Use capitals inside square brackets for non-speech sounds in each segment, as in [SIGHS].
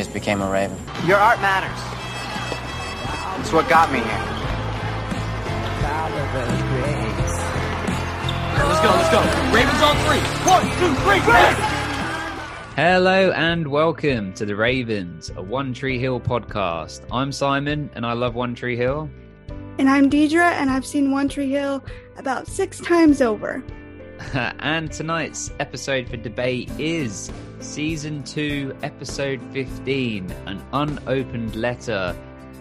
just became a Raven. Your art matters. It's what got me here. Let's go, let's go. Ravens on three. One, two, three, Ravens! Hello and welcome to the Ravens, a One Tree Hill podcast. I'm Simon and I love One Tree Hill. And I'm Deidre, and I've seen One Tree Hill about six times over. [LAUGHS] and tonight's episode for debate is Season 2, Episode 15 An Unopened Letter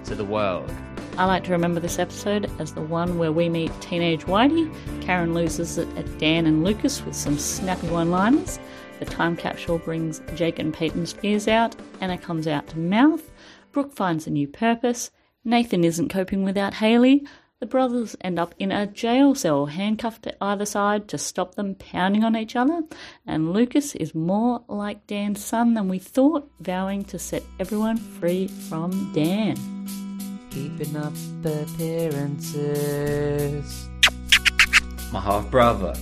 to the World. I like to remember this episode as the one where we meet teenage Whitey. Karen loses it at Dan and Lucas with some snappy one liners. The time capsule brings Jake and Peyton's fears out. Anna comes out to mouth. Brooke finds a new purpose. Nathan isn't coping without Haley. The brothers end up in a jail cell, handcuffed at either side to stop them pounding on each other. And Lucas is more like Dan's son than we thought, vowing to set everyone free from Dan. Keeping up appearances. My half brother.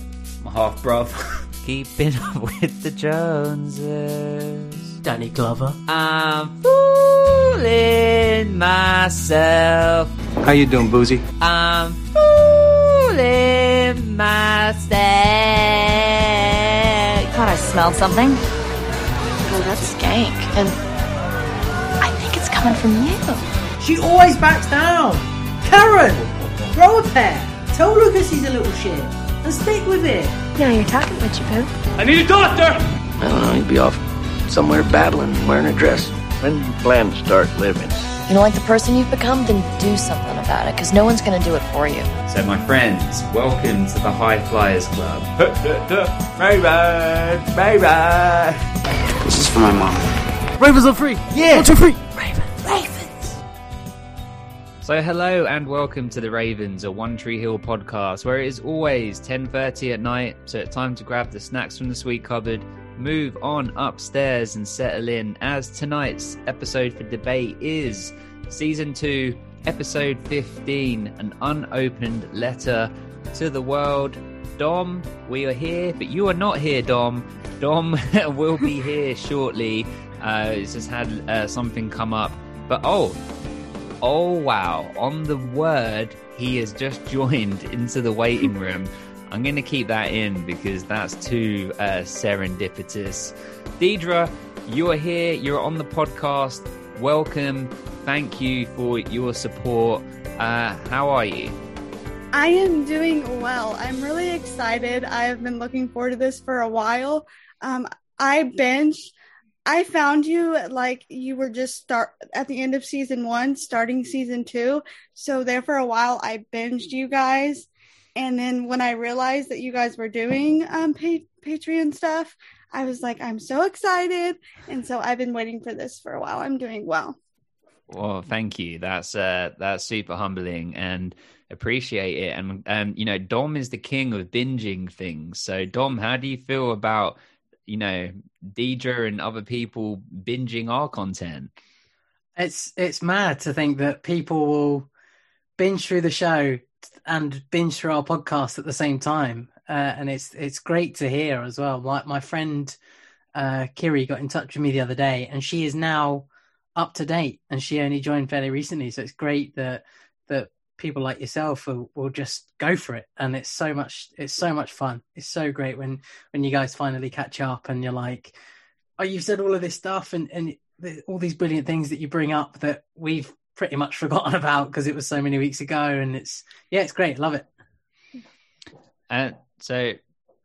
My half brother. [LAUGHS] Keeping up with the Joneses. Danny Glover. I'm fooling myself. How you doing, Boozy? I'm fooling myself. thought I smelled something. Oh, that's skank. And I think it's coming from you. She always backs down. Karen, throw a pair. Tell Lucas he's a little shit. And stick with it. Yeah, you're talking about you, Pooh. I need a doctor! I don't know, he'd be off somewhere battling, wearing a dress. When do you plan to start living? You don't like the person you've become? Then do something about it, because no one's going to do it for you. So, my friends, welcome to the High Flyers Club. [LAUGHS] Raven! Raven! This is for my mom. Ravens on three. Yeah! One, two, three. So, hello and welcome to the Ravens, a One Tree Hill podcast, where it is always 10:30 at night. So, it's time to grab the snacks from the sweet cupboard, move on upstairs, and settle in. As tonight's episode for debate is season two, episode 15, an unopened letter to the world. Dom, we are here, but you are not here, Dom. Dom [LAUGHS] will be here [LAUGHS] shortly. Uh, it's just had uh, something come up, but oh. Oh wow, on the word, he has just [LAUGHS] joined into the waiting room. I'm going to keep that in because that's too uh, serendipitous. Deidre, you are here, you're on the podcast. Welcome. Thank you for your support. Uh, how are you? I am doing well. I'm really excited. I have been looking forward to this for a while. Um, I binged. I found you like you were just start at the end of season one, starting season two. So there for a while, I binged you guys, and then when I realized that you guys were doing um pa- Patreon stuff, I was like, I'm so excited, and so I've been waiting for this for a while. I'm doing well. Well, thank you. That's uh, that's super humbling and appreciate it. And um, you know, Dom is the king of binging things. So, Dom, how do you feel about you know Deidre and other people binging our content? It's it's mad to think that people will binge through the show and binge through our podcast at the same time, uh, and it's it's great to hear as well. My my friend uh, Kiri got in touch with me the other day, and she is now up to date, and she only joined fairly recently. So it's great that that people like yourself will, will just go for it, and it's so much it's so much fun. It's so great when when you guys finally catch up, and you're like, oh, you've said all of this stuff, and and all these brilliant things that you bring up that we've pretty much [LAUGHS] forgotten about because it was so many weeks ago, and it's yeah, it's great, love it. And so,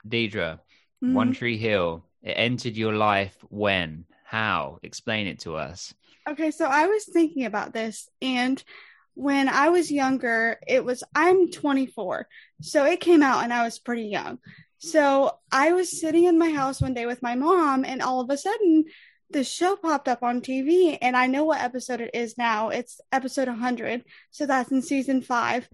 Deidre, Mhm. One Tree Hill, it entered your life when? How? Explain it to us. Okay, so I was thinking about this, and when I was younger, it was I'm 24, so it came out, and I was pretty young. So I was sitting in my house one day with my mom, and all of a sudden, the show popped up on TV, and I know what episode it is now. It's episode 100, so that's in season five.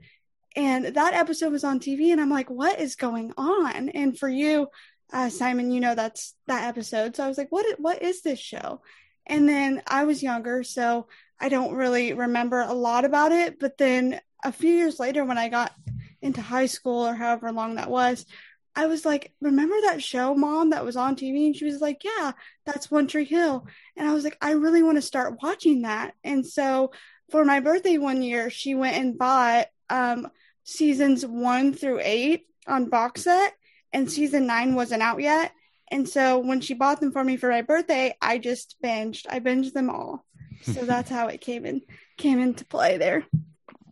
And that episode was on TV, and I'm like, what is going on? And for you, uh, Simon, you know that's that episode. So I was like, what? What is this show? And then I was younger, so I don't really remember a lot about it. But then a few years later, when I got into high school or however long that was, I was like, remember that show, mom, that was on TV? And she was like, yeah, that's One Tree Hill. And I was like, I really want to start watching that. And so for my birthday one year, she went and bought um, seasons one through eight on box set, and season nine wasn't out yet. And so when she bought them for me for my birthday, I just binged. I binged them all. So that's [LAUGHS] how it came in came into play there.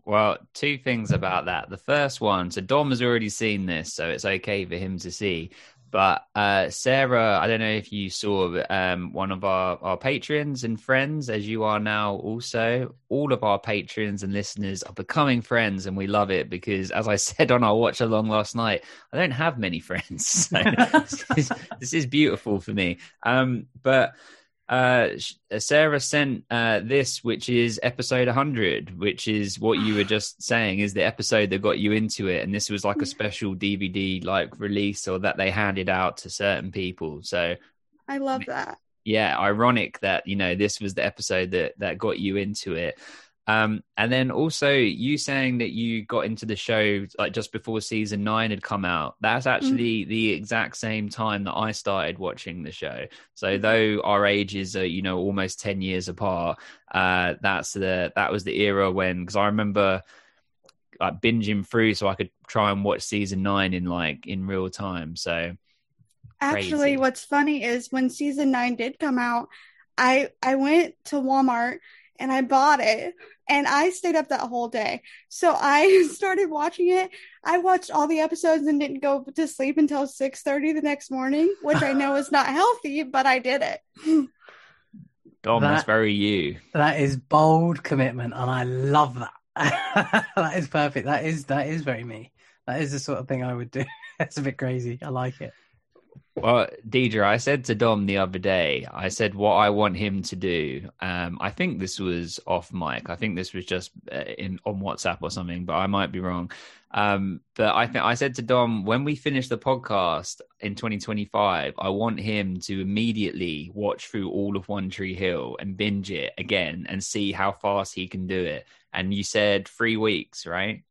Well, two things about that. The first one, so Dom has already seen this, so it's okay for him to see. But uh, Sarah, I don't know if you saw um, one of our, our patrons and friends, as you are now also. All of our patrons and listeners are becoming friends, and we love it because, as I [LAUGHS] said on our watch along last night, I don't have many friends. [LAUGHS] So this, is, this, is, beautiful for me. Um, but uh, uh, Sarah sent uh, this, which is episode 100, which is what you were [SIGHS] just saying is the episode that got you into it. And this was like a special DVD like release or that they handed out to certain people. So I love that. Yeah, ironic that, you know, this was the episode that, that got you into it. Um, and then also you saying that you got into the show like just before season nine had come out. That's mm. actually mm. the exact same time that I started watching the show. So mm. though our ages are you know almost ten years apart, uh, that's the that was the era when because I remember like binging through so I could try and watch season nine in like in real time. So actually, crazy. what's funny is when season nine did come out, I I went to Walmart and I bought it and I stayed up that whole day. So I [LAUGHS] started watching it. I watched all the episodes and didn't go to sleep until 6:30 the next morning, which I know is not [LAUGHS] healthy, but I did it. Dom, that, that's very you. That is bold commitment and I love that. [LAUGHS] that is perfect. That is that is very me. That is the sort of thing I would do. that's a bit crazy. I like it. Well, Deidre, I said to Dom the other day, I said what I want him to do. Um, I think this was off mic. I think this was just uh, in on WhatsApp or something, but I might be wrong. Um, but I think I said to Dom when we finish the podcast in 2025, I want him to immediately watch through all of One Tree Hill and binge it again and see how fast he can do it. And you said three weeks, right?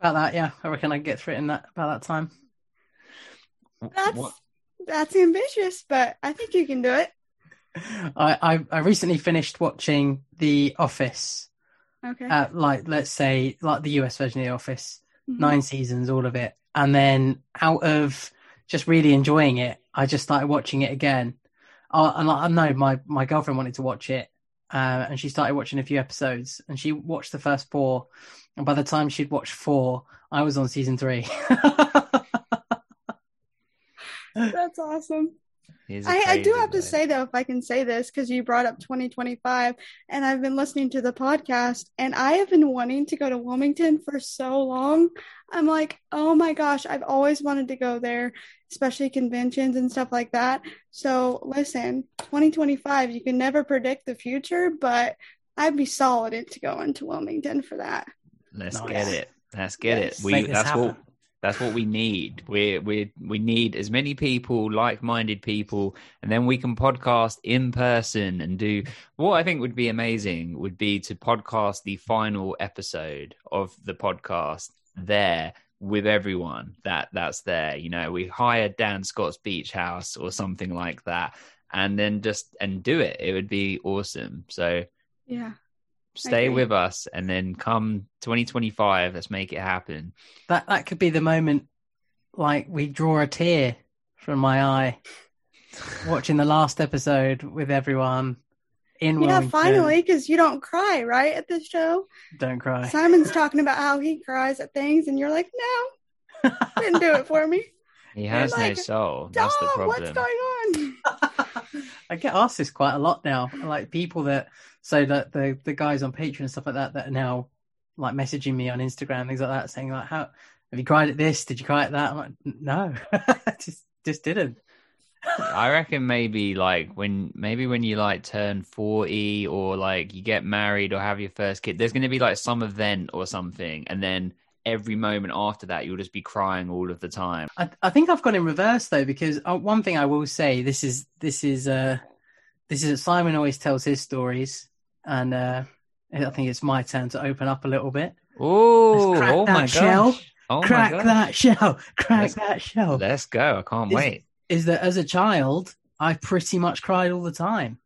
About that, yeah. I reckon I get through it in that about that time. That's what? That's ambitious, but I think you can do it. I, I, I recently finished watching The Office. Okay. Uh, like let's say like the US version of The Office, mm-hmm. nine seasons, all of it, and then out of just really enjoying it, I just started watching it again. Uh, and I know my my girlfriend wanted to watch it, uh, and she started watching a few episodes, and she watched the first four, and by the time she'd watched four, I was on season three. [LAUGHS] That's awesome. [LAUGHS] I, I, do have to say though, if I can say this, because you brought up 2025, and I've been listening to the podcast, and I have been wanting to go to Wilmington for so long. I'm like, oh my gosh, I've always wanted to go there, especially conventions and stuff like that. So listen, 2025, you can never predict the future, but I'd be solid to go into Wilmington for that. Let's nice. get it. Let's get yes. it. We that's happen. what that's what we need. We we we need as many people, like-minded people, and then we can podcast in person and do what I think would be amazing would be to podcast the final episode of the podcast there with everyone that that's there. You know, we hire Dan Scott's Beach House or something like that, and then just and do it. It would be awesome. So yeah, stay with us and then come 2025 let's make it happen. That that could be the moment like we draw a tear from my eye watching the last episode with everyone in yeah finally because you don't cry right at this show? Don't cry. Simon's talking about how he cries at things and you're like no didn't do it for me [LAUGHS] he has no soul that's the problem what's going on [LAUGHS] i get asked this quite a lot now like people that so that the the guys on Patreon and stuff like that that are now like messaging me on Instagram things like that, saying like, "How have you cried at this? Did you cry at that?" I'm like, "No, [LAUGHS] just just didn't." I reckon maybe like when maybe when you like turn 40 or like you get married or have your first kid, there's going to be like some event or something, and then every moment after that you'll just be crying all of the time. I, I think I've gone in reverse though because uh, one thing I will say this is this is uh this is Simon always tells his stories and uh, I think it's my turn to open up a little bit. Ooh, oh my shell. gosh. Oh crack gosh. that shell, [LAUGHS] crack Let's- that shell. Let's go. I can't Is- wait. Is that as a child, I pretty much cried all the time.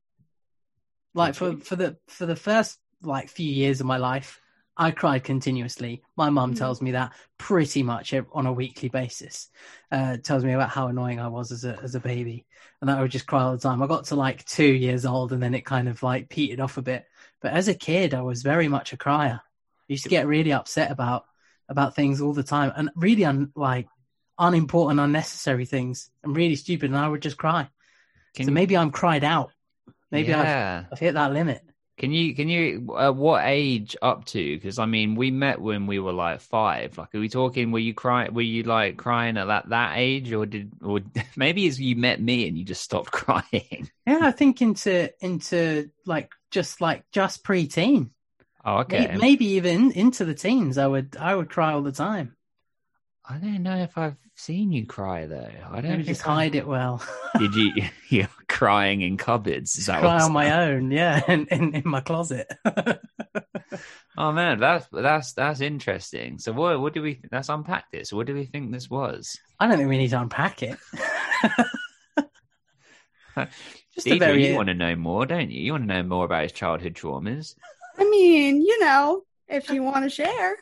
Like for, for the for the first like few years of my life, I cried continuously. My mum Mhm. tells me that pretty much on a weekly basis. Uh, tells me about how annoying I was as a as a baby, and that I would just cry all the time. I got to like two years old, and then it kind of like petered off a bit. But as a kid, I was very much a crier. I used to get really upset about about things all the time, and really un, like unimportant, unnecessary things, and really stupid. And I would just cry. Can so maybe I'm cried out. Maybe I've. I've hit that limit. Can you can you uh, what age up to? Because I mean, we met when we were like five. Like, are we talking? Were you crying? Were you like crying at that that age, or did or [LAUGHS] maybe as you met me and you just stopped [LAUGHS] crying? Yeah, I think into into like just like just pre-teen, Oh, okay. May- maybe even into the teens. I would I would cry all the time. I don't know if I've seen you cry though. I don't Maybe think just I- hide it well. [LAUGHS] Did you? [LAUGHS] You're crying in cupboards. Is that cry what's- on my own, yeah, [LAUGHS] in, in, in my closet. Oh man, that's that's that's interesting. So what what do we? Let's unpack this. What do we think this was? I don't think we need to unpack it. Just Deidre, very you want to know more, don't you? You want to know more about his childhood traumas. I mean, you know, if you want to share.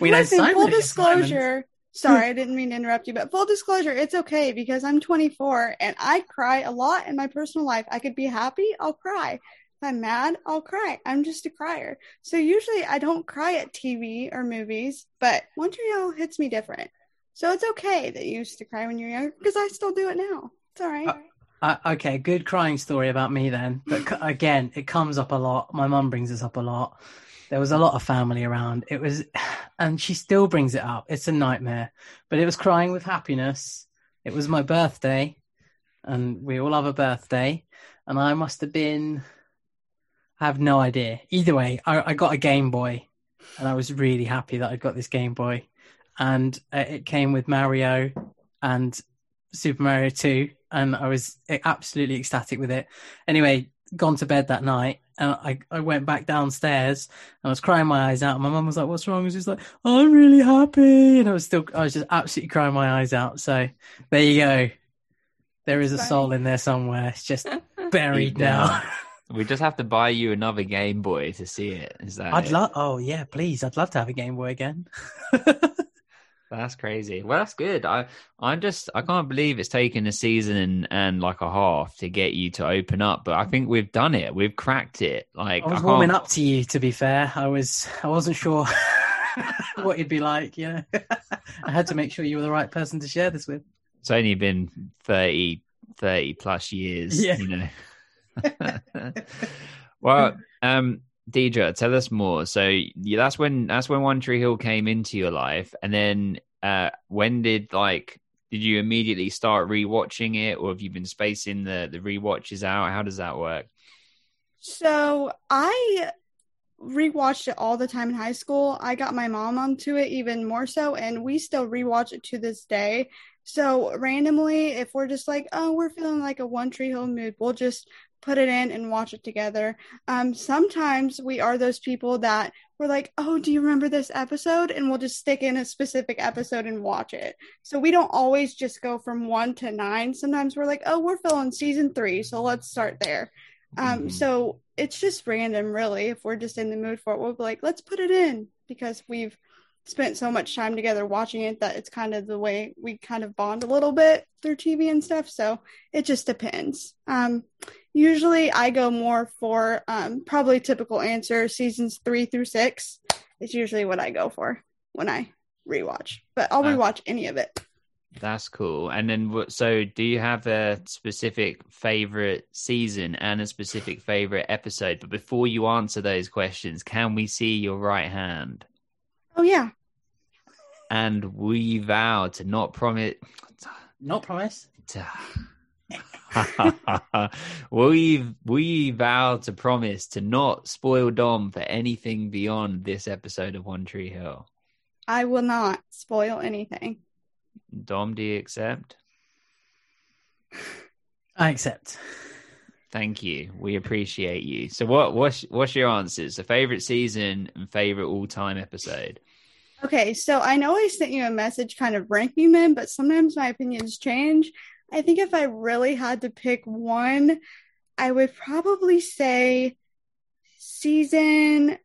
We know Listen, Simon full disclosure. Sorry, I didn't mean to interrupt you, but full disclosure, it's okay because I'm 24 and I cry a lot in my personal life. I could be happy, I'll cry. If I'm mad, I'll cry. I'm just a crier. So usually I don't cry at TV or movies, but One Tree Hill hits me different. So it's okay that you used to cry when you're younger because I still do it now. It's all right. Uh, Uh, okay, good crying story about me then. But c- again, it comes up a lot. My mum brings this up a lot. There was a lot of family around. It was, [SIGHS] and she still brings it up. It's a nightmare. But it was crying with happiness. It was my birthday, and we all have a birthday. And I must have been, I have no idea. Either way, I, I got a Game Boy, and I was really happy that I got this Game Boy. And uh, it came with Mario and Super Mario 2, and I was absolutely ecstatic with it. Anyway, gone to bed that night, and I, I went back downstairs, and I was crying my eyes out. My mum was like, "What's wrong?" I was just like, "I'm really happy," and I was still, I was just absolutely crying my eyes out. So there you go. There is a soul in there somewhere. It's just [LAUGHS] buried now. [LAUGHS] We just have to buy you another Game Boy to see it. Is that? I'd love. Oh yeah, please. I'd love to have a Game Boy again. [LAUGHS] That's crazy. Well, that's good. I, I'm just, I can't believe it's taken a season and, and like a half to get you to open up. But I think we've done it. We've cracked it. Like I was can't- warming up to you. To be fair, I was. I wasn't sure [LAUGHS] what you'd be like. You know, [LAUGHS] I had to make sure you were the right person to share this with. It's only been 30, 30 plus years. Yeah. You know. [LAUGHS] well, um, Deidre, tell us more. So yeah, that's when that's when One Tree Hill came into your life, and then uh, when did like did you immediately start rewatching it, or have you been spacing the the rewatches out? How does that work? So I rewatched it all the time in high school. I got my mom onto it even more so, and we still rewatch it to this day. So randomly, if we're just like, oh, we're feeling like a One Tree Hill mood, we'll just put it in and watch it together. Um, sometimes we are those people that we're like, oh, do you remember this episode? And we'll just stick in a specific episode and watch it. So we don't always just go from one to nine. Sometimes we're like, oh, we're feeling season three, so let's start there. Um, Mhm. so it's just random, really. If we're just in the mood for it, we'll be like, let's put it in because we've spent so much time together watching it that it's kind of the way we kind of bond a little bit through TV and stuff. So it just depends. Um, usually I go more for um, probably typical answer seasons three through six is usually what I go for when I rewatch, but I'll Uh, rewatch any of it. That's cool. And then, so do you have a specific favorite season and a specific favorite episode? But before you answer those questions, can we see your right hand? Oh, yeah. And we vow to not promise. Not promise. To... [LAUGHS] we we vow to promise to not spoil Dom for anything beyond this episode of One Tree Hill. I will not spoil anything. Dom, do you accept? [SIGHS] I accept. Thank you. We appreciate you. So, what what's what's your answers? The favorite season and favorite all time episode? Okay, so I know I sent you a message kind of ranking them, but sometimes my opinions change. I think if I really had to pick one, I would probably say season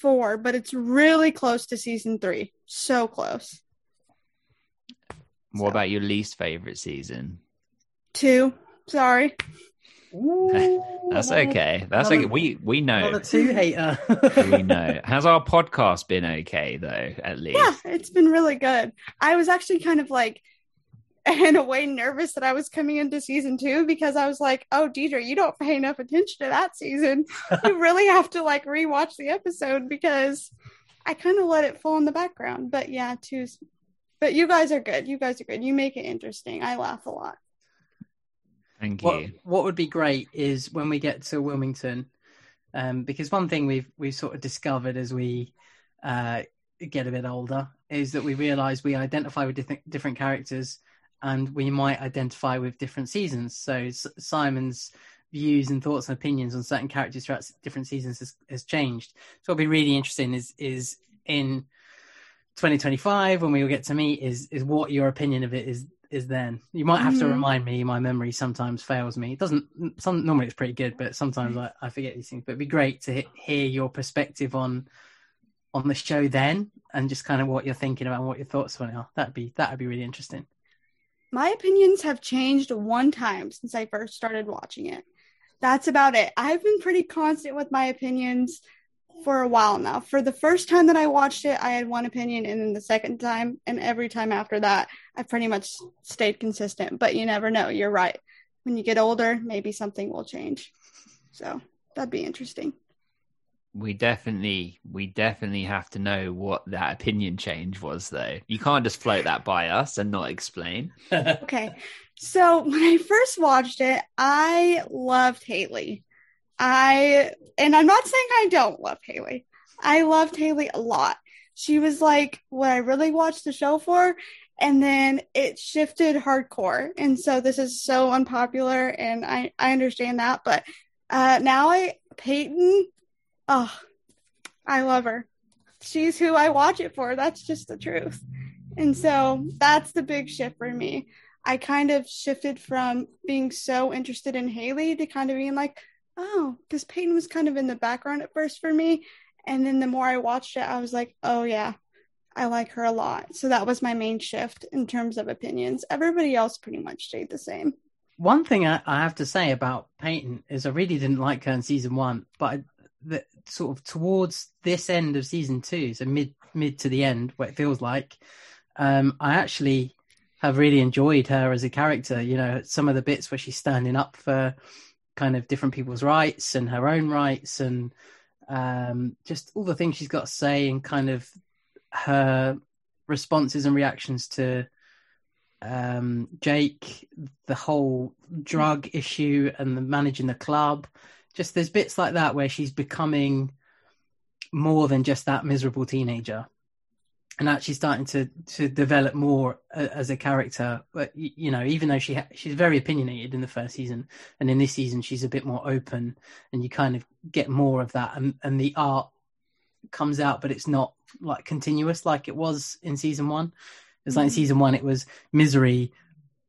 four, but it's really close to season three. So close. What about your least favorite season? Two. Sorry. That's okay. That's okay. We we know. Not a two hater. [LAUGHS] we know. Has our podcast been okay though? At least. Yeah, it's been really good. I was actually kind of like, [LAUGHS] in a way, nervous that I was coming into season two because I was like, oh, Deidre, you don't pay enough attention to that season. [LAUGHS] you really have to like rewatch the episode because I kind of let it fall in the background. But yeah, two's. But you guys are good. You guys are good. You make it interesting. I laugh a lot. Thank what you. what would be great is when we get to Wilmington, um, because one thing we've we've sort of discovered as we uh, get a bit older is that we realise we identify with different different characters, and we might identify with different seasons. So S- Simon's views and thoughts and opinions on certain characters throughout different seasons has, has changed. So what'll be really interesting is is in 2025 when we will get to meet is is what your opinion of it is is then. You might have to Mhm. remind me. My memory sometimes fails me. It doesn't. Some normally it's pretty good, but sometimes I, I forget these things. But it'd be great to hear your perspective on on the show then, and just kind of what you're thinking about and what your thoughts on it are. That'd be that'd be really interesting. My opinions have changed one time since I first started watching it. That's about it. I've been pretty constant with my opinions for a while now. For the first time that I watched it, I had one opinion, and then the second time, and every time after that, I pretty much stayed consistent. But you never know. You're right. When you get older, maybe something will change. So that'd be interesting. We definitely we definitely have to know what that opinion change was though. You can't just float that by us and not explain. [LAUGHS] Okay. So when I first watched it, I loved Haley. I and I'm not saying I don't love Haley. I loved Haley a lot. She was like what I really watched the show for, and then it shifted hardcore. And so this is so unpopular, and I I understand that, but uh now I Peyton, oh, I love her. She's who I watch it for. That's just the truth. And so that's the big shift for me. I kind of shifted from being so interested in Haley to kind of being like, oh, because Peyton was kind of in the background at first for me. And then the more I watched it, I was like, oh, yeah, I like her a lot. So that was my main shift in terms of opinions. Everybody else pretty much stayed the same. One thing I, I have to say about Peyton is I really didn't like her in season one, but I, the, sort of towards this end of season two, so mid mid to the end, what it feels like, um, I actually have really enjoyed her as a character. You know, some of the bits where she's standing up for kind of different people's rights and her own rights, and um, just all the things she's got to say, and kind of her responses and reactions to um, Jake, the whole drug issue and the managing the club. Just there's bits like that where she's becoming more than just that miserable teenager, and actually starting to to develop more uh, as a character. But you know, even though she ha- she's very opinionated in the first season, and in this season she's a bit more open, and you kind of get more of that, and and the art comes out, but it's not like continuous like it was in season one. It's like in season one, it was misery.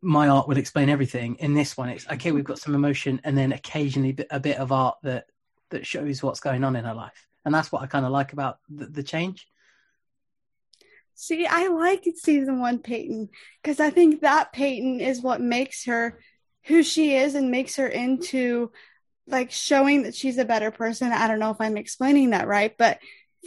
My art would explain everything. In this one, it's okay. We've got some emotion, and then occasionally a bit of art that that shows what's going on in her life, and that's what I kind of like about the, the change. See, I like season one Peyton because I think that Peyton is what makes her who she is and makes her into like showing that she's a better person. I don't know if I'm explaining that right, but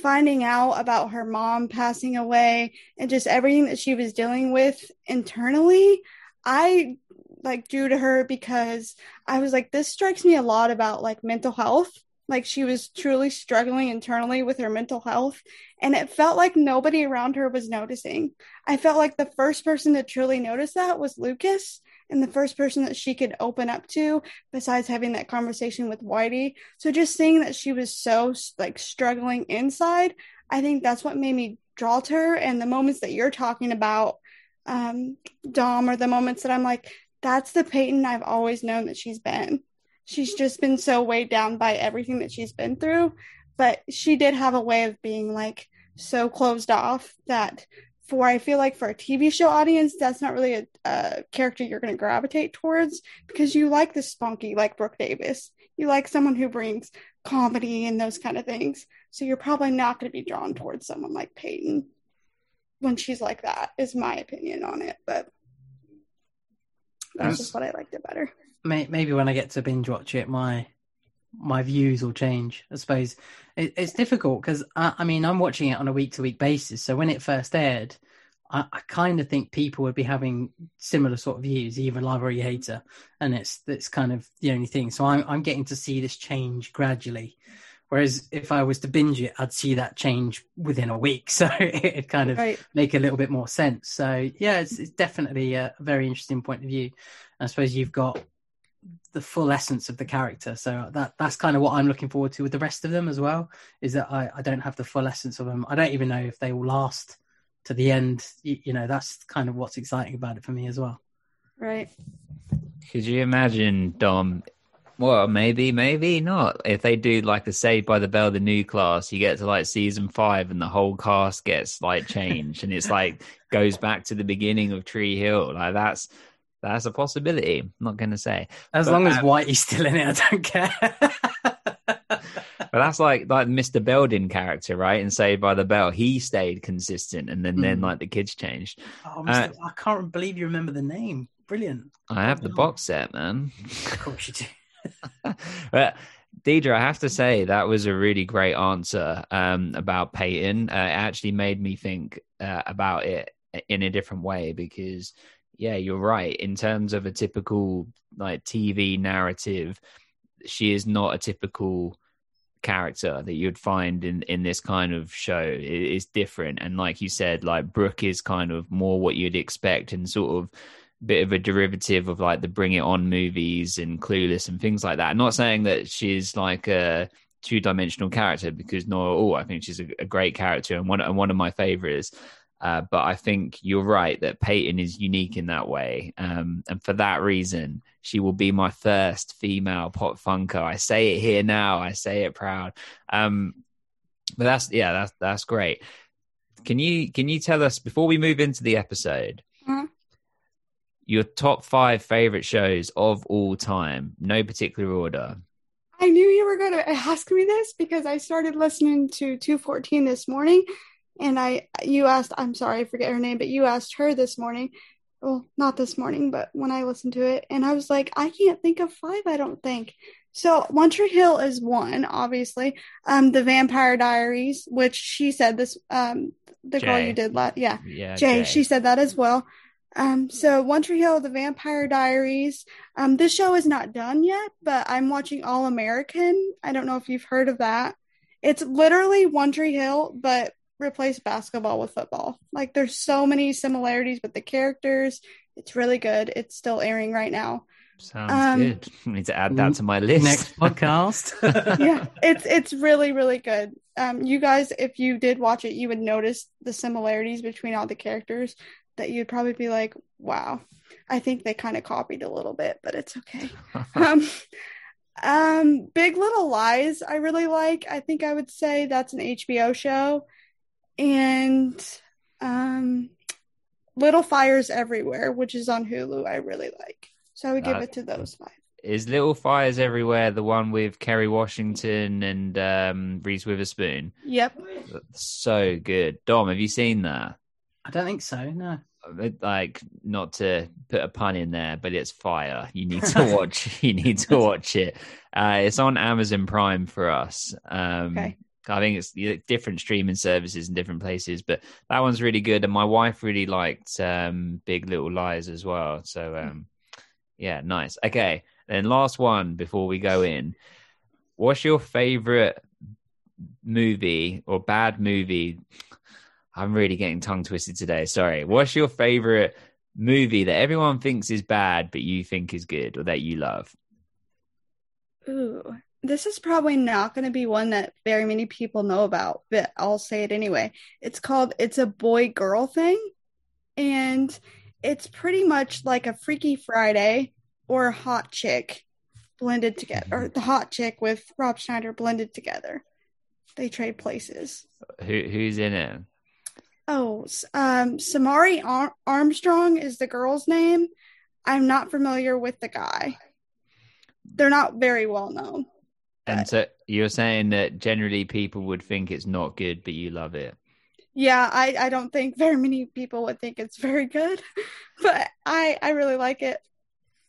finding out about her mom passing away and just everything that she was dealing with internally, I like drew to her because I was like, this strikes me a lot about like mental health. Like she was truly struggling internally with her mental health. And it felt like nobody around her was noticing. I felt like the first person to truly notice that was Lucas and the first person that she could open up to besides having that conversation with Whitey. So just seeing that she was so like struggling inside, I think that's what made me draw to her. And the moments that you're talking about, um, Dom, are the moments that I'm like, that's the Peyton I've always known that she's been. She's just been so weighed down by everything that she's been through. But she did have a way of being like so closed off that for I feel like for a TV show audience, that's not really a, a character you're going to gravitate towards because you like the spunky like Brooke Davis. You like someone who brings comedy and those kind of things. So you're probably not going to be drawn towards someone like Peyton when she's like that, is my opinion on it. But that's That's- just what I liked it better. May- Maybe when I get to binge watch it, my my views will change. I suppose it, it's difficult because I, I mean I'm watching it on a week to week basis. So when it first aired, I, I kind of think people would be having similar sort of views, either love or you and it's that's kind of the only thing. So I'm I'm getting to see this change gradually. Whereas if I was to binge it, I'd see that change within a week. [LAUGHS] So it'd kind of Right. make a little bit more sense. So yeah, it's, it's definitely a very interesting point of view. I suppose you've got the full essence of the character. So that that's kind of what I'm looking forward to with the rest of them as well. Is that I, I don't have the full essence of them. I don't even know if they will last to the end. You, you know, that's kind of what's exciting about it for me as well. Right. Could you imagine Dom? Well, maybe, maybe not. If they do like the Saved by the Bell, the new class, you get to like season five, and the whole cast gets like changed, and it's like goes back to the beginning of Tree Hill. Like that's that's a possibility. I'm not going to say, As But, long as um, Whitey's still in it, I don't care. but that's like like Mr. Belding character, right? And Saved by the Bell, he stayed consistent, and then then Mm. like the kids changed. oh, Uh, I can't believe you remember the name. Brilliant. I have the box set, man. Of course you do. But Deidre, I have to say that was a really great answer um, about Peyton. Uh, it actually made me think uh, about it in a different way because, yeah, you're right. In terms of a typical like TV narrative, she is not a typical character that you'd find in in this kind of show it is different and like you said like brooke is kind of more what you'd expect and sort of bit of a derivative of like the Bring It On movies and Clueless and things like that. I'm not saying that she's like a two dimensional character because not at all. I think she's a, a great character and one and one of my favorites. Uh, but I think you're right that Peyton is unique in that way, um, and for that reason, she will be my first female pop funker. I say it here now. I say it proud. Um, but that's yeah, that's that's great. Can you can you tell us before we move into the episode? Your top five favorite shows of all time, no particular order. I knew you were going to ask me this because I started listening to 214 this morning and I you asked I'm sorry I forget her name but you asked her this morning well not this morning but when I listened to it and I was like I can't think of five I don't think so One Tree Hill is one obviously um the Vampire Diaries which she said this um the girl you did last yeah Yeah, Jay, Jay. she said that as well. Um, so One Tree Hill, The Vampire Diaries. Um, this show is not done yet, but I'm watching All American. I don't know if you've heard of that. It's literally One Tree Hill, but replace basketball with football. Like there's so many similarities with the characters. It's really good. It's still airing right now. Sounds um, good. I need to add that to my list. Next podcast. [LAUGHS] yeah, it's it's really really good. Um, you guys, if you did watch it, you would notice the similarities between all the characters. That you'd probably be like, "Wow, I think they kind of copied a little bit, but it's okay." [LAUGHS] um, um, Big Little Lies, I really like. I think I would say that's an HBO show, and um, Little Fires Everywhere, which is on Hulu, I really like. So I would give Uh, it to those five. Is Little Fires Everywhere the one with Kerry Washington and um, Reese Witherspoon? Yep. So good. Dom, have you seen that? I don't think so. No. like not to put a pun in there, but it's fire. You need to [LAUGHS] watch. you need to watch it. Uh, it's on Amazon Prime for us. Um, Okay. I think it's different streaming services in different places, but that one's really good. And my wife really liked um, Big Little Lies as well. So um, yeah, nice. Okay, then last one before we go in. What's your favorite movie or bad movie I'm really getting tongue twisted today. Sorry. What's your favorite movie that everyone thinks is bad, but you think is good or that you love? Ooh, this is probably not going to be one that very many people know about, but I'll say it anyway. It's called It's a Boy Girl Thing, and it's pretty much like a Freaky Friday or a Hot Chick blended together, or the Hot Chick with Rob Schneider blended together. they trade places. Who who's in it? Oh, um, Samaire Ar- Armstrong is the girl's name. I'm not familiar with the guy. They're not very well known. And so you're saying that generally people would think it's not good, but you love it. Yeah, I, I don't think very many people would think it's very good, [LAUGHS] but I I really like it.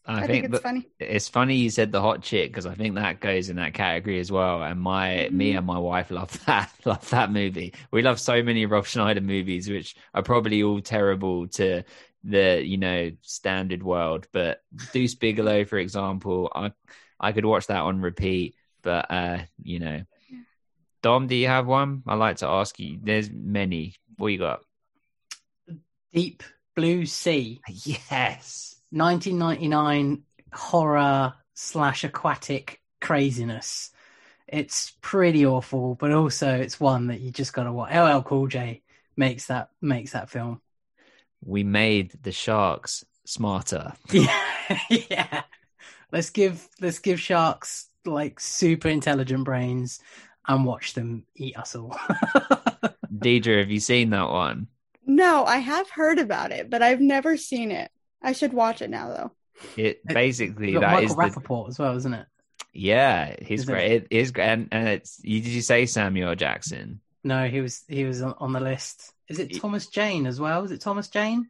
I, I, think, think, it's that- funny. it's funny you said the hot chick because I think that goes in that category as well. And my me Mhm. and my wife love [LAUGHS] that love that movie. We love so many Rob Schneider movies, which are probably all terrible to the you know standard world. But Deuce Bigalow, for example, I I could watch that on repeat. But uh, you know, Dom, do you have one? I like to ask you. There's many. What you got? Deep Blue Sea, [LAUGHS] Yes. 1999 horror slash aquatic craziness. It's pretty awful, but also it's one that you just gotta watch. LL Cool J makes that makes that film. We made the sharks smarter. [LAUGHS] [LAUGHS] Yeah, yeah. Let's give let's give sharks like super intelligent brains and watch them eat us all. [LAUGHS] Deidre, have you seen that one? No, I have heard about it, but I've never seen it. I should watch it now though. It It- basically You've got that is Michael the, Rappaport as well, isn't it? yeah, he's Isn't great. It is great, and, and it's. You, did you say Samuel Jackson? No, he was he was on on the list. Is it Thomas Jane as well? Is it Thomas Jane?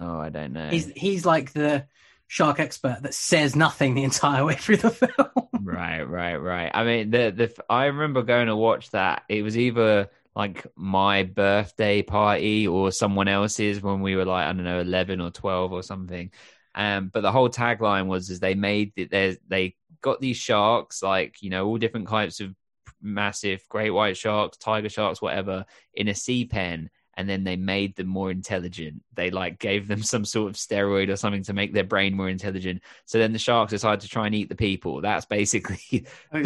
Oh, I don't know. He's he's like the shark expert that says nothing the entire way through the [LAUGHS] film. right, right, right. I mean, the the I remember going to watch that. It was either like my birthday party or someone else's when we were like I don't know eleven or twelve or something. Um, but the whole tagline was is they made it. They got these sharks like you know all different types of massive great white sharks, tiger sharks, whatever, in a sea pen. And then they made them more intelligent. They like gave them [LAUGHS] some sort of steroid or something to make their brain more intelligent. So then the sharks decided to try and eat the people. That's basically [LAUGHS] Oh,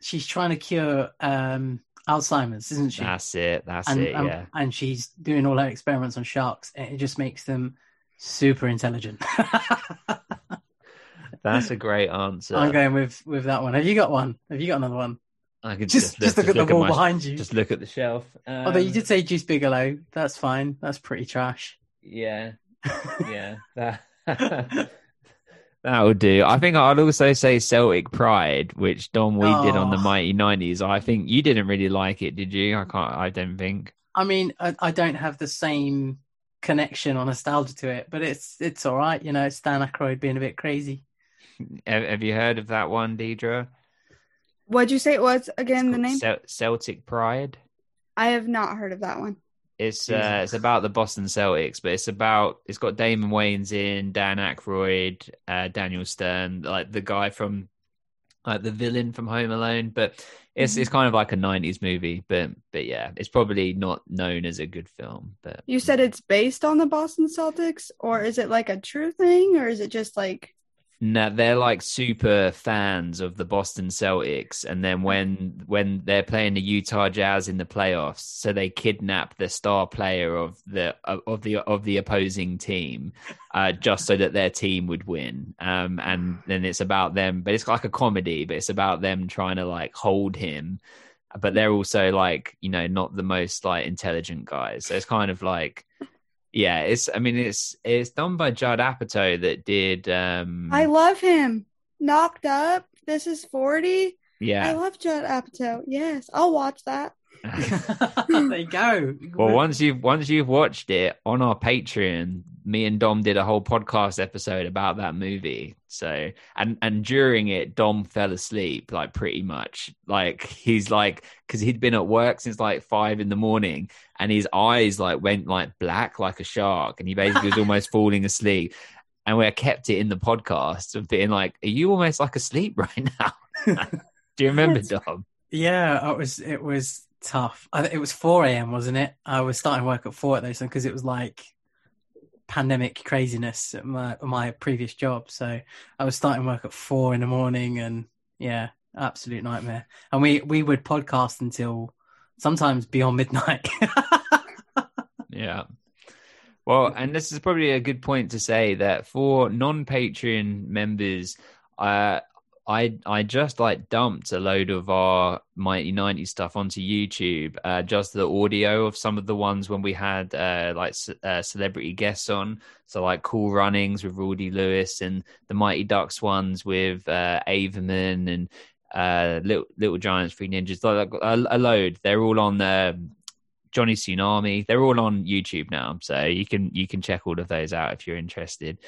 she's trying to cure um, Alzheimer's, isn't she? that's it. That's and, it. um, Yeah. and she's doing all her experiments on sharks. It just makes them super intelligent. [LAUGHS] That's a great answer. I'm going with with that one. Have you got one? Have you got another one? I could Just just, look at the wall my- behind you. Just look at the shelf. Although you Um, did say Deuce Bigalow, that's fine. That's pretty trash. Yeah. [LAUGHS] Yeah. That. [LAUGHS] That would do. I think I'd also say Celtic Pride, which Dom we did on the Oh. Mighty Nineties. I think you didn't really like it, did you? I can't. I don't think. I mean, I, I don't have the same connection or nostalgia to it, but it's it's all right. You know, it's Dan Aykroyd being a bit crazy. [LAUGHS] Have, have you heard of that one, Deidre? What'd you say it was again? The name? Cel- Celtic Pride. I have not heard of that one. It's uh, it's about the Boston Celtics, but it's about it's got Damon Wayans in, Dan Aykroyd, uh, Daniel Stern, like the guy from like the villain from Home Alone. But it's Mm-hmm. it's kind of like a '90s movie, but but yeah, it's probably not known as a good film. But You said it's based on the Boston Celtics, or is it like a true thing, or is it just like no, they're like super fans of the Boston Celtics, and then when when they're playing the Utah Jazz in the playoffs, so they kidnap the star player of the of the of the opposing team, uh, just so that their team would win. Um, and then it's about them, but it's like a comedy, but it's about them trying to like hold him, but they're also like you know not the most like intelligent guys. So it's kind of like. Yeah, it's. I mean, it's it's done by Judd Apatow that did. um I love him? Knocked up. This is forty. Yeah, I love Judd Apatow. Yes, I'll watch that. [LAUGHS] there you go. well, once you've once you've watched it on our Patreon, me and Dom did a whole podcast episode about that movie. So, and and during it, Dom fell asleep like pretty much. Like he's like because he'd been at work since like five in the morning, and his eyes like went like black like a shark, and he basically was almost [LAUGHS] falling asleep. And we kept it in the podcast of being like, "Are you almost like asleep right now?" [LAUGHS] Do you remember, Dom? Yeah, it was it was tough. I, it was four a.m. wasn't it? I was starting work at four at those because it was like pandemic craziness at my my previous job. So I was starting work at four in the morning, and yeah, absolute nightmare. And we we would podcast until sometimes beyond midnight. [LAUGHS] Yeah. Well, and this is probably a good point to say that for non Patreon members, uh, I I just like dumped a load of our Mighty 90 stuff onto YouTube, uh, just the audio of some of the ones when we had uh, like uh, celebrity guests on. So like Cool Runnings with Rawle D. Lewis and the Mighty Ducks ones with uh, Averman and uh, Little Little Giants, Three Ninjas, like a, a load. They're all on um Johnny Tsunami. They're all on YouTube now, so you can you can check all of those out if you're interested.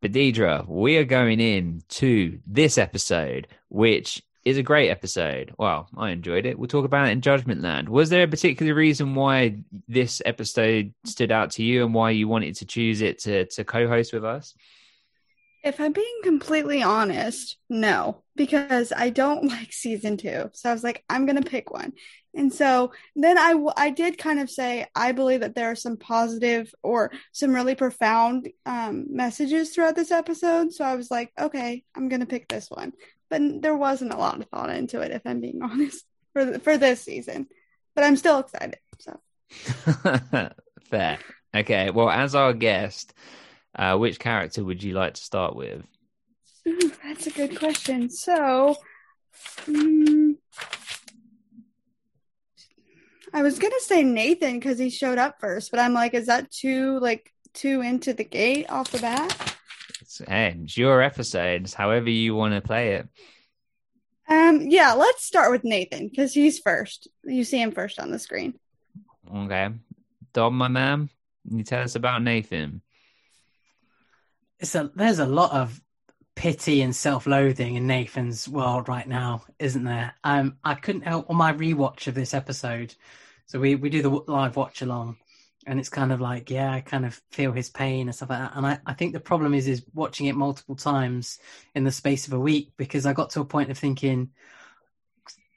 But Deidre, we are going in to this episode, which is a great episode. Well, I enjoyed it. We'll talk about it in Judgment Land. Was there a particular reason why this episode stood out to you and why you wanted to choose it to, to co host with us? If I'm being completely honest, no, because I don't [LAUGHS] like season two. So I was like, I'm going to pick one. And so then I, w- I did kind of say, I believe that there are some positive or some really profound um, messages throughout this episode. So I was like, okay, I'm going to pick this one. But there wasn't a lot of thought into it, if I'm being [LAUGHS] honest, for, for this season. But I'm still excited. So [LAUGHS] Fair. Okay. Well, as our guest, uh, which character would you like to start with? Ooh, that's a good question. So, mm, I was gonna say Nathan because he showed up first, but I'm like, is that too like too into the gate off the bat? It's, hey, it's your episodes, however you want to play it. Um, yeah, let's start with Nathan because he's first. You see him first on the screen. Okay. Dom, my man, can you tell us about Nathan? It's a, there's a lot of pity and self-loathing in Nathan's world right now, isn't there? Um, I couldn't help on my rewatch of this episode. So we, we do the live watch along, and it's kind of like, yeah, I kind of feel his pain and stuff like that. And I, I think the problem is is watching it multiple times in the space of a week because I got to a point of thinking,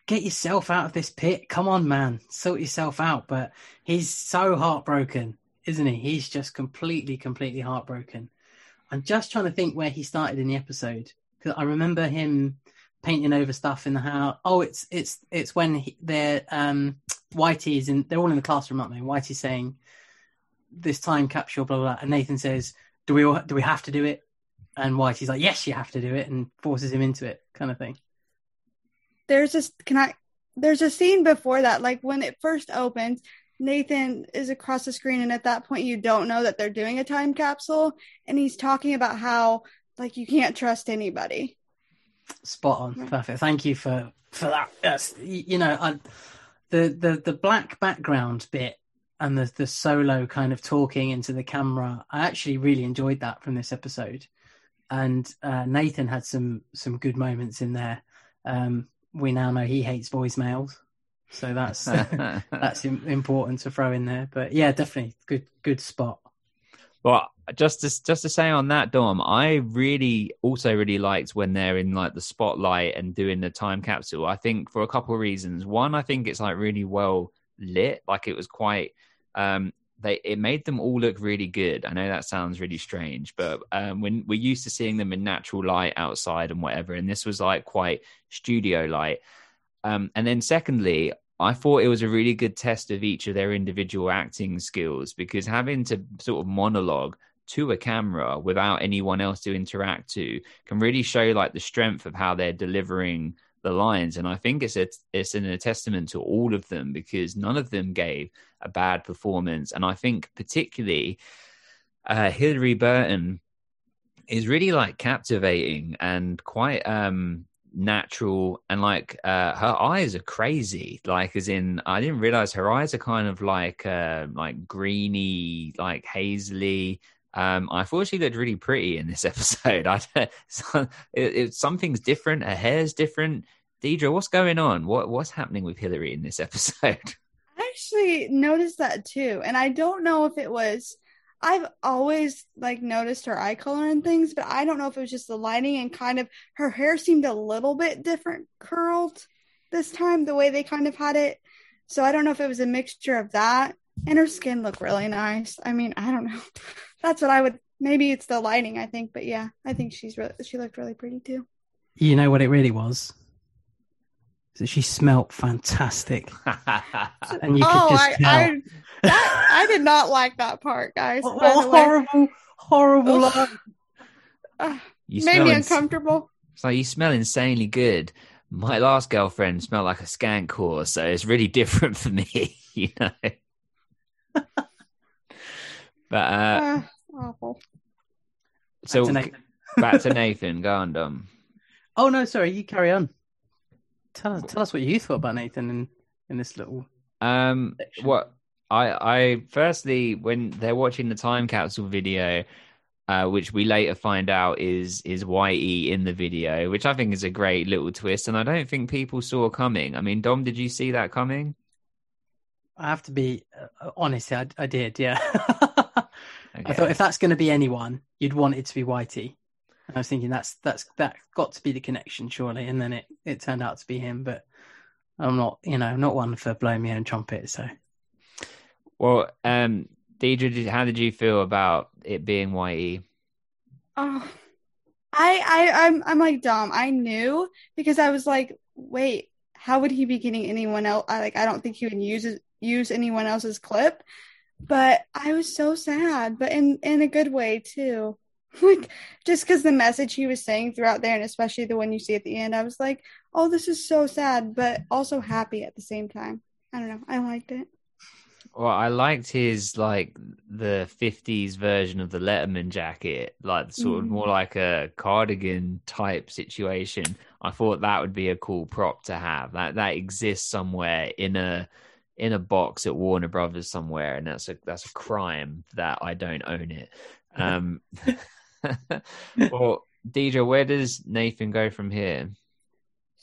get yourself out of this pit. Come on, man, sort yourself out. But he's so heartbroken, isn't he? He's just completely, completely heartbroken. I'm just trying to think where he started in the episode because I remember him painting over stuff in the house. Oh, it's it's it's when he, they're um Whitey's in. They're all in the classroom, aren't they? Whitey's saying this time capsule, blah blah, blah. and Nathan says, "Do we all, do we have to do it?" And Whitey's like, "Yes, you have to do it," and forces him into it, kind of thing. There's this can I there's a scene before that, like when it first opens, Nathan is across the screen, and at that point, you don't know that they're doing a time capsule, and he's talking about how like you can't trust anybody. Spot on, Right. perfect. Thank you for for that. Yes, you, you know, I, the the the black background bit and the the solo kind of talking into the camera. I actually really enjoyed that from this episode, and uh, Nathan had some some good moments in there. Um, we now know he hates voicemails, so that's [LAUGHS] that's important to throw in there. But yeah, definitely good good spot. Well, just to just to say on that, Dom, I really also really liked when they're in like the spotlight and doing the time capsule. I think for a couple of reasons. One, I think it's like really well lit. Like it was quite um they it made them all look really good. I know that sounds really strange, but um when we're used to seeing them in natural light outside and whatever, and this was like quite studio light. Um and then secondly, I thought it was a really good test of each of their individual acting skills because having to sort of monologue to a camera without anyone else to interact to can really show like the strength of how they're delivering the lines. And i think it's a, it's a testament to all of them because none of them gave a bad performance. And i think particularly uh Hilarie Burton is really like captivating and quite um natural and like uh her eyes are crazy. Like as in i didn't realize her eyes are kind of like uh like greeny like hazily um i thought she looked really pretty in this [LAUGHS] episode. I it, it, something's different. Her hair's different. Deidre what's going on? What what's happening with Hilarie in this [LAUGHS] episode? I actually noticed that too, and I don't know if it was. I've always like noticed her eye color and things, but I don't know if it was just the lighting and kind of her hair seemed a little bit different curled this time, the way they kind of had it. So I don't know if it was a mixture of that and her skin looked really nice. I mean, I don't know. [LAUGHS] That's what I would. Maybe it's the lighting. I think, but yeah, I think she's really she looked really pretty too. You know what it really was? That she smelt fantastic, [LAUGHS] and you could oh, just I, tell. I, that, I did not like that part, guys. What by a the way. horrible, horrible Ugh. line. You made smell me ins- uncomfortable. It's like you smell insanely good. My last girlfriend smelled like a skank whore, so it's really [LAUGHS] different for me, [LAUGHS] you know. [LAUGHS] but uh, Uh, awful. so to Nathan. back to Nathan, go on, Dom. Oh no, sorry, you carry on. Tell us, tell us what you thought about Nathan in in this little. Um, section. what I I firstly when they're watching the time capsule video, uh, which we later find out is is Whitey in the video, which I think is a great little twist, and I don't think people saw coming. I mean, Dom, did you see that coming? I have to be uh, honest. I, I did, yeah. [LAUGHS] I thought if that's going to be anyone, you'd want it to be Whitey. And I was thinking that's that's that got to be the connection, surely. And then it it turned out to be him. But I'm not, you know, I'm not one for blowing my own trumpet. So Well, um, Deidre, how did you feel about it being Whitey? Oh, I, I, I'm, I'm like Dom. I knew because I was like, wait, how would he be getting anyone else? I like, I don't think he would use use anyone else's clip. But I was so sad, but in in a good way too. [LAUGHS] Like just because the message he was saying throughout there, and especially the one you see at the end, I was like, oh, this is so sad, but also happy at the same time. I don't know. I liked it. Well, I liked his like the '50s version of the Letterman jacket, like sort of more like a cardigan type situation. I thought that would be a cool prop to have. That that exists somewhere in a in a box at Warner Brothers somewhere, and that's a that's a crime that I don't own it. [LAUGHS] Um, [LAUGHS] well, Deidre, where does Nathan go from here?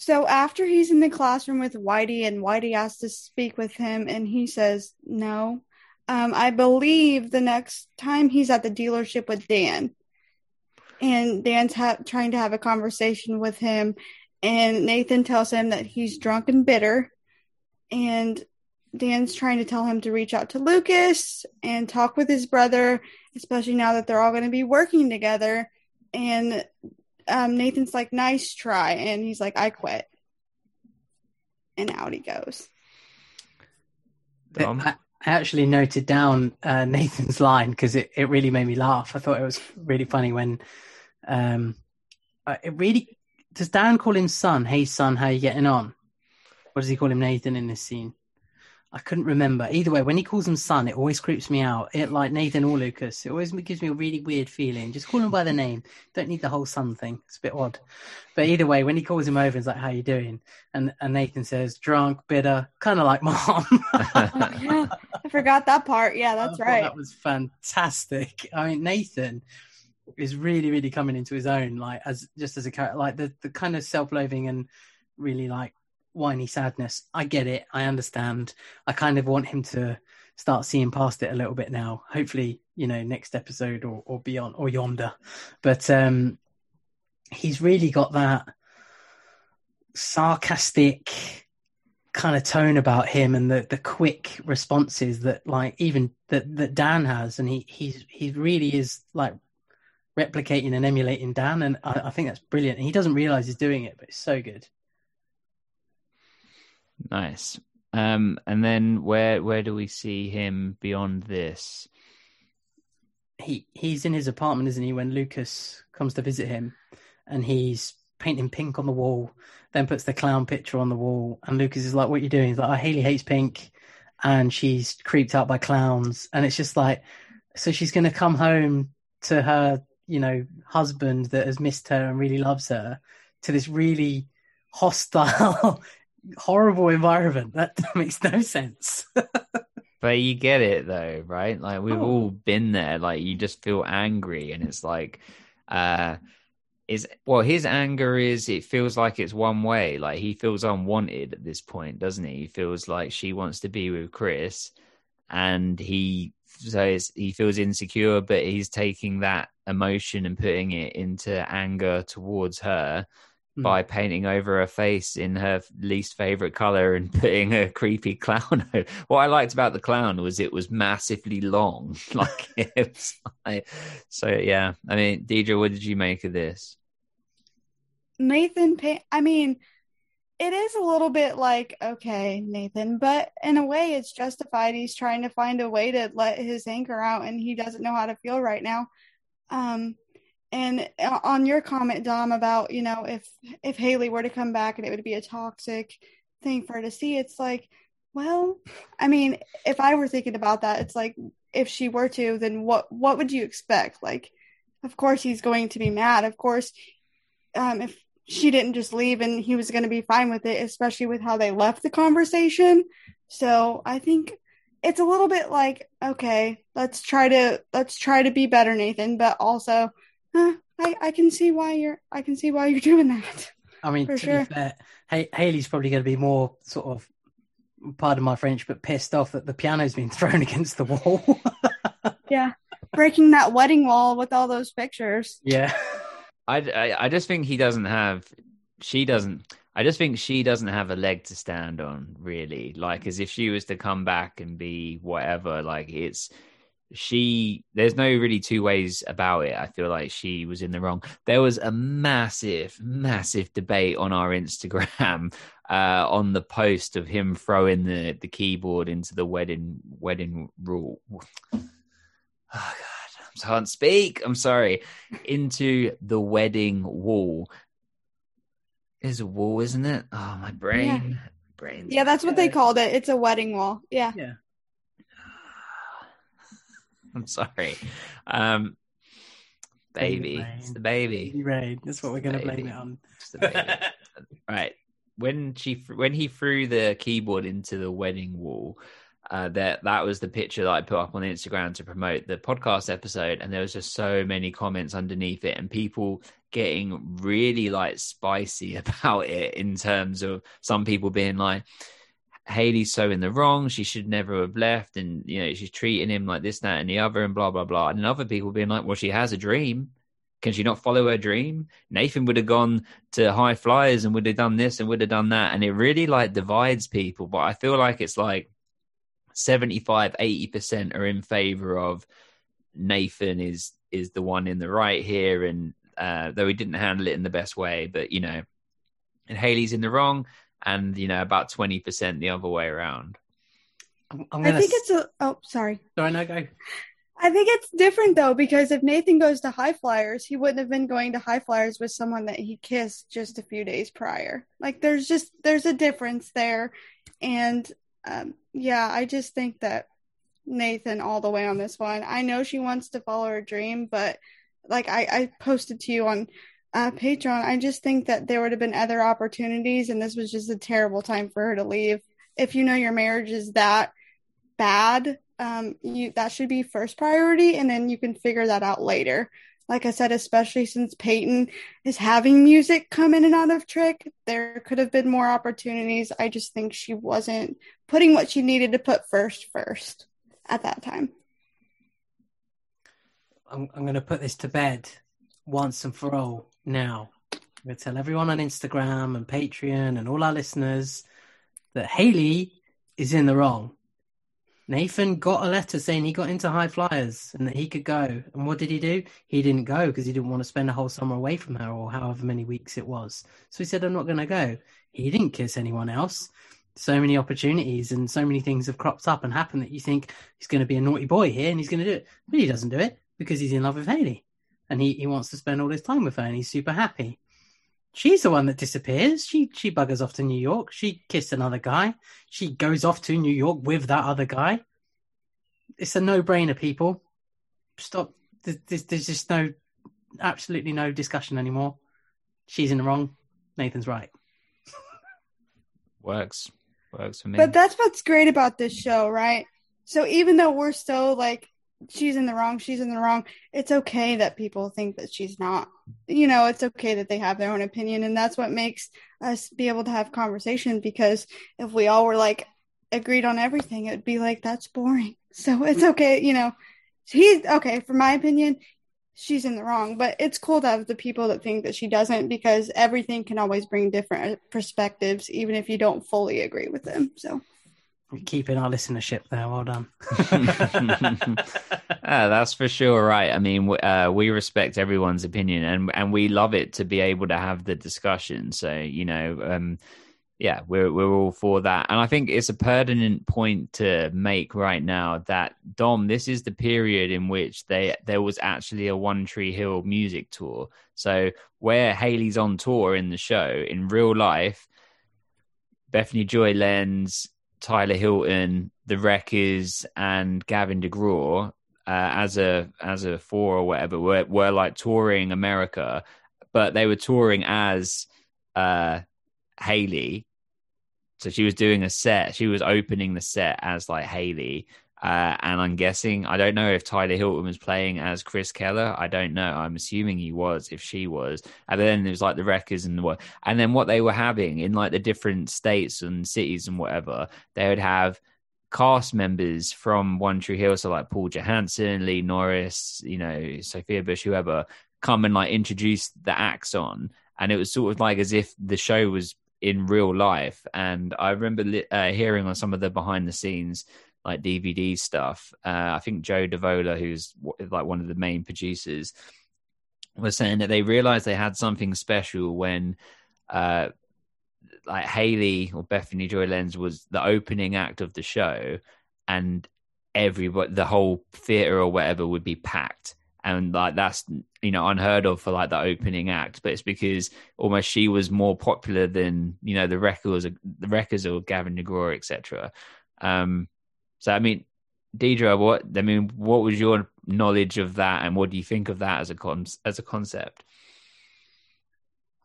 So after he's in the classroom with Whitey and Whitey asks to speak with him and he says no. Um, I believe the next time he's at the dealership with Dan. And Dan's ha- trying to have a conversation with him and Nathan tells him that he's drunk and bitter and Dan's trying to tell him to reach out to Lucas and talk with his brother, especially now that they're all going to be working together. And um, Nathan's like, nice try. And he's like, I quit. And out he goes. Dom? I, I actually noted down uh, Nathan's line because it, it really made me laugh. I thought it was really funny when um, it really does Dan call him son? Hey son, how you getting on? What does he call him Nathan in this scene? I couldn't remember. Either way, when he calls him son, it always creeps me out. It like Nathan or Lucas. It always gives me a really weird feeling. Just call him by the name. Don't need the whole son thing. It's a bit odd. But either way, when he calls him over he's like, "How you doing?" and and Nathan says, "Drunk, bitter," kind of like mom. [LAUGHS] Yeah. I forgot that part. Yeah, that's right. That was fantastic. [LAUGHS] I mean, Nathan is really, really coming into his own, like as just as a character, like the the kind of self-loathing and really like whiny sadness. I get it. I understand. I kind of want him to start seeing past it a little bit now. Hopefully, you know, next episode or or beyond or yonder. But um he's really got that sarcastic kind of tone about him and the the quick responses that like even that that Dan has and he he's he really is like replicating and emulating Dan and I, I think that's brilliant and he doesn't realize he's doing it but it's so good Nice. Um, and then where where do we see him beyond this? he he's in his apartment isn't he when Lucas comes to visit him and he's painting pink on the wall then puts the clown picture on the wall and Lucas is like what are you doing he's like oh, Haley hates pink and she's creeped out by clowns and it's just like so she's going to come home to her you know husband that has missed her and really loves her to this really hostile [LAUGHS] horrible environment [LAUGHS] that makes no sense But you get it though, right? Like we've Oh. all been there. Like you just feel angry, and it's like, uh, is well, his anger is it feels like it's one way. Like he feels unwanted at this point, doesn't he? He feels like she wants to be with Chris, and he so it's, he feels insecure, but he's taking that emotion and putting it into anger towards her Hmm. by painting over her face in her least favorite color and [LAUGHS] putting a creepy clown. [LAUGHS] over. What I liked about the clown was it was massively long. [LAUGHS] Like it was like, so yeah. I mean, Deidre, what did you make of this? Nathan, I mean, it is a little bit like, okay, Nathan, but in a way it's justified. He's trying to find a way to let his anger out and he doesn't know how to feel right now. Um, And uh, on your comment, Dom, about you know if if Haley were to come back and it would be a toxic thing for her to see, it's like, well, I mean, if I were thinking about that, it's like if she were to, then what what would you expect? Like, of course he's going to be mad. Of course, um, if she didn't just leave and he was going to be fine with it, especially with how they left the conversation. So I think it's a little bit like, okay, let's try to let's try to be better, Nathan, but also, uh, I I can see why you're I can see why you're [LAUGHS] doing that. I mean, For to sure. be fair, Haley's probably going to be more sort of, pardon my French, but pissed off that the piano's been [LAUGHS] thrown against the wall. [LAUGHS] Yeah, breaking that wedding wall with all those pictures. yeah. I, I, I just think he doesn't have, she doesn't, I just think she doesn't have a leg to stand on, really. Like, as if she was to come back and be whatever, like, it's, she, there's no really two ways about it. I feel like she was in the wrong. There was a massive, massive debate on our Instagram [LAUGHS] uh, on the post of him throwing the, the keyboard into the wedding, wedding rule. [SIGHS] Oh, God. I can't speak. I'm sorry. Into the wedding wall. There's a wall, isn't it? Oh, my brain. Brain. Yeah, that's what they called it. It's a wedding wall. Yeah. Yeah. [LAUGHS] I'm sorry. Um, baby. Baby It's the baby. Baby Rain. That's what we're going to blame it on. It's the baby. [LAUGHS] right. When she when he threw the keyboard into the wedding wall, uh, that that was the picture that I put up on Instagram to promote the podcast episode, and there was just so many comments underneath it, and people getting really like spicy [LAUGHS] about it in terms of some people being like, Haley's so in the wrong. She should never have left, and you know she's treating him like this, that, and the other, and blah blah blah. And other people being like, well, she has a dream. Can she not follow her dream? Nathan would have gone to high flyers and would have done this and would have done that, and it really like divides people. But I feel like it's like 75 80 percent are in favor of Nathan is is the one in the right here, and uh, though he didn't handle it in the best way, but you know, and Haley's in the wrong and you know about 20% the other way around I'm, I'm I think it's a. Oh, sorry. Sorry, no, go. I think it's different though because if Nathan goes to High Flyers, he wouldn't have been going to High Flyers with someone that he kissed just a few days prior. Like there's just there's a difference there, and um, yeah, I just think that Nathan all the way on this one. I know she wants to follow her dream, but like I, I posted to you on uh, I just think that there would have been other opportunities, and this was just a terrible time for her to leave. If you know your marriage is that bad, um, you that should be first priority, and then you can figure that out later. Like I said, especially since Peyton is having music come in and out of Tric, there could have been more opportunities. I just think she wasn't putting what she needed to put first first at that time. I'm, I'm going to put this to bed once and for all now. I'm going to tell everyone on Instagram and Patreon and all our listeners that Haley is in the wrong. Nathan got a letter saying he got into high flyers and that he could go. And what did he do? He didn't go because he didn't want to spend a whole summer away from her or however many weeks it was. So he said, I'm not going to go. He didn't kiss anyone else. So many opportunities and so many things have cropped up and happened that you think he's going to be a naughty boy here and he's going to do it. But he doesn't do it because he's in love with Haley and he, he wants to spend all his time with her and he's super happy. She's the one that disappears. She she buggers off to New York. She kissed another guy. She goes off to New York with that other guy. It's a no brainer, people. Stop. There's, there's, there's just no, absolutely no discussion anymore. She's in the wrong. Nathan's right. [LAUGHS] works works for me But that's what's great about this show, right? So even though we're so like she's in the wrong, she's in the wrong, it's okay that people think that she's not. You know, it's okay that they have their own opinion and that's what makes us be able to have conversation because if we all were like agreed on everything, it would be like that's boring. [LAUGHS] So it's okay, you know. He's okay, for my opinion, she's in the wrong, but it's cool to have the people that think that she doesn't because everything can always bring different perspectives, even if you don't fully agree with them. So Keeping our listenership there. Well done. [LAUGHS] Ah, that's for sure right i mean uh, we respect everyone's opinion and and we love it to be able to have the discussion so you know um yeah, we're we're all for that, and I think it's a pertinent point to make right now that Dom, this is the period in which they there was actually a One Tree Hill music tour. So where Haley's on tour in the show, in real life, Bethany Joy Lenz, Tyler Hilton, The Wreckers, and Gavin DeGraw, uh, as a as a four or whatever, were were like touring America, but they were touring as uh Haley so she was doing a set. She was opening the set as like Haley. Uh, and I'm guessing, I don't know if Tyler Hilton was playing as Chris Keller. I don't know. I'm assuming he was, if she was. And then there was like the Wreckers and what, and then what they were having in like the different states and cities and whatever, they would have cast members from One Tree Hill, so like Paul Johansson, Lee Norris, you know, Sophia Bush, whoever, come and like introduce the acts on. And it was sort of like as if the show was in real life. And I remember uh, hearing on some of the behind the scenes like DVD stuff. Uh, I think Joe Davola, who's like one of the main producers, was saying that they realized they had something special when uh, like Haley or Bethany Joy Lenz was the opening act of the show, and everybody, the whole theater or whatever, would be packed and like that's you know unheard of for like the opening act but it's because almost she was more popular than you know the Wreckers the Wreckers of Gavin DeGraw etc um so i mean deidre what i mean what was your knowledge of that and what do you think of that as a con as a concept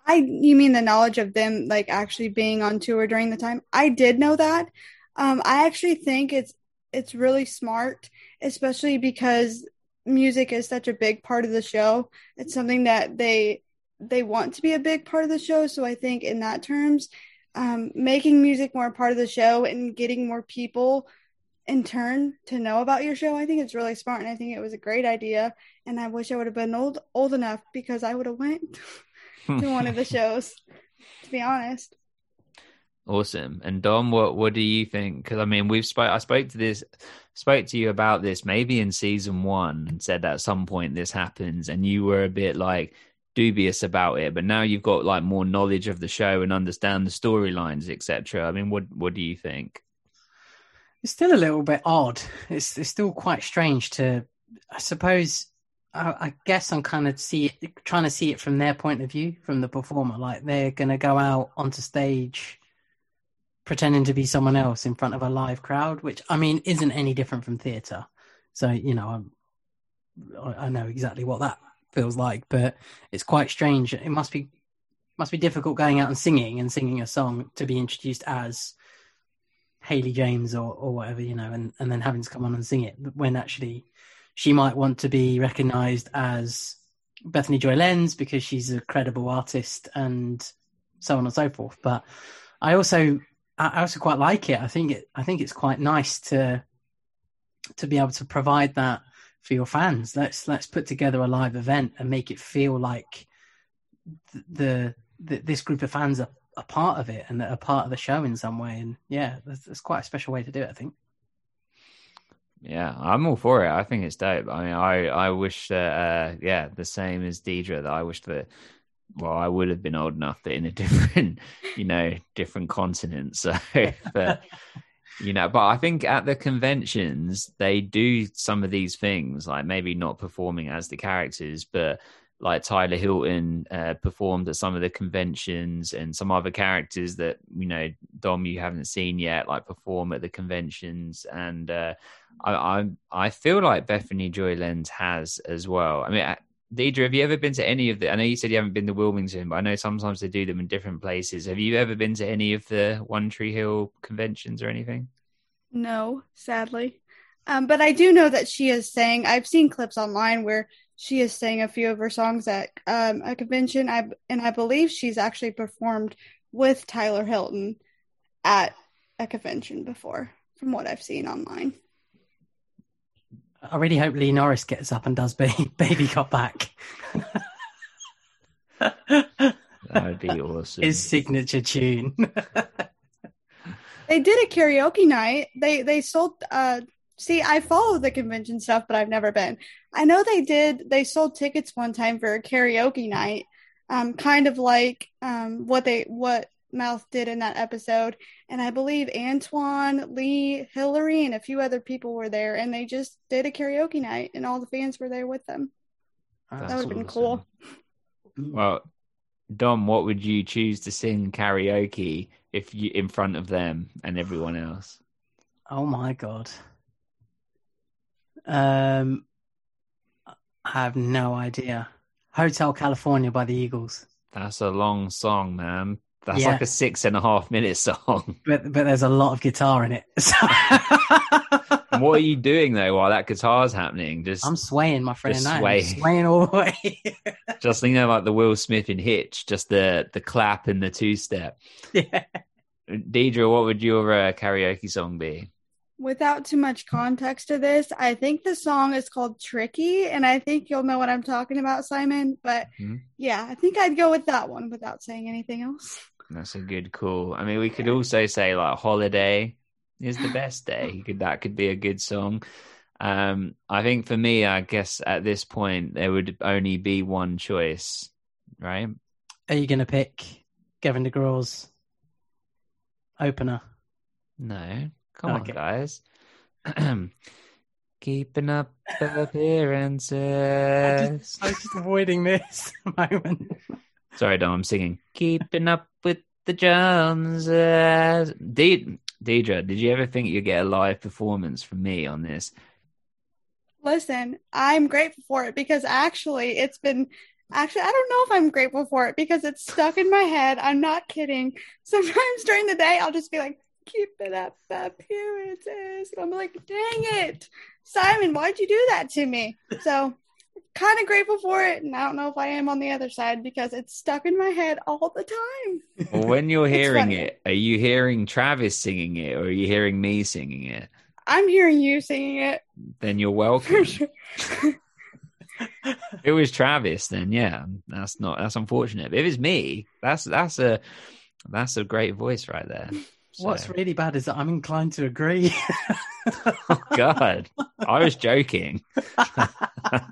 i you mean the knowledge of them like actually being on tour during the time i did know that um i actually think it's it's really smart especially because music is such a big part of the show. It's something that they they want to be a big part of the show. So I think in that terms, um, making music more part of the show and getting more people in turn to know about your show, I think it's really smart and I think it was a great idea. And I wish I would have been old old enough because I would have went [LAUGHS] to one of the shows. To be honest. Awesome. And Dom, what what do you think? Because I mean, we've spoke. I spoke to this, spoke to you about this maybe in season one, and said that at some point this happens, and you were a bit like dubious about it. But now you've got like more knowledge of the show and understand the storylines, etc. I mean, what what do you think? It's still a little bit odd. It's it's still quite strange to, I suppose. I, I guess I'm kind of see it, trying to see it from their point of view, from the performer. Like they're going to go out onto stage pretending to be someone else in front of a live crowd, which I mean isn't any different from theatre. So you know, I'm, I know exactly what that feels like, but it's quite strange. It must be must be difficult going out and singing and singing a song to be introduced as Haley James or or whatever, you know, and and then having to come on and sing it when actually she might want to be recognised as Bethany Joy Lenz because she's a credible artist and so on and so forth. But I also I also quite like it. I think it. I think it's quite nice to to be able to provide that for your fans. Let's let's put together a live event and make it feel like the, the, this group of fans are a part of it and a part of the show in some way. And yeah, that's, quite a special way to do it. I think. Yeah, I'm all for it. I think it's dope. I mean, I I wish that uh, yeah, the same as Deidre. That I wish that well, I would have been old enough, that in a [LAUGHS] different, you know, different continent. So, [LAUGHS] but, you know, but I think at the conventions, they do some of these things, like maybe not performing as the characters, but like Tyler Hilton uh, performed at some of the conventions and some other characters that, you know, Dom, you haven't seen yet, like perform at the conventions. And uh, I, I, I feel like Bethany Joy Lenz has as well. I mean, Deidre, have you ever been to any of the? I know you said you haven't been to Wilmington, but I know sometimes they do them in different places. Have you ever been to any of the One Tree Hill conventions or anything? No, sadly. Um, but I do know that she is saying. I've seen clips online where she is saying a few of her songs at um, a convention. I and I believe she's actually performed with Tyler Hilton at a convention before, from what I've seen online. I really hope Lee Norris gets up and does Baby, [LAUGHS] baby Got Back. that would be awesome. His signature tune. [LAUGHS] they did a karaoke night. They they sold uh see I follow the convention stuff, but I've never been. I know they did they sold tickets one time for a karaoke night. Um kind of like um what they what Mouth did in that episode. And I believe Antwon, Lee, Hilarie, and a few other people were there. And they just did a karaoke night, and all the fans were there with them. Uh, that would have been cool. Well, Dom, what would you choose to sing karaoke if you in front of them and everyone else? Oh my god. Um, I have no idea. Hotel California by the Eagles, That's a long song, man. That's Yeah. like a six and a half minute [LAUGHS] song. but but there's a lot of guitar in it. [LAUGHS] So what are you doing though while that guitar's happening? Just, I'm swaying, my friend. Just I am swaying. swaying all the way. [LAUGHS] just know, like the Will Smith in Hitch, just the the clap and the two step. yeah. Deidre, what would your uh, karaoke song be? Without too much context to this, I think the song is called Tricky, and I think you'll know what I'm talking about, Simon. But Mhm. yeah, I think I'd go with that one without saying anything else. That's a good call. I mean, we could also say like "Holiday" is the best day. [LAUGHS] Could that could be a good song? Um, I think for me, I guess at this point there would only be one choice, right? Are you gonna pick Gavin DeGraw's opener? No, come Okay. on, guys. [CLEARS THROAT] Keeping up appearances. I was just avoiding this [LAUGHS] moment. Sorry, Dom, I'm singing. Keeping up with the Joneses. De- Deidre, did you ever think you'd get a live performance from me on this? Listen, I'm grateful for it because actually it's been actually I don't know if I'm grateful for it because it's stuck in my head. I'm not kidding. Sometimes during the day I'll just be like, keep it up appearances. And I'm like, dang it. Simon, why'd you do that to me? So kind of grateful for it, and I don't know if I am on the other side because it's stuck in my head all the time. Well, when you're [LAUGHS] hearing it, are you hearing Travis singing it or are you hearing me singing it? I'm hearing you singing it Then you're welcome. sure. [LAUGHS] [LAUGHS] it was Travis, then yeah, that's not that's unfortunate. But if it's me, that's that's a that's a great voice right there. So- What's really bad is that I'm inclined to agree. [LAUGHS] [LAUGHS] oh God, I was joking. [LAUGHS] but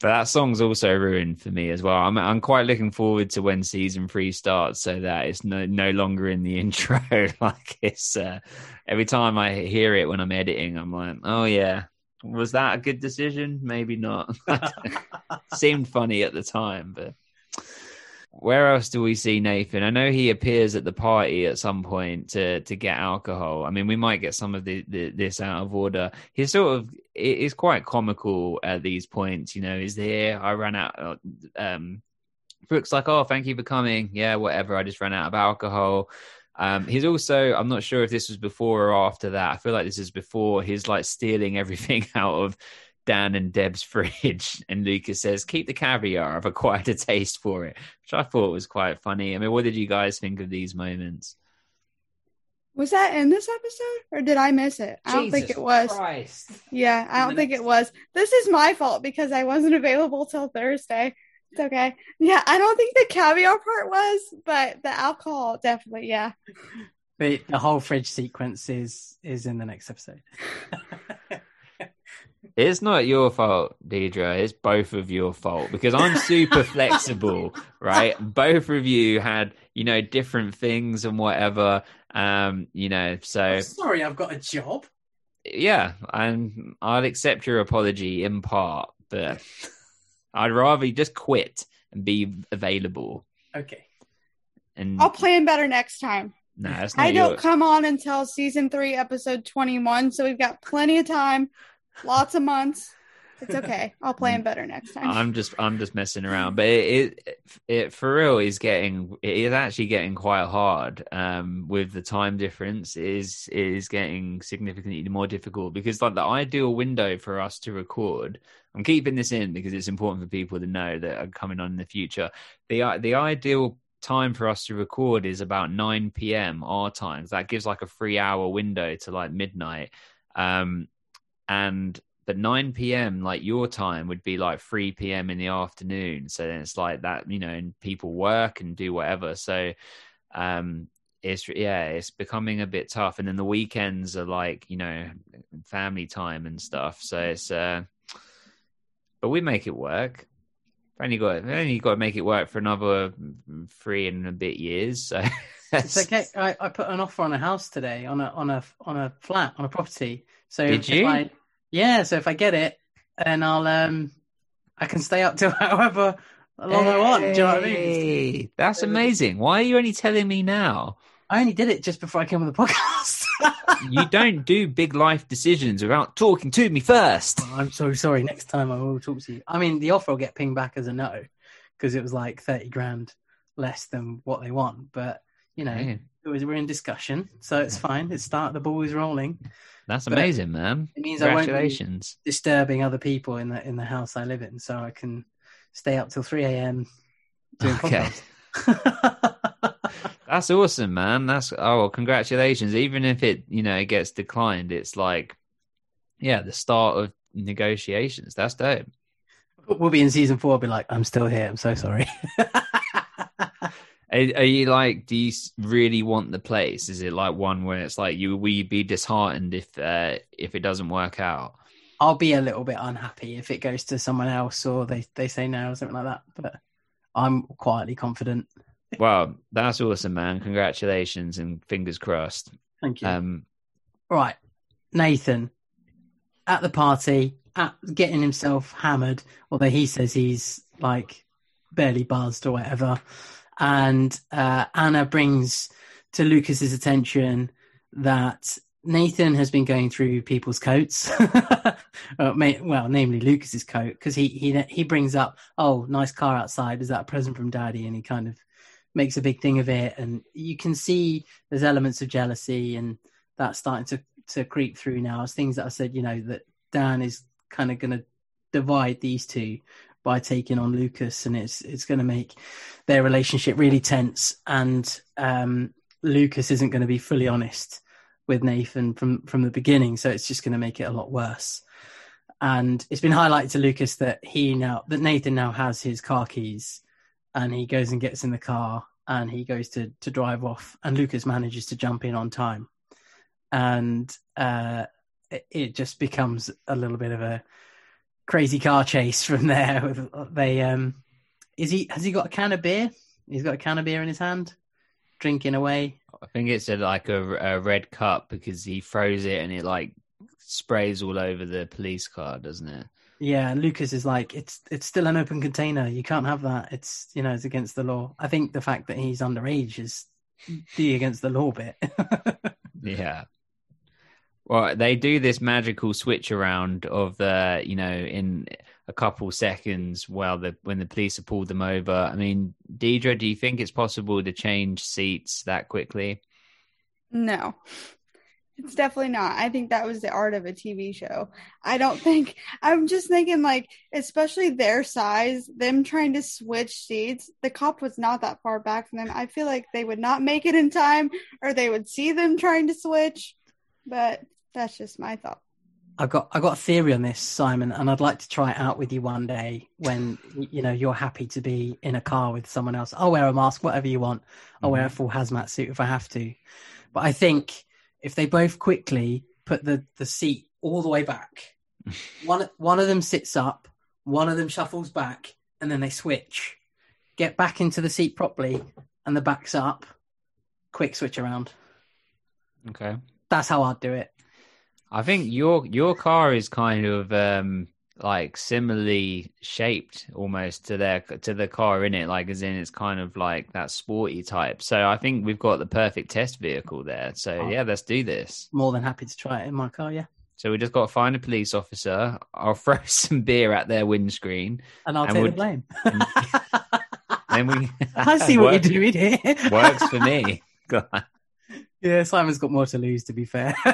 that song's also ruined for me as well. I'm I'm quite looking forward to when season three starts, so that it's no no longer in the intro. like it's uh, every time I hear it when I'm editing, I'm like, oh yeah, was that a good decision? Maybe not. Seemed funny at the time, but where else do we see Nathan? I know he appears at the party at some point to to get alcohol. I mean, we might get some of the, the, this out of order. He's sort of it is quite comical at these points. You know, he's here. I ran out. Um, Brooke's like, oh, thank you for coming. Yeah, whatever. I just ran out of alcohol. Um, he's also, I'm not sure if this was before or after that. I feel like this is before. He's like stealing everything [LAUGHS] out of Dan and Deb's fridge. [LAUGHS] And Lucas says, keep the caviar. I've acquired a taste for it, which I thought was quite funny. I mean, what did you guys think of these moments? Was that in this episode or did I miss it? I don't think it was. Christ. Yeah, I don't think it was. This is my fault because I wasn't available till Thursday. It's okay. Yeah, I don't think the caviar part was, but the alcohol definitely, yeah. the, the whole fridge sequence is is in the next episode. [LAUGHS] It's not your fault, Deidre. It's both of your fault because I'm super [LAUGHS] flexible, right? Both of you had, you know, different things and whatever. Um, you know, so I'm sorry, I've got a job. yeah, and I'll accept your apology in part, but [LAUGHS] I'd rather you just quit and be available. Okay. And I'll plan better next time. no, that's not I your. don't come on until season three, episode 21, so we've got plenty of time, lots of months. It's okay. I'll plan better next time. I'm just I'm just messing around, but it it, it for real is getting it is actually getting quite hard. Um, with the time difference is is getting significantly more difficult because like the ideal window for us to record. I'm keeping this in because it's important for people to know that are coming on in the future. The the ideal time for us to record is about 9 p.m. our times. That gives like a three hour window to like midnight. Um, and but 9 p.m. like your time would be like 3 p.m. in the afternoon. So then it's like that, you know, and people work and do whatever. So um it's yeah, it's becoming a bit tough. And then the weekends are like, you know, family time and stuff. So it's uh but we make it work. Only got only got to make it work for another three and a bit years. So [LAUGHS] It's okay. I, I put an offer on a house today on a on a on a flat on a property. So Did you? I, yeah, so if I get it, then I'll um I can stay up [LAUGHS] till however long I want. Do you know what I mean? That's amazing. Why are you only telling me now? I only did it just before I came on the podcast. [LAUGHS] You don't do big life decisions without talking to me first. I'm so sorry. Next time I will talk to you. I mean, the offer will get pinged back as a no because it was like thirty grand less than what they want. But you know, Yeah. It was, we're in discussion, so it's fine. It's start. The ball is rolling. That's But amazing, man. It means I won't be disturbing other people in the in the house I live in, so I can stay up till three a.m. doing Okay. [LAUGHS] [LAUGHS] That's awesome, man. That's oh, well, congratulations. Even if it, you know, it gets declined, it's like, yeah, the start of negotiations. That's dope. we'll be in season four. I'll be like, I'm still here. I'm so sorry. [LAUGHS] Are, are you like, do you really want the place? Is it like one where it's like, you will you be disheartened if uh, if it doesn't work out? I'll be a little bit unhappy if it goes to someone else or they they say no or something like that. But I'm quietly confident. Well, that's awesome, man. Congratulations and fingers crossed. Thank you. Um, right, Nathan at the party, at getting himself hammered, although he says he's like barely buzzed or whatever. And uh, Anna brings to Lucas's attention that Nathan has been going through people's coats. [LAUGHS] well, namely Lucas's coat, because he he he brings up, "Oh, nice car outside. Is that a present from Daddy?" And he kind of makes a big thing of it, and you can see there's elements of jealousy, and that's starting to to creep through now. As things that I said, you know, that Dan is kind of going to divide these two by taking on Lucas, and it's it's going to make their relationship really tense. And um, Lucas isn't going to be fully honest with Nathan from from the beginning, so it's just going to make it a lot worse. And it's been highlighted to Lucas that he now that Nathan now has his car keys, and he goes and gets in the car and he goes to to drive off, and Lucas manages to jump in on time, and uh, it, it just becomes a little bit of a crazy car chase from there. [LAUGHS] With they um, is he has he got a can of beer? He's got a can of beer in his hand, drinking away. I think it's a, like a, a red cup because he throws it and it like sprays all over the police car, doesn't it? Yeah, and Lucas is like, it's it's still an open container. You can't have that. It's you know, it's against the law. I think the fact that he's underage is the against the law bit. [LAUGHS] Yeah. Well, they do this magical switch around of the, you know, in a couple seconds while the when the police have pulled them over. I mean, Deidre, do you think it's possible to change seats that quickly? No, it's definitely not. I think that was the art of a TV show. I don't think, I'm just thinking, like, especially their size, them trying to switch seats, the cop was not that far back from them. I feel like they would not make it in time or they would see them trying to switch, but that's just my thought. I got I got a theory on this, Simon, and I'd like to try it out with you one day when you know you're happy to be in a car with someone else. I'll wear a mask, whatever you want. I'll wear a mm-hmm. full hazmat suit if I have to. But I think if they both quickly put the, the seat all the way back, [LAUGHS] one one of them sits up, one of them shuffles back, and then they switch. Get back into the seat properly, and the back's up. Quick switch around. Okay. That's how I'd do it. I think your your car is kind of um like similarly shaped almost to their to the car in it, like as in it's kind of like that sporty type. So I think we've got the perfect test vehicle there. So Oh. yeah, let's do this. More than happy to try it in my car, yeah. So we just got to find a police officer. I'll [LAUGHS] throw some beer at their windscreen, And I'll And take would- the blame. [LAUGHS] [LAUGHS] then we. I see what Work- you're doing here. Works for me. God. Yeah, Simon's got more to lose, to be fair. [LAUGHS]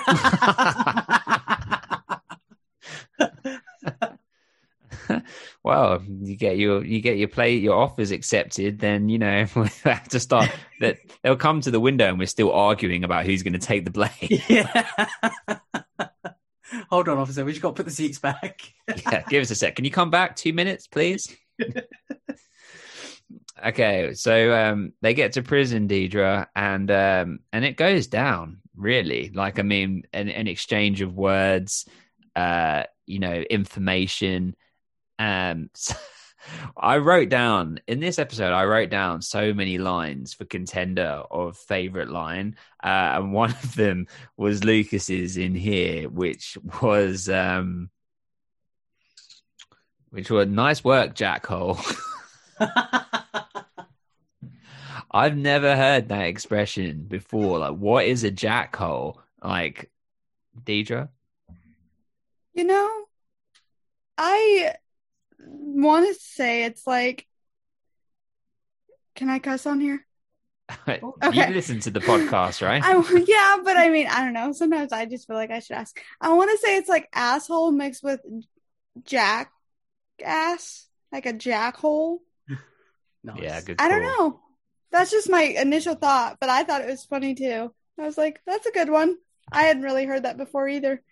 well, you get your you get your play your offers accepted, then you know [LAUGHS] we have to start [LAUGHS] that they'll come to the window and we're still arguing about who's going to take the blame. yeah. Hold on, officer. We just got to put the seats back. yeah, give us a sec. Can you come back two minutes, please? Okay, so um, they get to prison, Deidre, and um, and it goes down really. Like I mean, an, an exchange of words, uh, you know, information. Um, [LAUGHS] I wrote down in this episode. I wrote down so many lines for contender of favorite line, uh, and one of them was Lucas's in here, which was, um, which was nice work, Jack Hole. [LAUGHS] [LAUGHS] I've never heard that expression before. Like, what is a jackhole? Like, Deidre? You know, I want to say it's like. Can I cuss on here? [LAUGHS] You listen to the podcast, right? [LAUGHS] I, yeah, but I mean, I don't know. Sometimes I just feel like I should ask. I want to say it's like asshole mixed with jackass, like a jackhole. Nice. yeah, good. I don't call. know. That's just my initial thought, but I thought it was funny too. I was like, that's a good one. I hadn't really heard that before either.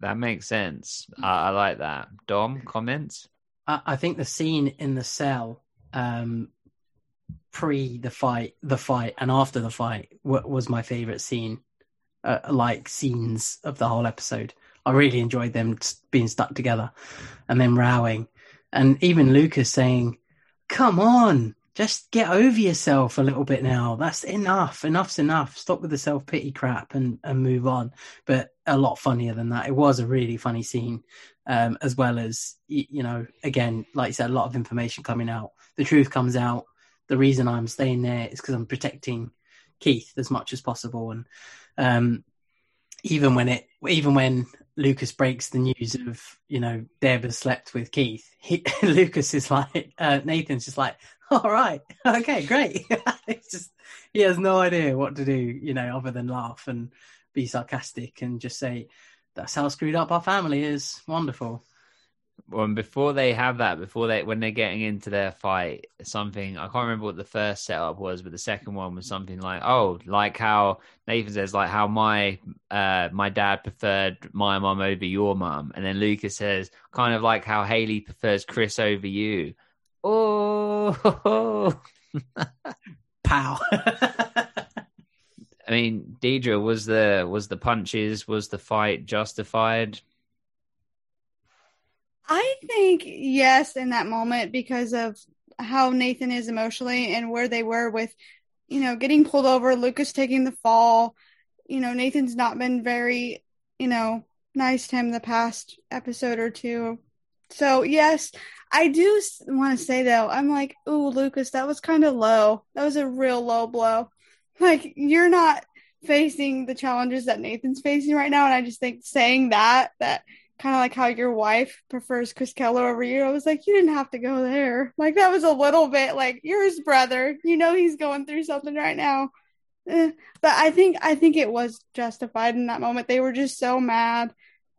That makes sense. I, I like that. Dom, comments? I, I think the scene in the cell, um, pre the fight, the fight, and after the fight w- was my favorite scene. Uh, like scenes of the whole episode. I really enjoyed them t- being stuck together, and then rowing, and even Lucas saying, "Come on." Just get over yourself a little bit now. That's enough. Enough's enough. Stop with the self pity crap and, and move on. But a lot funnier than that. It was a really funny scene, um, as well as you know, again, like you said, a lot of information coming out. The truth comes out. The reason I'm staying there is because I'm protecting Keith as much as possible, and um, even when it, even when Lucas breaks the news of you know Deb has slept with Keith, he, [LAUGHS] Lucas is like, uh, Nathan's just like, all right, [LAUGHS] okay, great. [LAUGHS] it's just he has no idea what to do, you know, other than laugh and be sarcastic and just say, "That's how screwed up our family is." Wonderful. Well, and before they have that, before they when they're getting into their fight, something I can't remember what the first setup was, but the second one was something like, oh, like how Nathan says, like how my uh my dad preferred my mom over your mom, and then Lucas says, kind of like how Haley prefers Chris over you. Oh, Pow. [LAUGHS] I mean, Deidre was the was the punches, was the fight justified? I think yes in that moment because of how Nathan is emotionally and where they were with, you know, getting pulled over, Lucas taking the fall. You know, Nathan's not been very, you know, nice to him the past episode or two. So yes, I do want to say though, I'm like, ooh, Lucas, that was kind of low. That was a real low blow. Like you're not facing the challenges that Nathan's facing right now, and I just think saying that that kind of like how your wife prefers Chris Keller over you. I was like, you didn't have to go there. Like that was a little bit like you're his brother. You know he's going through something right now. Eh, but I think I think it was justified in that moment. They were just so mad.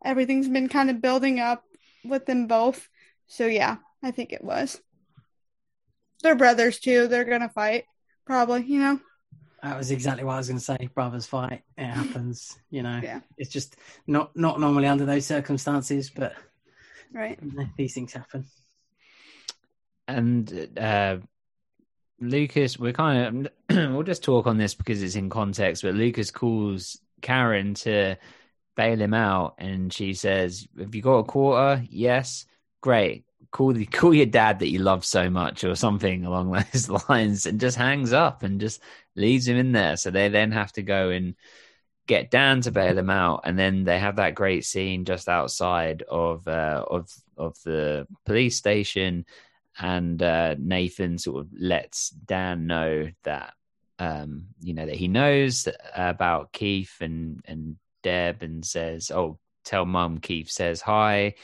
Everything's been kind of building up with them both. So yeah, I think it was. They're brothers too. They're gonna fight, probably. You know. That was exactly what I was going to say. Brothers fight. It happens. You know, Yeah. it's just not not normally under those circumstances, but Right. you know, these things happen. and uh Lucas, we're kind of [CLEARS THROAT] we'll just talk on this because it's in context, but Lucas calls Karen to bail him out and she says, Have you got a quarter? Yes. Great. Call the call your dad that you love so much or something along [LAUGHS] those lines and just hangs up and just leaves him in there. So they then have to go and get Dan to bail him out, and then they have that great scene just outside of uh, of of the police station, and uh, Nathan sort of lets Dan know that um, you know that he knows about Keith and and Deb, and says, "Oh, tell Mum Keith says hi,"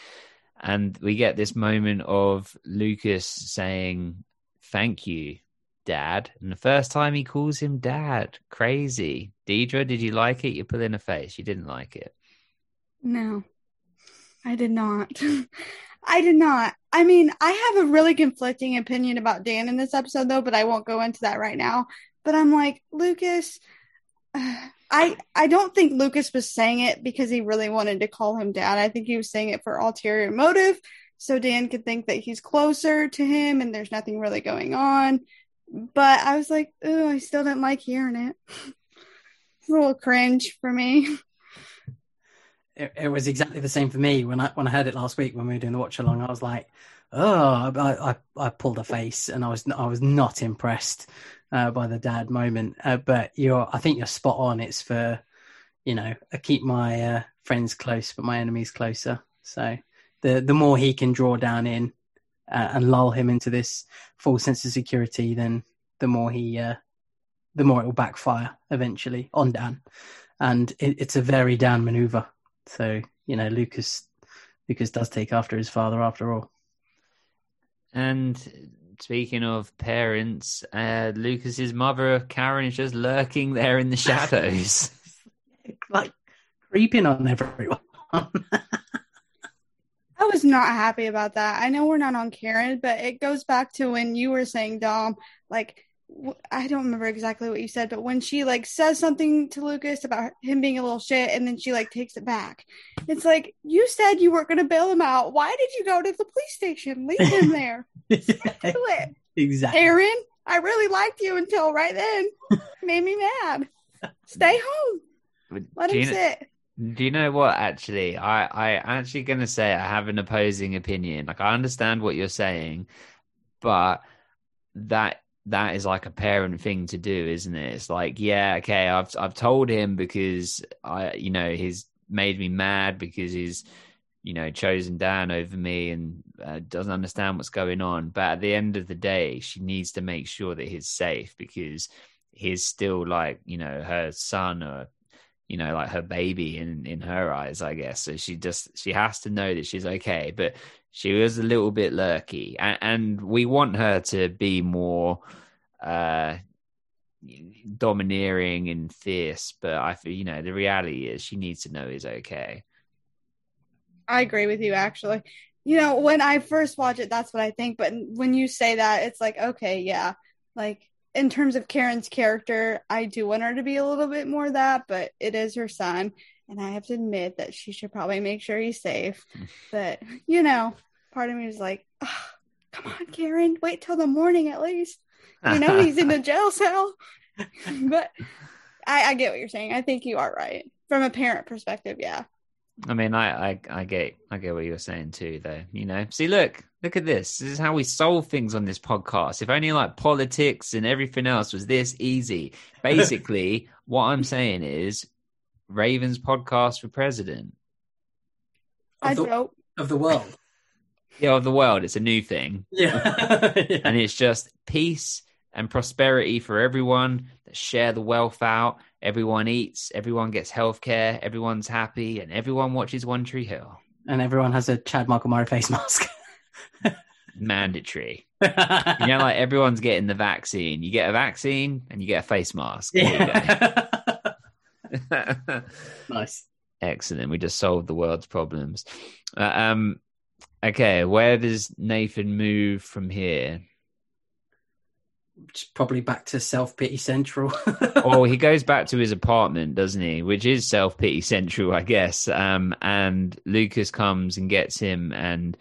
and we get this moment of Lucas saying, "Thank you." Dad, and the first time he calls him Dad, crazy. Deidre, did you like it? You put in a face. You didn't like it. No, I did not. [LAUGHS] I did not. I mean, I have a really conflicting opinion about Dan in this episode, though, but I won't go into that right now. But I'm like, Lucas, [SIGHS] I I don't think Lucas was saying it because he really wanted to call him dad. I think he was saying it for ulterior motive, so Dan could think that he's closer to him and there's nothing really going on. But I was like, oh, I still didn't like hearing it. [LAUGHS] It's a little cringe for me. It, it was exactly the same for me when I when I heard it last week when we were doing the watch along. I was like, oh, I, I, I pulled a face and I was I was not impressed uh, by the dad moment. Uh, but you're, I think you're spot on. It's for, you know, I keep my uh, friends close, but my enemies closer. So the the more he can draw down in uh, and lull him into this false sense of security, then the more he, uh, the more it will backfire eventually on Dan. And it, it's a very Dan maneuver. So you know, Lucas Lucas does take after his father after all. And speaking of parents, uh, Lucas's mother Karen is just lurking there in the [LAUGHS] shadows, like creeping on everyone. [LAUGHS] I was not happy about that. I know we're not on Karen, but it goes back to when you were saying Dom, like I don't remember exactly what you said, but when she like says something to Lucas about him being a little shit and then she like takes it back. It's like you said you weren't going to bail him out. Why did you go to the police station? Leave him [LAUGHS] there. Do it. Exactly. Karen, I really liked you until right then. Made me mad. Stay home. Let him sit. Do you know what? Actually, I I actually gonna say I have an opposing opinion. Like I understand what you're saying, but that that is like a parent thing to do, isn't it? It's like, yeah, okay, I've I've told him because I, you know, he's made me mad because he's, you know, chosen Dan over me and uh, doesn't understand what's going on. But at the end of the day, she needs to make sure that he's safe because he's still like, you know, her son or you know like her baby in in her eyes i guess so she just she has to know that she's okay but she was a little bit lurky and, and we want her to be more uh domineering and fierce but i feel you know the reality is she needs to know he's okay I agree with you actually. You know, when I first watch it, that's what I think. But when you say that, it's like, okay, yeah. Like in terms of Karen's character, I do want her to be a little bit more that, but it is her son. And I have to admit that she should probably make sure he's safe. [LAUGHS] but, you know, part of me is like, oh, come on, Karen, wait till the morning at least. You know, he's in the [LAUGHS] jail cell. [LAUGHS] but I, I get what you're saying. I think you are right. From a parent perspective, yeah. I mean, I, I, I get, I get what you're saying too, though. You know, see, look, look at this. This is how we solve things on this podcast. If only like politics and everything else was this easy. [LAUGHS] Basically, what I'm saying is, Ravens podcast for president. I Of the, of the world. [LAUGHS] Yeah, of the world. It's a new thing, Yeah. [LAUGHS] Yeah. and it's just peace and prosperity for everyone that share the wealth out. Everyone eats, everyone gets healthcare, everyone's happy, and everyone watches One Tree Hill. and everyone has a Chad Michael Murray face mask. [LAUGHS] Mandatory. You know, [LAUGHS] like everyone's getting the vaccine. You get a vaccine and you get a face mask. Yeah. [LAUGHS] nice. Excellent. We just solved the world's problems. Uh, um, okay, where does Nathan move from here? Probably back to self pity central. [LAUGHS] oh, he goes back to his apartment, doesn't he? Which is self pity central, I guess. Um, and Lucas comes and gets him, and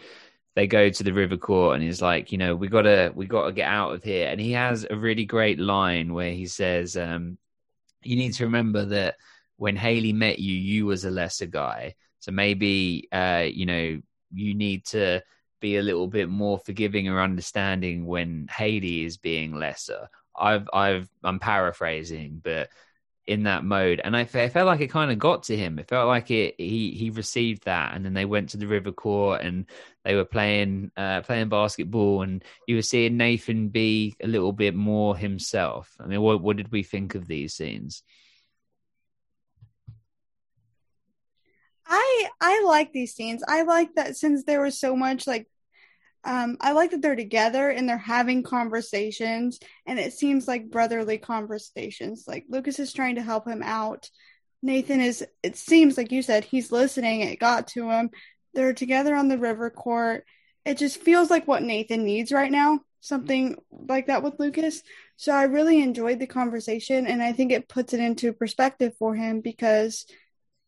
they go to the river court, and he's like, you know, we gotta, we gotta get out of here. And he has a really great line where he says, um, "You need to remember that when Haley met you, you was a lesser guy. So maybe, uh, you know, you need to." Be a little bit more forgiving or understanding when Haley is being lesser. I've I've I'm paraphrasing, but in that mode, and I, I felt like it kind of got to him. It felt like it he he received that, and then they went to the river court and they were playing uh, playing basketball, and you were seeing Nathan be a little bit more himself. I mean, what what did we think of these scenes? I I like these scenes. I like that since there was so much like um I like that they're together and they're having conversations and it seems like brotherly conversations. Like Lucas is trying to help him out. Nathan is it seems like you said he's listening. It got to him. They're together on the river court. It just feels like what Nathan needs right now. Something like that with Lucas. So I really enjoyed the conversation and I think it puts it into perspective for him because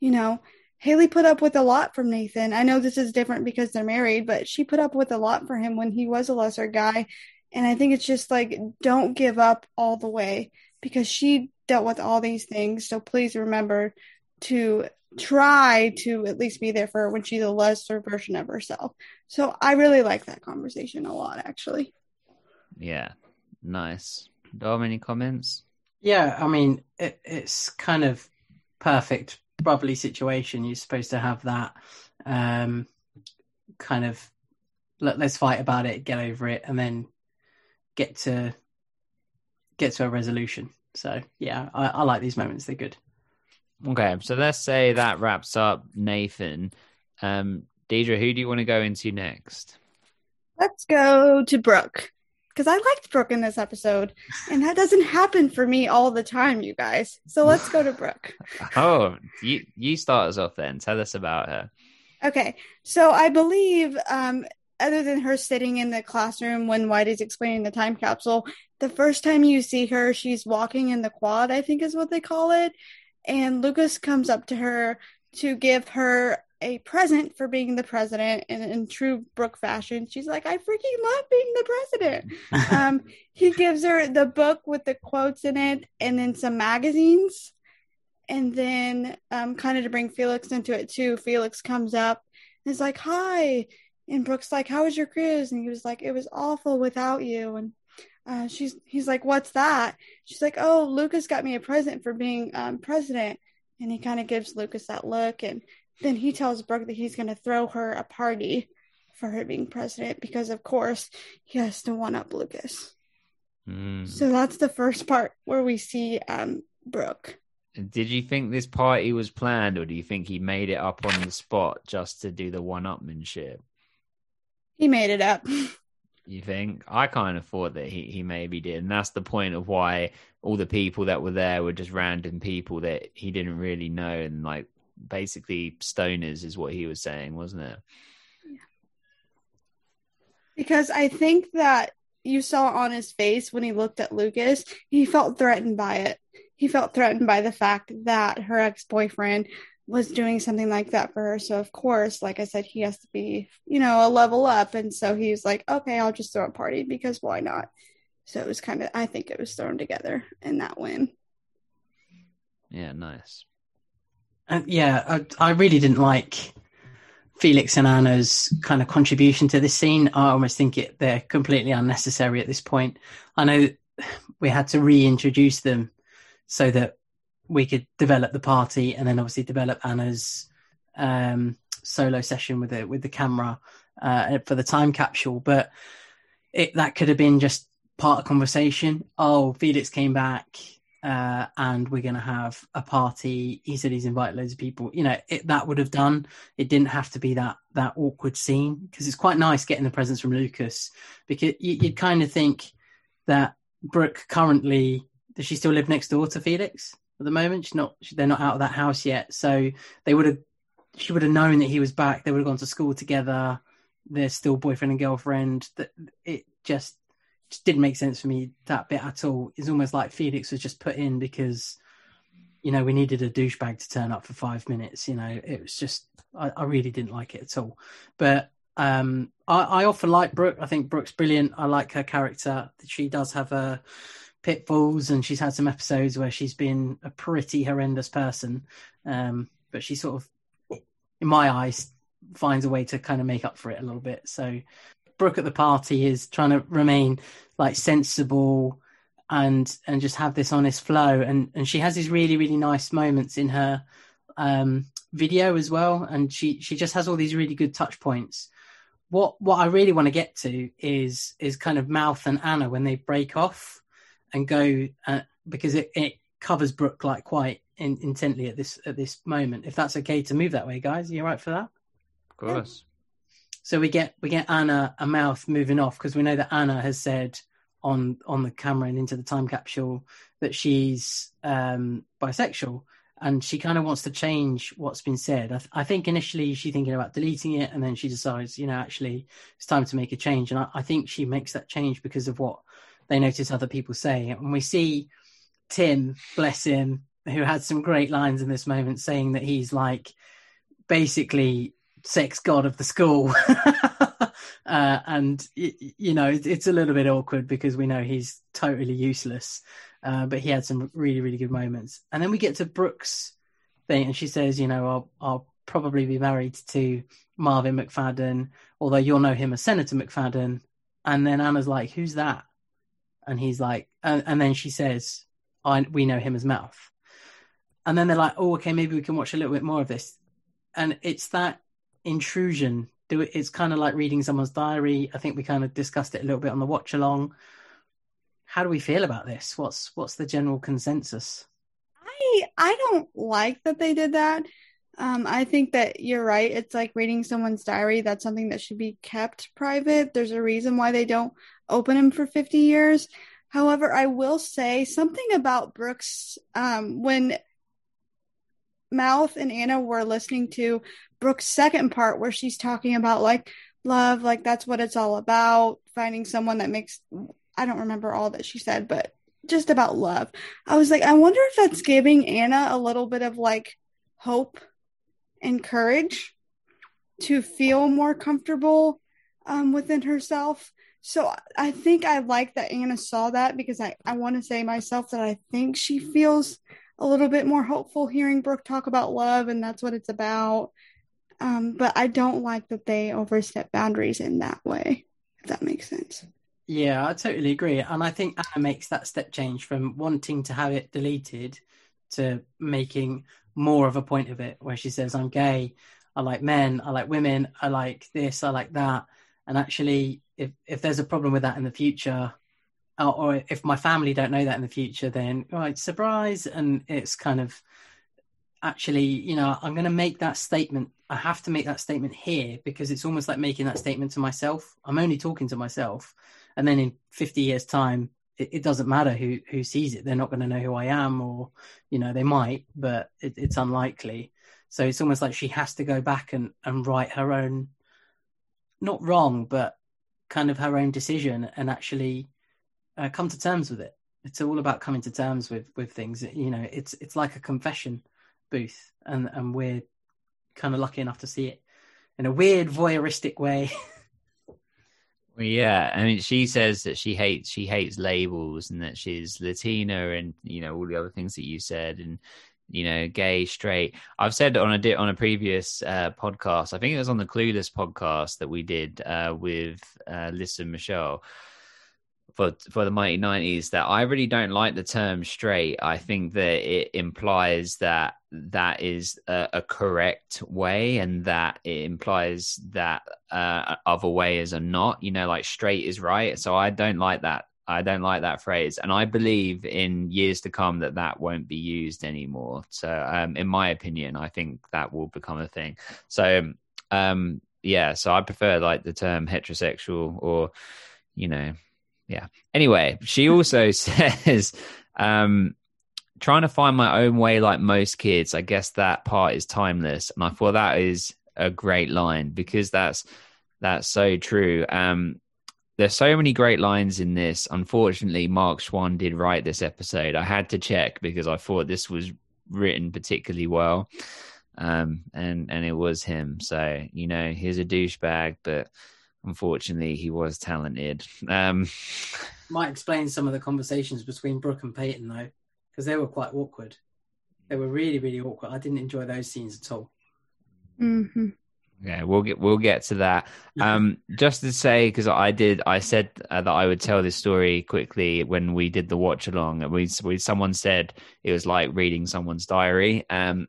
you know, Haley put up with a lot from Nathan. I know this is different because they're married, but she put up with a lot for him when he was a lesser guy. And I think it's just like, don't give up all the way because she dealt with all these things. So please remember to try to at least be there for her when she's a lesser version of herself. So I really like that conversation a lot, actually. Yeah, nice. Dom, any comments? Yeah, I mean, it, it's kind of perfect brotherly situation. You're supposed to have that um, kind of let, let's fight about it, get over it, and then get to get to a resolution. So yeah, I, I like these moments. They're good. Okay, so let's say that wraps up Nathan. Um, Deidre, who do you want to go into next? Let's go to Brooke because I liked Brooke in this episode, and that doesn't happen for me all the time, you guys. So let's go to Brooke. [LAUGHS] oh, you you start us off then. Tell us about her. Okay, so I believe, um, other than her sitting in the classroom when Whitey's explaining the time capsule, the first time you see her, she's walking in the quad. I think is what they call it, and Lucas comes up to her to give her a present for being the president and in true Brooke fashion, she's like, I freaking love being the president. [LAUGHS] um, he gives her the book with the quotes in it and then some magazines. And then, um, kind of to bring Felix into it too, Felix comes up and is like, Hi. And Brooke's like, How was your cruise? And he was like, It was awful without you. And uh, she's he's like, What's that? She's like, Oh, Lucas got me a present for being um, president. And he kind of gives Lucas that look. And then he tells Brooke that he's going to throw her a party for her being president because, of course, he has to one up Lucas. Mm. So that's the first part where we see um, Brooke. Did you think this party was planned, or do you think he made it up on the spot just to do the one-upmanship? He made it up. [LAUGHS] You think? I kind of thought that he, he maybe did, and that's the point of why all the people that were there were just random people that he didn't really know, and like basically stoners is what he was saying, wasn't it? Because I think that you saw on his face when he looked at Lucas, he felt threatened by it. He felt threatened by the fact that her ex boyfriend was doing something like that for her. So, of course, like I said, he has to be, you know, a level up. And so he was like, okay, I'll just throw a party because why not? So it was kind of, I think it was thrown together in that win. Yeah, nice. And yeah, I, I really didn't like Felix and Anna's kind of contribution to this scene. I almost think it they're completely unnecessary at this point. I know we had to reintroduce them so that we could develop the party and then obviously develop Anna's um, solo session with the with the camera uh, for the time capsule. But it that could have been just part of conversation. Oh, Felix came back uh, and we're going to have a party. He said he's invited loads of people. You know, it, that would have done. It didn't have to be that that awkward scene because it's quite nice getting the presents from Lucas because you, would kind of think that Brooke currently does she still live next door to Felix at the moment? She's not. They're not out of that house yet, so they would have. She would have known that he was back. They would have gone to school together. They're still boyfriend and girlfriend. That it just didn't make sense for me that bit at all. It's almost like Felix was just put in because you know we needed a douchebag to turn up for five minutes. You know, it was just I, I really didn't like it at all. But um, I, I often like Brooke. I think Brooke's brilliant. I like her character. She does have a pitfalls, and she's had some episodes where she's been a pretty horrendous person. Um, but she sort of, in my eyes, finds a way to kind of make up for it a little bit. So Brooke at the party is trying to remain like sensible and and just have this honest flow. And and she has these really really nice moments in her um video as well. And she she just has all these really good touch points. What what i really want to get to is is kind of mouth and anna when they break off and go uh, because it it covers brooke like quite in, intently at this at this moment. If that's okay to move that way guys are you right for that? Of course so we get we get Anna a mouth moving off because we know that Anna has said on on the camera and into the time capsule that she's um, bisexual and she kind of wants to change what's been said. I, th- I, think initially she's thinking about deleting it and then she decides, you know, actually it's time to make a change. And I, I think she makes that change because of what they notice other people say. And we see Tim, bless him, who had some great lines in this moment saying that he's like basically sex god of the school. [LAUGHS] uh, and, you know, it's a little bit awkward because we know he's totally useless. Uh, but he had some really, really good moments. And then we get to Brooke's thing, and she says, you know, I'll, I'll probably be married to Marvin McFadden, although you'll know him as Senator McFadden. And then Anna's like, who's that? And he's like, and, and then she says, I, we know him as Mouth. And then they're like, oh, okay, maybe we can watch a little bit more of this. And it's that intrusion. It's kind of like reading someone's diary. I think we kind of discussed it a little bit on the watch along. How do we feel about this? What's what's the general consensus? I I don't like that they did that. Um, I think that you're right. It's like reading someone's diary. That's something that should be kept private. There's a reason why they don't open them for 50 years. However, I will say something about Brooke's um, when Mouth and Anna were listening to Brooke's second part where she's talking about like love, like that's what it's all about, finding someone that makes I don't remember all that she said, but just about love. I was like, I wonder if that's giving Anna a little bit of like hope and courage to feel more comfortable um, within herself. So I think I like that Anna saw that because I, I want to say myself that I think she feels a little bit more hopeful hearing Brooke talk about love and that's what it's about. Um, but I don't like that they overstep boundaries in that way, if that makes sense. Yeah, I totally agree. And I think Anna makes that step change from wanting to have it deleted to making more of a point of it, where she says, I'm gay, I like men, I like women, I like this, I like that. And actually, if, if there's a problem with that in the future, or, if my family don't know that in the future, then oh, right, surprise, and it's kind of actually, you know, I'm going to make that statement. I have to make that statement here because it's almost like making that statement to myself. I'm only talking to myself, and then in 50 years' time, it, it doesn't matter who who sees it. They're not going to know who I am, or you know, they might, but it, it's unlikely. So it's almost like she has to go back and and write her own, not wrong, but kind of her own decision and actually uh, come to terms with it. It's all about coming to terms with with things. You know, it's it's like a confession booth, and and we're kind of lucky enough to see it in a weird voyeuristic way. [LAUGHS] yeah, I mean, she says that she hates she hates labels and that she's Latina and you know all the other things that you said and you know gay straight i've said on a on a previous uh, podcast i think it was on the clueless podcast that we did uh, with uh, lisa michelle for for the mighty 90s that I really don't like the term straight. I think that it implies that that is a, a correct way and that it implies that uh, other ways are not, you know, like straight is right. So I don't like that. I don't like that phrase. And I believe in years to come that that won't be used anymore. So, um, in my opinion, I think that will become a thing. So, um, yeah, so I prefer like the term heterosexual or, you know, yeah. Anyway, she also [LAUGHS] says, um, trying to find my own way like most kids. I guess that part is timeless. And I thought that is a great line because that's that's so true. Um, there's so many great lines in this. Unfortunately, Mark Schwahn did write this episode. I had to check because I thought this was written particularly well. Um, and and it was him. So, you know, he's a douchebag, but unfortunately, he was talented. Um, [LAUGHS] Might explain some of the conversations between Brooke and Peyton though, because they were quite awkward. They were really, really awkward. I didn't enjoy those scenes at all. Mm-hmm. Yeah, we'll get we'll get to that. Um, just to say, because I did, I said uh, that I would tell this story quickly when we did the watch along, and we, we someone said it was like reading someone's diary. Um,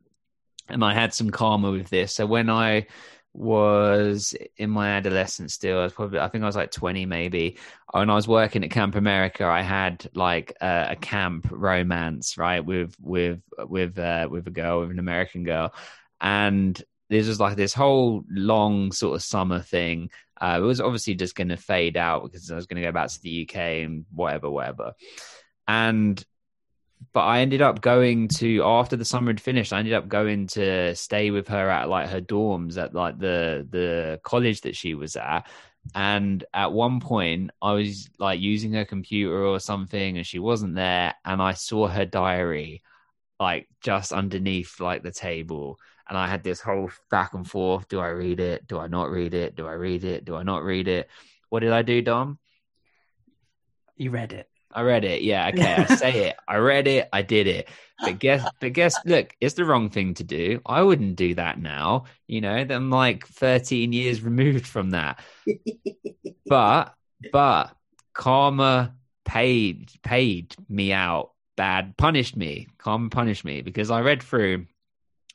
and I had some karma with this. So when I was in my adolescence still. I was probably, I think I was like 20 maybe. When I was working at Camp America, I had like a, a camp romance, right, with with with uh, with a girl, with an American girl, and this was like this whole long sort of summer thing. Uh, it was obviously just going to fade out because I was going to go back to the UK and whatever, whatever. And but I ended up going to after the summer had finished. I ended up going to stay with her at like her dorms at like the the college that she was at. And at one point, I was like using her computer or something, and she wasn't there. And I saw her diary like just underneath like the table. And I had this whole back and forth: Do I read it? Do I not read it? Do I read it? Do I not read it? What did I do, Dom? You read it. I read it. Yeah, [LAUGHS] okay. I say it. I read it. I did it. But guess, but guess, look, it's the wrong thing to do. I wouldn't do that now. You know, I'm like 13 years [LAUGHS] removed from that. but, but karma paid paid me out bad, punished me. Karma punished me because I read through.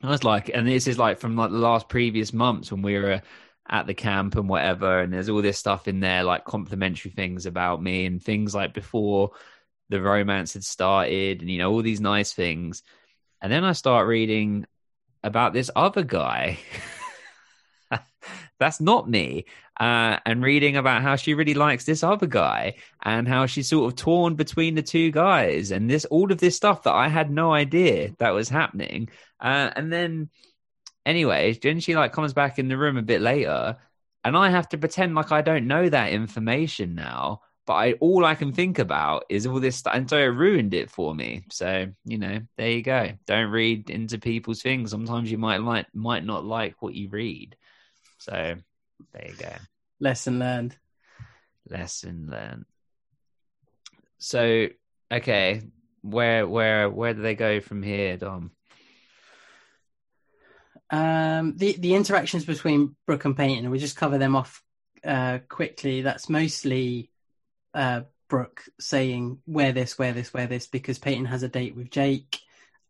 I was like, and this is like from like the last previous months when we were at the camp and whatever, and there's all this stuff in there, like complimentary things about me and things like before the romance had started, and you know all these nice things. And then I start reading about this other guy. [LAUGHS] That's not me. Uh, and reading about how she really likes this other guy and how she's sort of torn between the two guys and this all of this stuff that I had no idea that was happening. Uh, and then, anyway, then she like comes back in the room a bit later, and I have to pretend like I don't know that information now. But I all I can think about is all this stuff, and so it ruined it for me. So you know, there you go. Don't read into people's things. Sometimes you might like might not like what you read. So there you go. Lesson learned. Lesson learned. So okay, where where where do they go from here, Dom? Um, the the interactions between Brooke and Peyton, we just cover them off uh, quickly. That's mostly uh, Brooke saying wear this, wear this, wear this because Peyton has a date with Jake,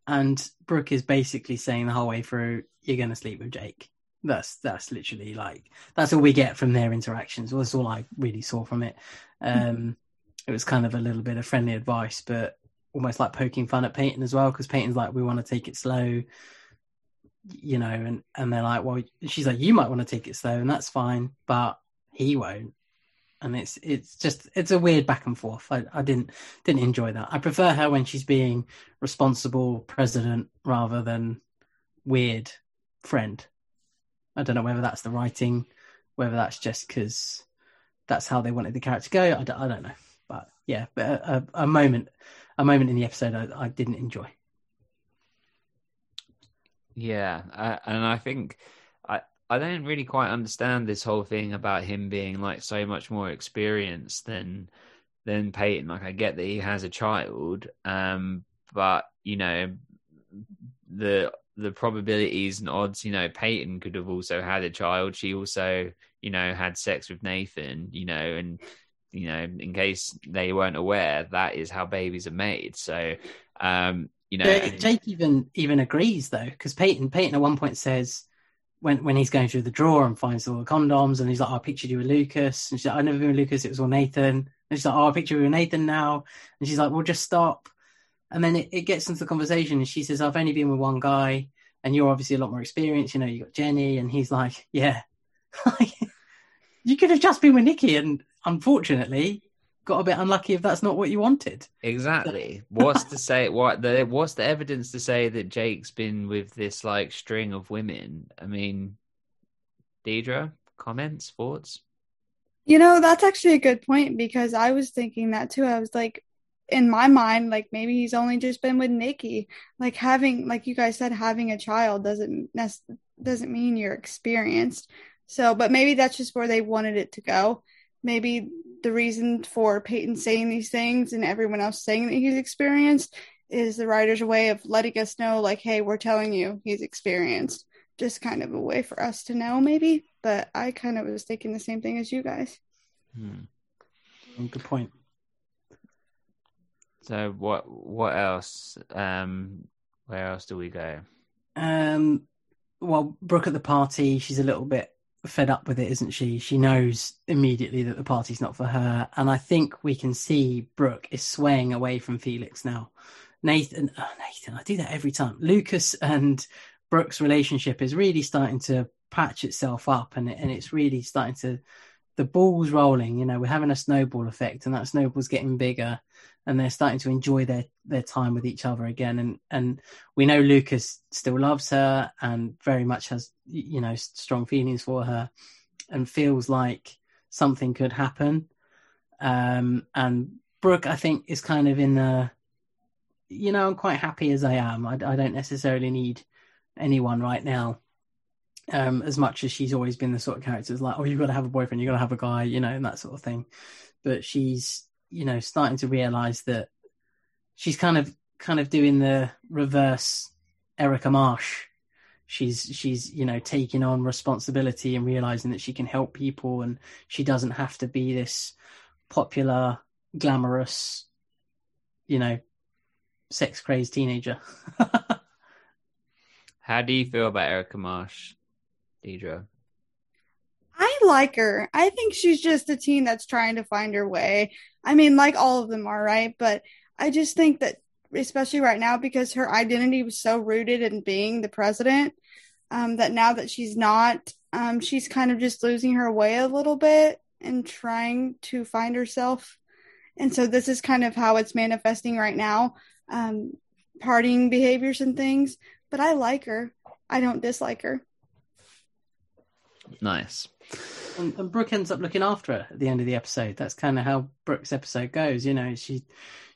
and Brooke is basically saying the whole way through, "You're going to sleep with Jake." That's that's literally like that's all we get from their interactions. That's all I really saw from it. Um, it was kind of a little bit of friendly advice, but almost like poking fun at Peyton as well because Peyton's like, "We want to take it slow." You know, and and they're like, well, she's like, you might want to take it slow, and that's fine, but he won't. And it's it's just it's a weird back and forth. I, I didn't didn't enjoy that. I prefer her when she's being responsible president rather than weird friend. I don't know whether that's the writing, whether that's just because that's how they wanted the character to go. I don't, I don't know, but yeah, but a, a, moment, a moment in the episode I, I didn't enjoy. Yeah, uh, and I think I I don't really quite understand this whole thing about him being like so much more experienced than than Peyton. Like I get that he has a child, um, but you know the the probabilities and odds. You know, Peyton could have also had a child. She also you know had sex with Nathan. You know, and you know in case they weren't aware, that is how babies are made. So. um you know, Yeah, Jake even even agrees though, because Peyton Peyton at one point says when when he's going through the drawer and finds all the condoms, and he's like, oh, "I pictured you with Lucas," and she's like, "I've never been with Lucas; it was all Nathan." And she's like, "Oh, I picture you with Nathan now," and she's like, "Well, just stop." And then it, it gets into the conversation, and she says, "I've only been with one guy, and you're obviously a lot more experienced. You know, you got Jenny," and he's like, "Yeah." [LAUGHS] you could have just been with Nikki, and unfortunately, got a bit unlucky if that's not what you wanted. Exactly. [LAUGHS] What's to say? What the? What's the evidence to say that Jake's been with this like string of women? I mean, Deidre, comments, thoughts? You know, that's actually a good point because I was thinking that too. I was like, in my mind, like maybe he's only just been with Nikki. Like having, like you guys said, having a child doesn't nec- doesn't mean you're experienced. So, but maybe that's just where they wanted it to go. Maybe the reason for Peyton saying these things and everyone else saying that he's experienced is the writer's way of letting us know, like, hey, we're telling you he's experienced. Just kind of a way for us to know, maybe. But I kind of was thinking the same thing as you guys. Hmm. Good point. So what? What else? Um, where else do we go? Um, well, Brooke at the party, she's a little bit fed up with it, isn't she? She knows immediately that the party's not for her, and I think we can see Brooke is swaying away from Felix now. Nathan, oh, Nathan, I do that every time. Lucas and Brooke's relationship is really starting to patch itself up, and and it's really starting to the ball's rolling. You know, we're having a snowball effect, and that snowball's getting bigger, and they're starting to enjoy their their time with each other again. And and we know Lucas still loves her and very much has you know strong feelings for her, and feels like something could happen. Um, and Brooke, I think, is kind of in the, you know, I'm quite happy as I am. I, I don't necessarily need anyone right now um, as much as she's always been the sort of character that's like, oh, you've got to have a boyfriend, you've got to have a guy, you know, and that sort of thing. But she's you know, starting to realize that she's kind of kind of doing the reverse Erica Marsh. She's she's you know taking on responsibility and realizing that she can help people and she doesn't have to be this popular, glamorous, you know, sex crazed teenager. [LAUGHS] How do you feel about Erica Marsh, Deidre? I like her. I think she's just a teen that's trying to find her way. I mean, like all of them are, right? But I just think that, especially right now, because her identity was so rooted in being the president, um, that now that she's not, um, she's kind of just losing her way a little bit and trying to find herself. And so this is kind of how it's manifesting right now um, partying behaviors and things. But I like her. I don't dislike her. Nice. And, and Brooke ends up looking after her at the end of the episode. That's kind of how Brooke's episode goes. You know, she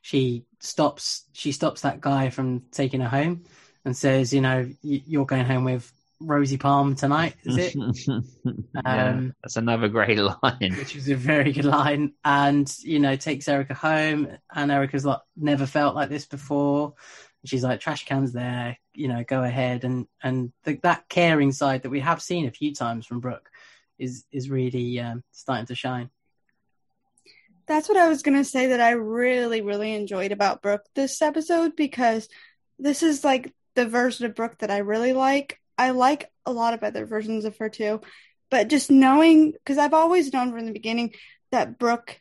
she stops she stops that guy from taking her home and says, you know, you're going home with Rosie Palm tonight, is it? [LAUGHS] yeah, um, that's another great line. Which is a very good line. And, you know, takes Erica home and Erica's like never felt like this before. She's like, trash cans there, you know, go ahead. And and the, that caring side that we have seen a few times from Brooke is is really um, starting to shine. That's what I was gonna say that I really, really enjoyed about Brooke this episode because this is like the version of Brooke that I really like. I like a lot of other versions of her too, but just knowing because I've always known from the beginning that Brooke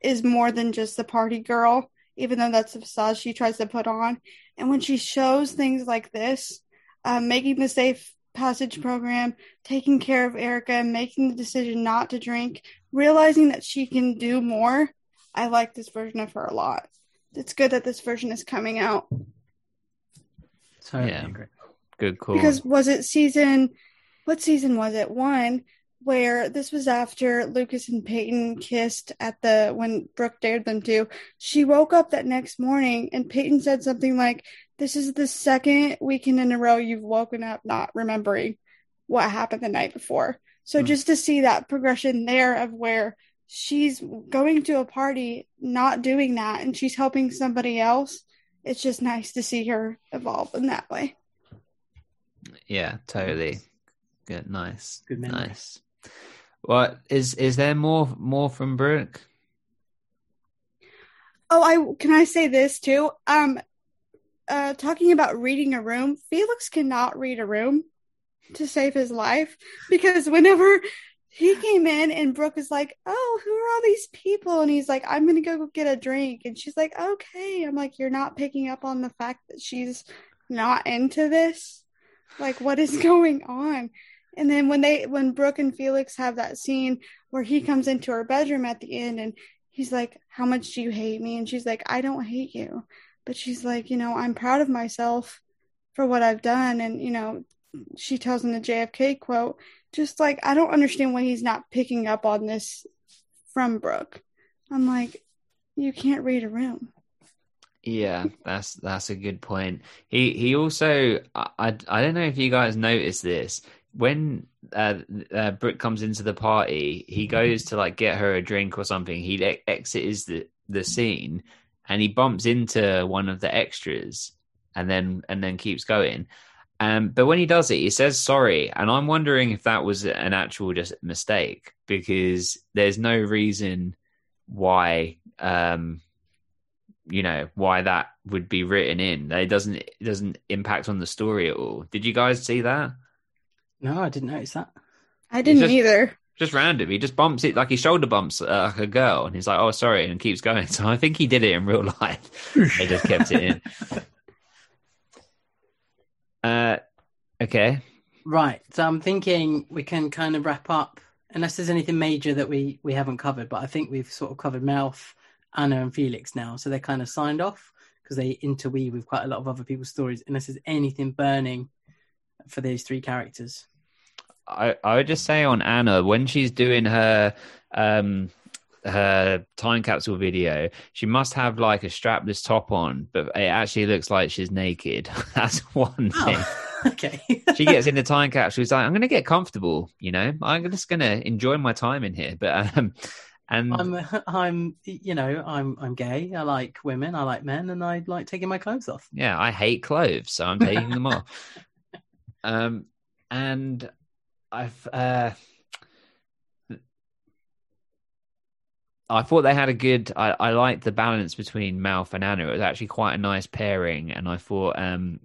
is more than just the party girl, even though that's the facade she tries to put on. And when she shows things like this, uh, making the safe passage program, taking care of Erica, making the decision not to drink, realizing that she can do more, I like this version of her a lot. It's good that this version is coming out. Totally yeah. Good call. Because was it season? What season was it? One where this was after Lucas and Peyton kissed at the when Brooke dared them to. She woke up that next morning and Peyton said something like, "This is the second weekend in a row you've woken up not remembering what happened the night before." So mm. just to see that progression there of where she's going to a party, not doing that, and she's helping somebody else. It's just nice to see her evolve in that way. Yeah, totally. Good, nice, good, memory. nice. What is is there more more from Brooke? Oh, I can I say this too? Um, uh, talking about reading a room, Felix cannot read a room to save his life because whenever he came in and Brooke is like, "Oh, who are all these people?" and he's like, "I'm gonna go get a drink," and she's like, "Okay." I'm like, "You're not picking up on the fact that she's not into this." Like, what is [LAUGHS] going on? And then when they when Brooke and Felix have that scene where he comes into her bedroom at the end and he's like, How much do you hate me? And she's like, I don't hate you. But she's like, you know, I'm proud of myself for what I've done and you know, she tells him the JFK quote, just like I don't understand why he's not picking up on this from Brooke. I'm like, you can't read a room. Yeah, that's that's a good point. He he also I I don't know if you guys noticed this when uh, uh, Brooke comes into the party, he goes to like get her a drink or something. He le- exits the the scene and he bumps into one of the extras and then and then keeps going. Um, but when he does it, he says sorry, and I'm wondering if that was an actual just mistake because there's no reason why um you know why that would be written in. It doesn't it doesn't impact on the story at all. Did you guys see that? No, I didn't notice that. I didn't just, either. Just random. He just bumps it like he shoulder bumps uh, like a girl, and he's like, "Oh, sorry," and keeps going. [LAUGHS] So I think he did it in real life. [LAUGHS] they just kept it in. Uh, okay. Right. So I'm thinking we can kind of wrap up, unless there's anything major that we we haven't covered. But I think we've sort of covered Mouth Anna and Felix now, so they're kind of signed off because they interweave with quite a lot of other people's stories. Unless there's anything burning for these three characters. I I would just say on Anna when she's doing her um her time capsule video, she must have like a strapless top on, but it actually looks like she's naked. [LAUGHS] That's one oh, thing. Oh, [LAUGHS] okay. [LAUGHS] she gets in the time capsule. She's like, I'm going to get comfortable. You know, I'm just going to enjoy my time in here. But um, And I'm, I'm, you know, I'm, I'm gay. I like women. I like men, and I like taking my clothes off. yeah, I hate clothes, so I'm taking them off. Um, and I've uh, I thought they had a good. I, I liked the balance between Mouth and Anna. It was actually quite a nice pairing, and I thought um,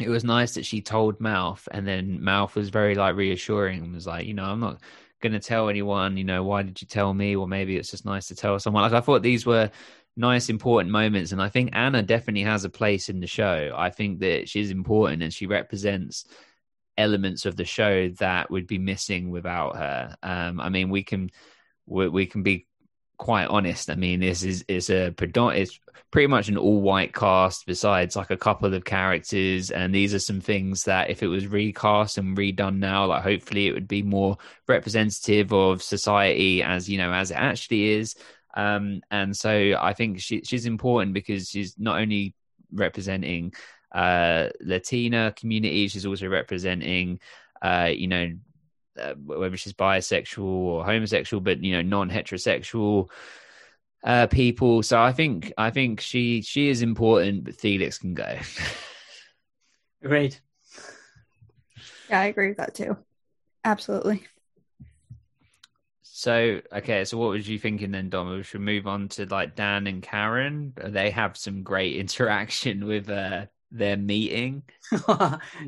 it was nice that she told Mouth, and then Mouth was very like reassuring and was like, you know, I'm not going to tell anyone. You know, why did you tell me? Or maybe it's just nice to tell someone. Like I thought these were nice, important moments, and I think Anna definitely has a place in the show. I think that she's important and she represents elements of the show that would be missing without her. Um, I mean, we can we, we can be quite honest. I mean, this is is a it's pretty much an all white cast besides like a couple of characters, and these are some things that if it was recast and redone now, like hopefully it would be more representative of society as you know as it actually is. Um, and so I think she, she's important because she's not only representing uh, Latina community, she's also representing, uh, you know, uh, whether she's bisexual or homosexual, but you know, non-heterosexual uh, people. So I think I think she she is important, but Felix can go. [LAUGHS] Agreed. Yeah, I agree with that too. Absolutely. So okay, so what was you thinking then, Dom? We should move on to like Dan and Karen. They have some great [LAUGHS] interaction with uh, their meeting. [LAUGHS]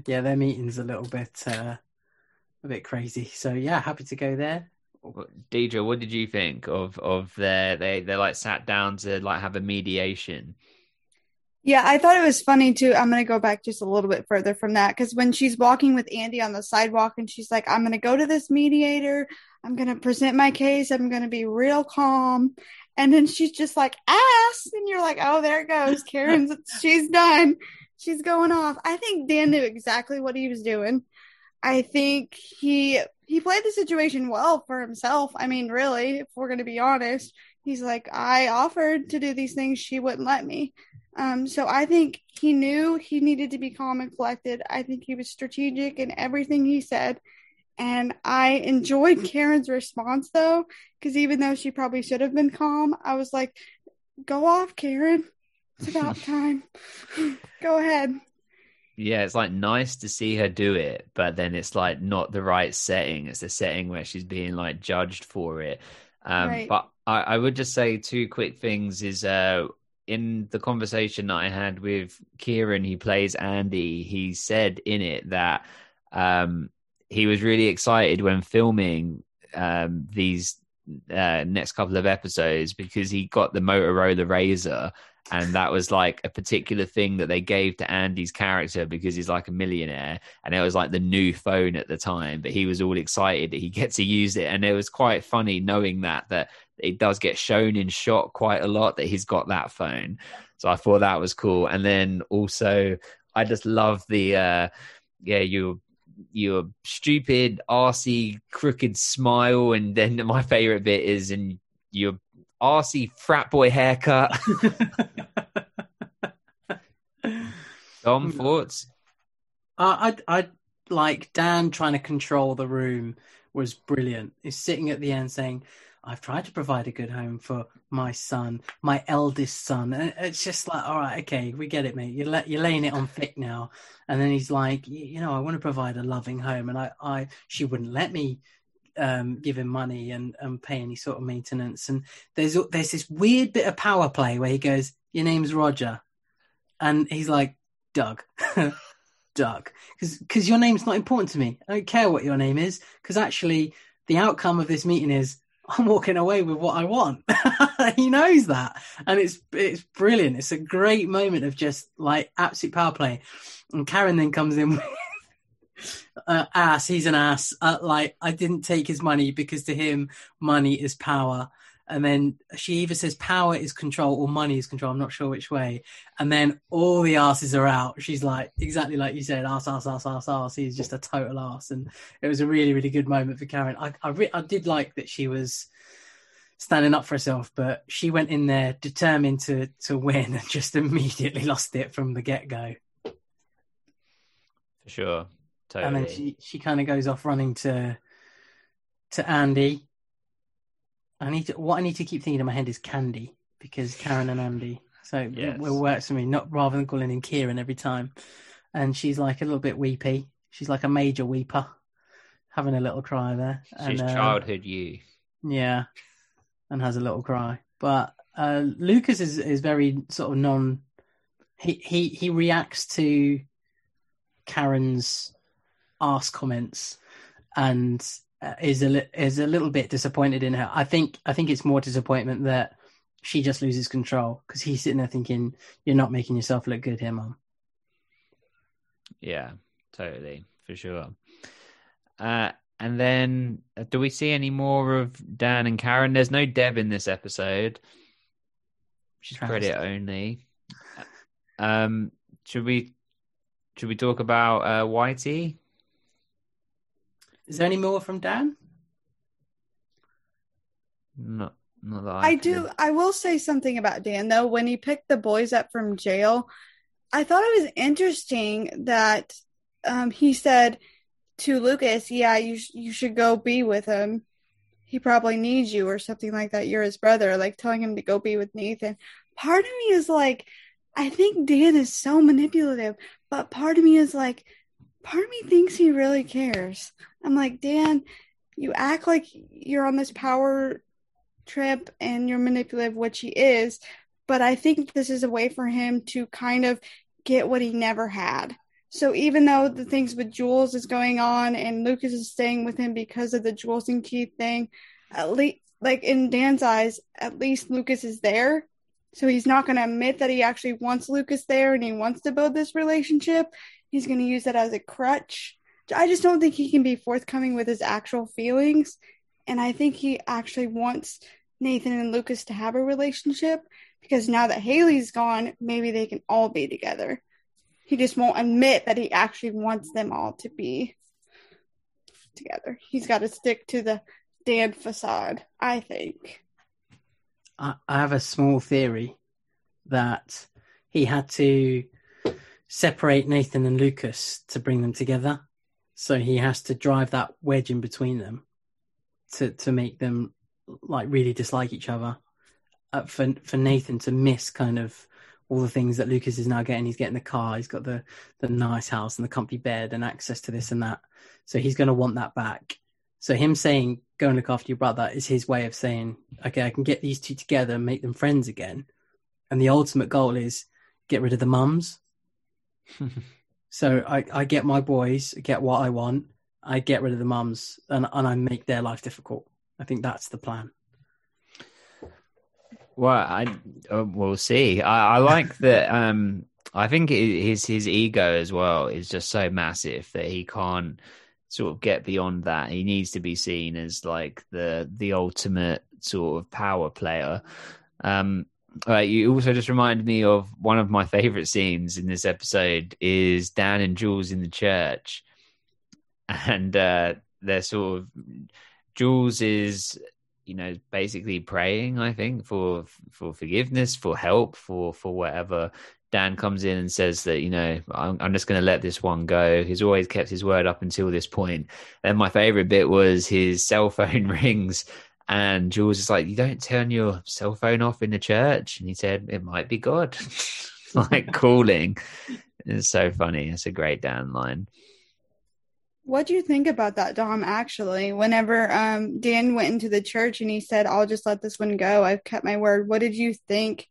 yeah, their meeting's a little bit, uh, a bit crazy. So yeah, happy to go there. Deidre, what did you think of of their they they like sat down to like have a mediation? Yeah, I thought it was funny too. I'm going to go back just a little bit further from that because when she's walking with Andy on the sidewalk and she's like, I'm going to go to this mediator, I'm going to present my case, I'm going to be real calm. And then she's just like, ass. And you're like, oh, there it goes. Karen's, [LAUGHS] she's done. She's going off. I think Dan knew exactly what he was doing. I think he he played the situation well for himself. I mean, really, if we're going to be honest, he's like, I offered to do these things, she wouldn't let me. Um, so I think he knew he needed to be calm and collected. I think he was strategic in everything he said. And I enjoyed [LAUGHS] Karen's response though, because even though she probably should have been calm, I was like, go off, Karen. It's about [LAUGHS] time. [LAUGHS] go ahead. Yeah, it's like nice to see her do it, but then it's like not the right setting. It's the setting where she's being like judged for it. Um, Right. But I, I would just say two quick things is uh, in the conversation that I had with Kieren, he plays Andy, he said in it that um, he was really excited when filming um, these uh, next couple of episodes because he got the Motorola Razr and that was like a particular thing that they gave to Andy's character because he's like a millionaire and it was like the new phone at the time but he was all excited that he [LAUGHS] gets to use it. And it was quite funny knowing that that it does get shown in shot quite a lot that he's got that phone. So I thought that was cool. And then also I just love the uh yeah you your stupid arsey crooked smile. And then [LAUGHS] my favorite bit is in your arsey frat boy haircut. [LAUGHS] Dom, thoughts? Uh, I I like Dan trying to control the room was brilliant. He's sitting at the end saying, "I've tried to provide a good home for my son, my eldest son," and it's just like, all right, okay, we get it, mate. You're la- you're laying it on thick now. And then he's like, "Y- you know, I want to provide a loving home, and I I she wouldn't let me um, give him money and, and pay any sort of maintenance. And there's there's this weird bit of power play where he goes, "Your name's Roger," and he's like, "Doug." [LAUGHS] Doug, because your name's not important to me. I don't care what your name is, because actually, the outcome of this meeting is I'm walking away with what I want. [LAUGHS] he knows that, and it's it's brilliant. It's a great moment of just like absolute power play. And Karen then comes in. [LAUGHS] With, uh, ass, he's an ass. Uh, like I didn't take his money because to him, money is power. And then she either says power is control or money is control. I'm not sure which way. And then all the asses are out. She's like, exactly like you said, ass, ass, ass, ass, ass. He's just a total ass. And it was a really, really good moment for Karen. I, I, re- I did like that she was standing up for herself, but she went in there determined to, to win and just [LAUGHS] immediately lost it from the get go. For sure. Totally. And then she, she kind of goes off running to, to Andy I need to. What I need to keep thinking in my head is Candy because Karen and Andy. So it Yes. will work for me. Not rather than calling him Kieren every time. And she's like a little bit weepy. She's like a major weeper, having a little cry there. She's and, uh, childhood you. Yeah, and has a little cry. But uh, Lucas is is very sort of non. He he he reacts to Karen's arse comments and is a li- is a little bit disappointed in her. I think I think it's more disappointment that she just loses control because he's sitting there thinking, "You're not making yourself look good here, mom." Yeah, totally, for sure. Uh, and then, uh, do we see any more of Dan and Karen? There's no Deb in this episode. She's Travesty. credit only. Um, should we should we talk about uh, Whitey? Is there any more from Dan? Not, not that I, I do. I will say something about Dan though. When he picked the boys up from jail, I thought it was interesting that um, he said to Lucas, "Yeah, you sh- you should go be with him. He probably needs you, or something like that. You're his brother." Like telling him to go be with Nathan. Part of me is like, I think Dan is so manipulative, but part of me is like, part of me thinks he really cares. I'm like, Dan, you act like you're on this power trip and you're manipulative, which he is. But I think this is a way for him to kind of get what he never had. So even though the things with Jules is going on and Lucas is staying with him because of the Jules and Keith thing, at least like in Dan's eyes, at least Lucas is there. So he's not going to admit that he actually wants Lucas there and he wants to build this relationship. He's going to use that as a crutch. I just don't think he can be forthcoming with his actual feelings. And I think he actually wants Nathan and Lucas to have a relationship because now that Haley's gone, maybe they can all be together. He just won't admit that he actually wants them all to be together. He's got to stick to the Dan facade, I think. I have a small theory that he had to separate Nathan and Lucas to bring them together. So he has to drive that wedge in between them to to make them like really dislike each other. Uh, for for Nathan to miss kind of all the things that Lucas is now getting. He's getting the car, he's got the the nice house and the comfy bed and access to this and that. So he's going to want that back. So him saying go and look after your brother is his way of saying, okay, I can get these two together and make them friends again. And the ultimate goal is get rid of the mums. So I, I get my boys, get what I want, I get rid of the mums, and and I make their life difficult. I think that's the plan. Well, I uh, we'll see. I, I like [LAUGHS] that. Um, I think his his ego as well is just so massive that he can't sort of get beyond that. He needs to be seen as like the the ultimate sort of power player. Um, uh, you also just reminded me of one of my favorite scenes in this episode is Dan and Jules in the church, and uh, they're sort of Jules is you know basically praying i think for for forgiveness for help for for whatever. Dan comes in and says that you know i'm, I'm just going to let this one go. He's always kept his word up until this point. and my favorite bit was his cell phone [LAUGHS] rings and jules is like you don't turn your cell phone off in the church and he said it might be god like calling it's so funny it's a great dan line What do you think about that, Dom? Actually, whenever um, Dan went into the church and he said, "I'll just let this one go. I've kept my word." What did you think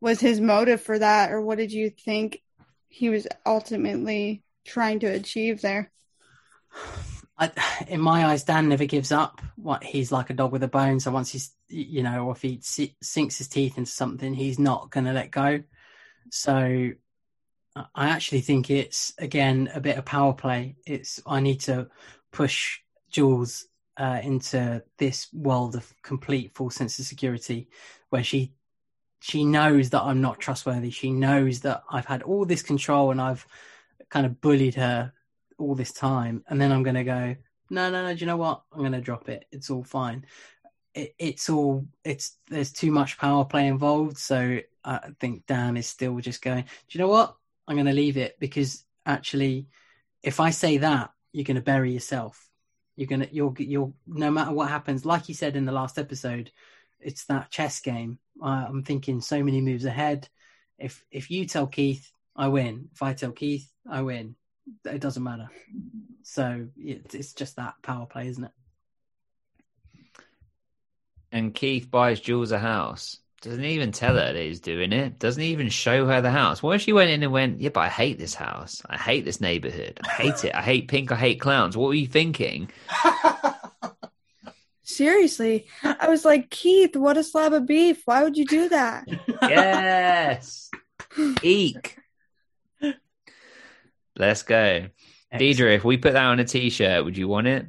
was his motive for that, or what did you think he was ultimately trying to achieve there? I, in my eyes, Dan never gives up. What he's like a dog with a bone. So once he's, you know, or if he sinks his teeth into something, he's not going to let go. So I actually think it's again a bit of power play. It's I need to push Jules uh, into this world of complete full sense of security, where she she knows that I'm not trustworthy. She knows that I've had all this control and I've kind of bullied her all this time, and then I'm going to go, no, no, no. Do you know what? I'm going to drop it. It's all fine. It, it's all it's there's too much power play involved, so I think Dan is still just going. Do you know what? I'm going to leave it because actually, if I say that, you're going to bury yourself. You're gonna you'll you'll no matter what happens, like you said in the last episode, it's that chess game. I'm thinking so many moves ahead. If if you tell Keith, I win. If I tell Keith, I win. It doesn't matter. So it, it's just that power play, isn't it? And Keith buys Jules a house. Doesn't even tell her that he's doing it. Doesn't even show her the house. What if she went in and went, "Yeah, but I hate this house. I hate this neighborhood. I hate it. I hate pink. I hate clowns." What were you thinking? [LAUGHS] Seriously, I was like, Keith, what a slab of beef. Why would you do that? Yes, [LAUGHS] eek. Let's go, Deidre. If we put that on a t-shirt, would you want it?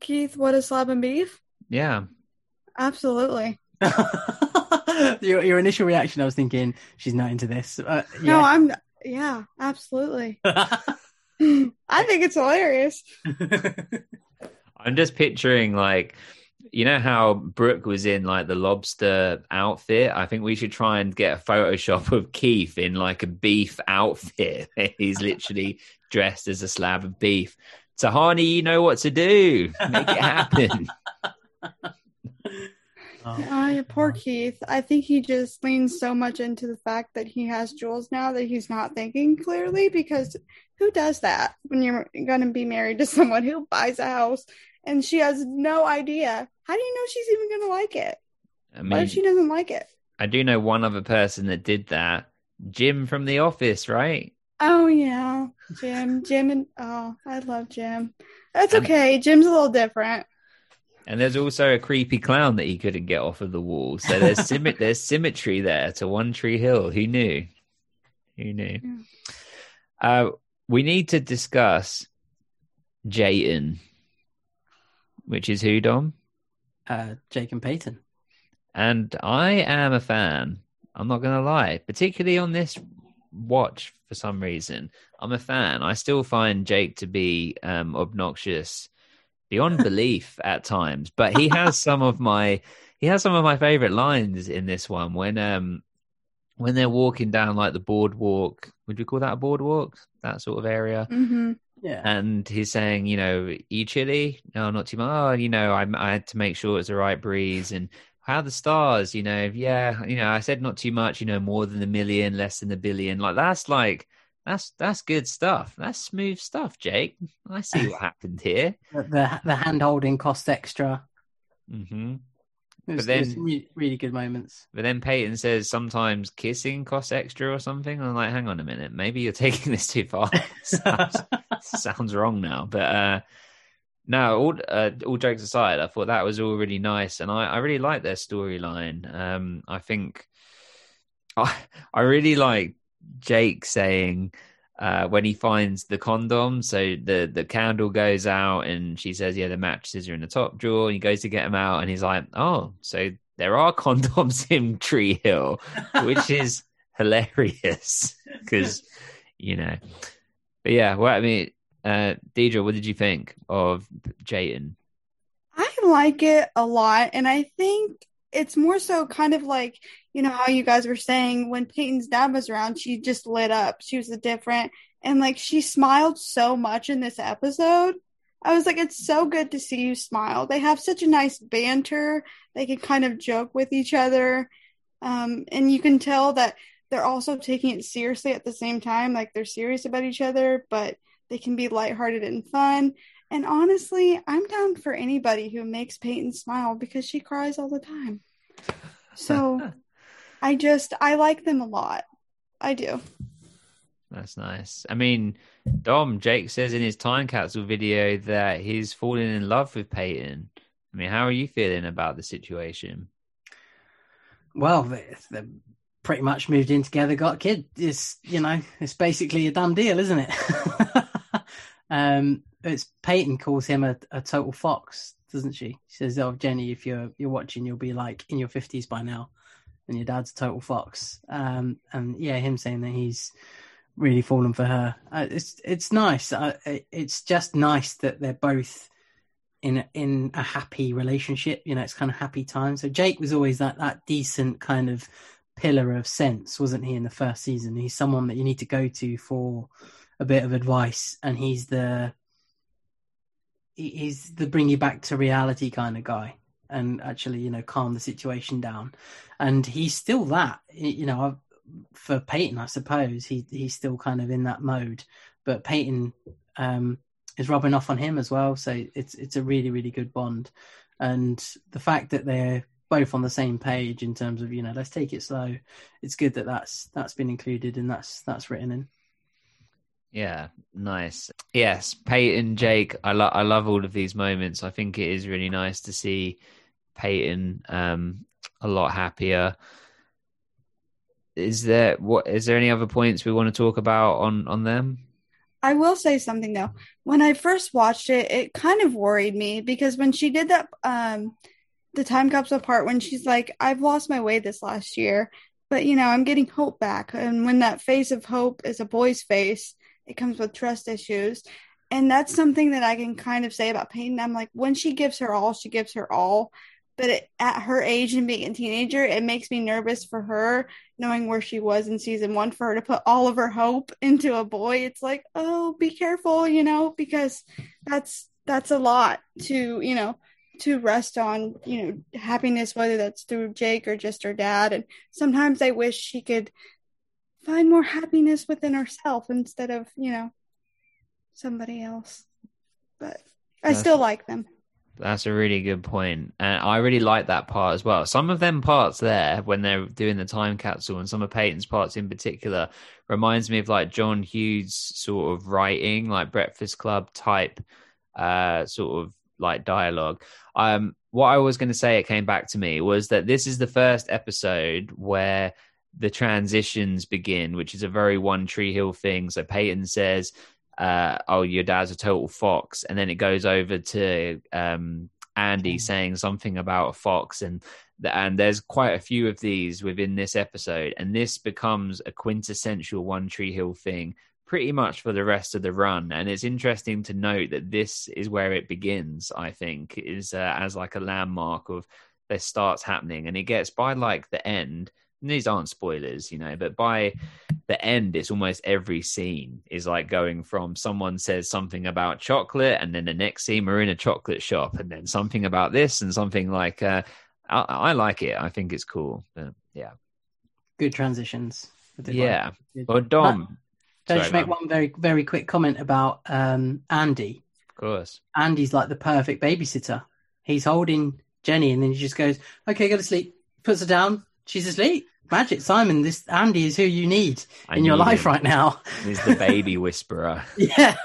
Keith, what is slab and beef? Yeah. Absolutely. [LAUGHS] [LAUGHS] your your initial reaction, I was thinking she's not into this. Uh, No. I'm yeah, absolutely. [LAUGHS] I think it's hilarious. I'm just picturing like you know how Brooke was in like the lobster outfit? I think we should try and get a Photoshop of Keith in like a beef outfit. [LAUGHS] He's literally dressed as a slab of beef. Tahani, you know what to do. Make it happen. [LAUGHS] Oh, oh, yeah, poor Keith. I think he just leans so much into the fact that he has Jules now that he's not thinking clearly because who does that when you're going to be married to someone who buys a house and she has no idea? How do you know she's even going to like it? I What if she doesn't like it? I do know one other person that did that. Jim from The Office, right? Oh, yeah. Jim. Jim and oh, I love Jim. That's And- okay. Jim's a little different. And there's also a creepy clown that he couldn't get off of the wall. So there's [LAUGHS] symmet- there's symmetry there to One Tree Hill. Who knew? Who knew? Uh, we need to discuss Jayton, which is who, Dom? uh, Jake and Peyton. And I am a fan. I'm not going to lie, particularly on this watch for some reason. I'm a fan. I still find Jake to be um, obnoxious beyond [LAUGHS] belief at times, but he has some of my he has some of my favorite lines in this one when um when they're walking down like the boardwalk. Would you call that a boardwalk? That sort of area hmm Yeah. and he's saying, you know, you chilly? No, not too much. Oh, you know, I, I had to make sure it's the right breeze. And how the stars? You know, yeah, you know, I said not too much. You know, more than a million, less than a billion. Like that's like that's that's good stuff. That's smooth stuff, Jake. I see [LAUGHS] what happened here. The the, the hand holding cost extra. hmm It was, But then- re- really good moments. But then Peyton says sometimes kissing costs extra or something. I'm like, hang on a minute, maybe you're [LAUGHS] taking this too far. [LAUGHS] sounds, sounds wrong now. But uh, no, all uh, all jokes aside, I thought that was all really nice, and I, I really like their storyline. Um, I think [LAUGHS] I I really like Jake saying uh, when he finds the condom. So the the candle goes out, and she says, "Yeah, the mattresses are in the top drawer." And he goes to get them out, and he's like, "Oh, so there are [LAUGHS] condoms in Tree Hill," which is hilarious [LAUGHS] because you know. But yeah, well, I mean, uh, Deidre, what did you think of Jayton? I like it a lot, and I think it's more so kind of like you know how you guys were saying when Peyton's dad was around, she just lit up. She was a different, and like she smiled so much in this episode. I was like, it's so good to see you smile. They have such a nice banter. They can kind of joke with each other, um, and you can tell that they're also taking it seriously at the same time. Like they're serious about each other, but they can be lighthearted and fun. And honestly, I'm down for anybody who makes Peyton smile because she cries all the time. So [LAUGHS] I just I like them a lot. I do. That's nice. I mean, Dom, Jake says in his time capsule video that he's falling in love with Peyton. I mean, how are you feeling about the situation? Well, they, they pretty much moved in together, got a kid. It's you know, it's basically a done deal, isn't it? [LAUGHS] um, it's Peyton calls him a, a total fox, doesn't she? She says, "Oh, Jenny, if you're you're watching, you'll be like in your fifties by now, and your dad's a total fox." Um, and yeah, him saying that he's really fallen for her. Uh, it's it's nice. Uh, it, it's just nice that they're both in a, in a happy relationship. You know, it's kind of happy time. So Jake was always that that decent kind of pillar of sense, wasn't he? In the first season, he's someone that you need to go to for a bit of advice, and he's the he's the bring you back to reality kind of guy, and actually, you know, calm the situation down. And he's still that, you know, for Peyton, I suppose he he's still kind of in that mode. But Peyton um, is rubbing off on him as well, so it's it's a really really good bond. And the fact that they're both on the same page in terms of you know let's take it slow, it's good that that's that's been included and that's that's written in. Yeah, nice. Yes, Peyton, Jake. I love I love all of these moments. I think it is really nice to see Peyton um, a lot happier. Is there what? Is there any other points we want to talk about on on them? I will say something though. When I first watched it, it kind of worried me because when she did that, um, the time capsule part, when she's like, "I've lost my way this last year, but you know, I'm getting hope back," and when that face of hope is a boy's face, it comes with trust issues, and that's something that I can kind of say about Peyton. I'm like, when she gives her all, she gives her all. But it, at her age and being a teenager, it makes me nervous for her, knowing where she was in season one, for her to put all of her hope into a boy. It's like, oh, be careful, you know, because that's that's a lot to, you know, to rest on, you know, happiness, whether that's through Jake or just her dad. And sometimes I wish she could find more happiness within herself instead of, you know, somebody else. But I That's- still like them. That's a really good point, and I really like that part as well. Some of them parts there when they're doing the time capsule, and some of Peyton's parts in particular, reminds me of like John Hughes sort of writing, like Breakfast Club type, uh, sort of like dialogue. Um, what I was going to say, it came back to me was that this is the first episode where the transitions begin, which is a very One Tree Hill thing. So Peyton says, uh, "Oh, your dad's a total fox," and then it goes over to um, Andy saying something about a fox, and and there's quite a few of these within this episode, and this becomes a quintessential One Tree Hill thing pretty much for the rest of the run. And it's interesting to note that this is where it begins. I think is uh, as like a landmark of this starts happening, and it gets by like the end. These aren't spoilers, you know, but by the end, it's almost every scene is like going from someone says something about chocolate, and then the next scene we're in a chocolate shop, and then something about this, and something like. Uh, I, I like it. I think it's cool. But yeah, Good transitions. Yeah. like. Well, Dom, Can I just make man. one very very quick comment about um, Andy? of course. Andy's like the perfect babysitter. He's holding Jenny, and then he just goes, "Okay, go to sleep." Puts her down. She's asleep. Magic, Simon. This Andy is who you need I in your life him. right now. He's the baby whisperer. [LAUGHS] Yeah,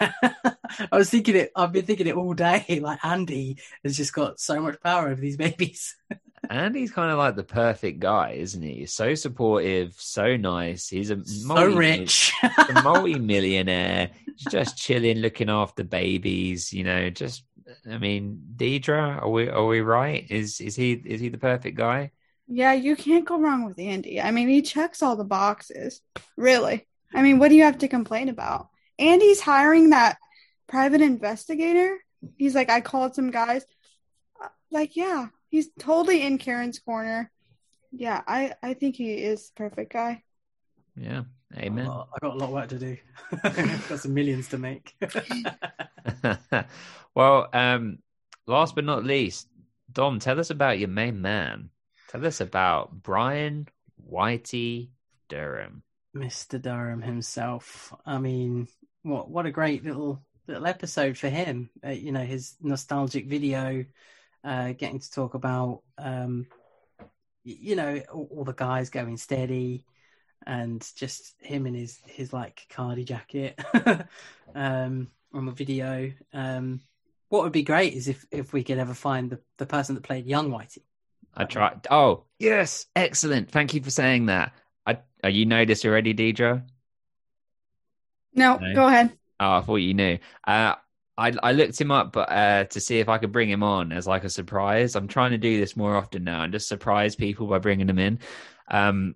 I was thinking it. I've been thinking it all day. [LAUGHS] Like Andy has just got so much power over these babies. [LAUGHS] And he's kind of like the perfect guy, isn't he? So supportive, so nice. He's a So rich. a multi-millionaire. He's just chilling, looking after babies. You know, just I mean, Deidre, are we are we right? Is is he is he the perfect guy? Yeah, you can't go wrong with Andy. I mean, he checks all the boxes. Really. I mean, what do you have to complain about? Andy's hiring that private investigator. He's like, I called some guys. Uh, Like, yeah, he's totally in Karen's corner. Yeah, I I think he is the perfect guy. Yeah, amen. Oh, I got a lot of work to do. [LAUGHS] [LAUGHS] got some millions to make. [LAUGHS] well, um, last but not least, Dom, tell us about your main man. Tell us about Brian Whitey Durham. Mr. Durham himself. I mean, what what a great little little episode for him. Uh, you know, his nostalgic video, uh, getting to talk about, um, you know, all, all the guys going steady, and just him in his his like cardi jacket [LAUGHS] um, on the video. Um, what would be great is if if we could ever find the the person that played young Whitey. I tried. Oh, yes, excellent. Thank you for saying that. I, are you know this already, Deidre? No, No. go ahead. Oh, I thought you knew. Uh, I I looked him up uh, to see if I could bring him on as like a surprise. I'm trying to do this more often now and just surprise people by bringing them in. Um,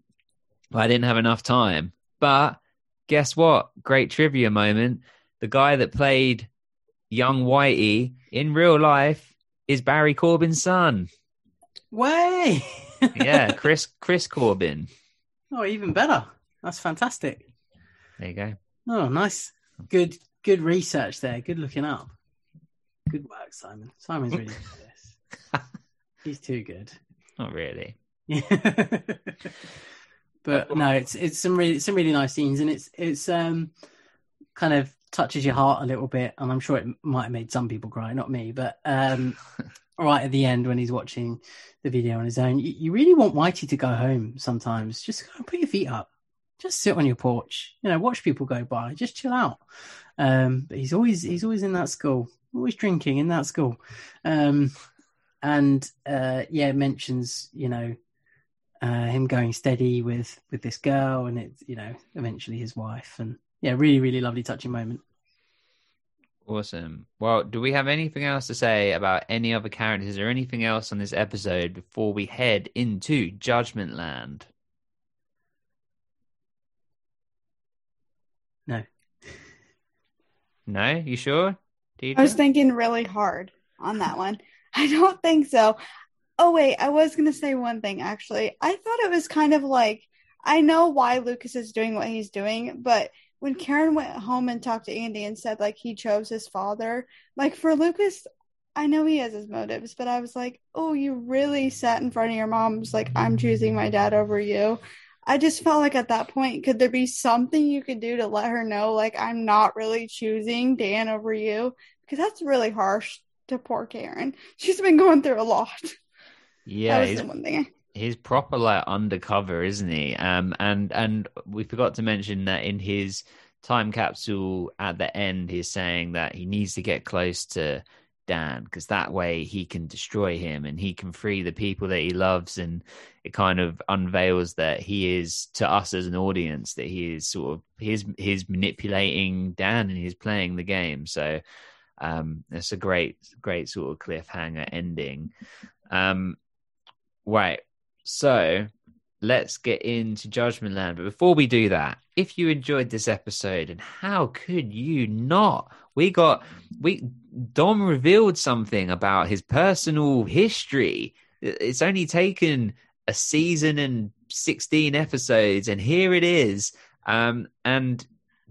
but I didn't have enough time. But guess what? Great trivia moment. The guy that played young Whitey in real life is Barry Corbin's son. Way. Yeah, [LAUGHS] Chris Chris Corbin. oh, even better. That's fantastic. There you go. Oh, nice. Good, good research there. Good looking up. Good work, Simon. Simon's really good at this. [LAUGHS] He's too good. Not really. Yeah. [LAUGHS] but no, it's it's some really some really nice scenes, and it's it's um kind of touches your heart a little bit, and I'm sure it might have made some people cry, not me, but um [LAUGHS] right at the end when he's watching the video on his own, you, you really want Whitey to go home sometimes. Just go put your feet up, just sit on your porch, you know, watch people go by, just chill out. Um, but he's always he's always in that school, always drinking in that school. Um, and uh, yeah, mentions you know uh, him going steady with with this girl, and it's you know eventually his wife, and yeah, really really lovely touching moment. Awesome. Well, do we have anything else to say about any other characters or anything else on this episode before we head into Judgment Land? No, No, you sure? I was thinking really hard on that one. [LAUGHS] I don't think so. Oh wait, I was gonna say one thing actually. I thought it was kind of like I know why Lucas is doing what he's doing, but when Karen went home and talked to Andy and said like he chose his father, like for Lucas, I know he has his motives, but I was like, oh, you really sat in front of your mom's like, I'm choosing my dad over you. I just felt like at that point, could there be something you could do to let her know, like, I'm not really choosing Dan over you? Because that's really harsh to poor Karen. She's been going through a lot. Yeah, that was the one thing. He's proper like undercover, isn't he? Um, and and we forgot to mention that in his time capsule at the end, he's saying that he needs to get close to Dan because that way he can destroy him and he can free the people that he loves, and it kind of unveils that he is to us as an audience that he is sort of he's he's manipulating Dan and he's playing the game. So um, it's a great great sort of cliffhanger ending. Um, Right. So let's get into Judgment Land. But before we do that, if you enjoyed this episode, and how could you not? We got we Dom revealed something about his personal history. It's only taken a season and 16 episodes, and here it is. Um, and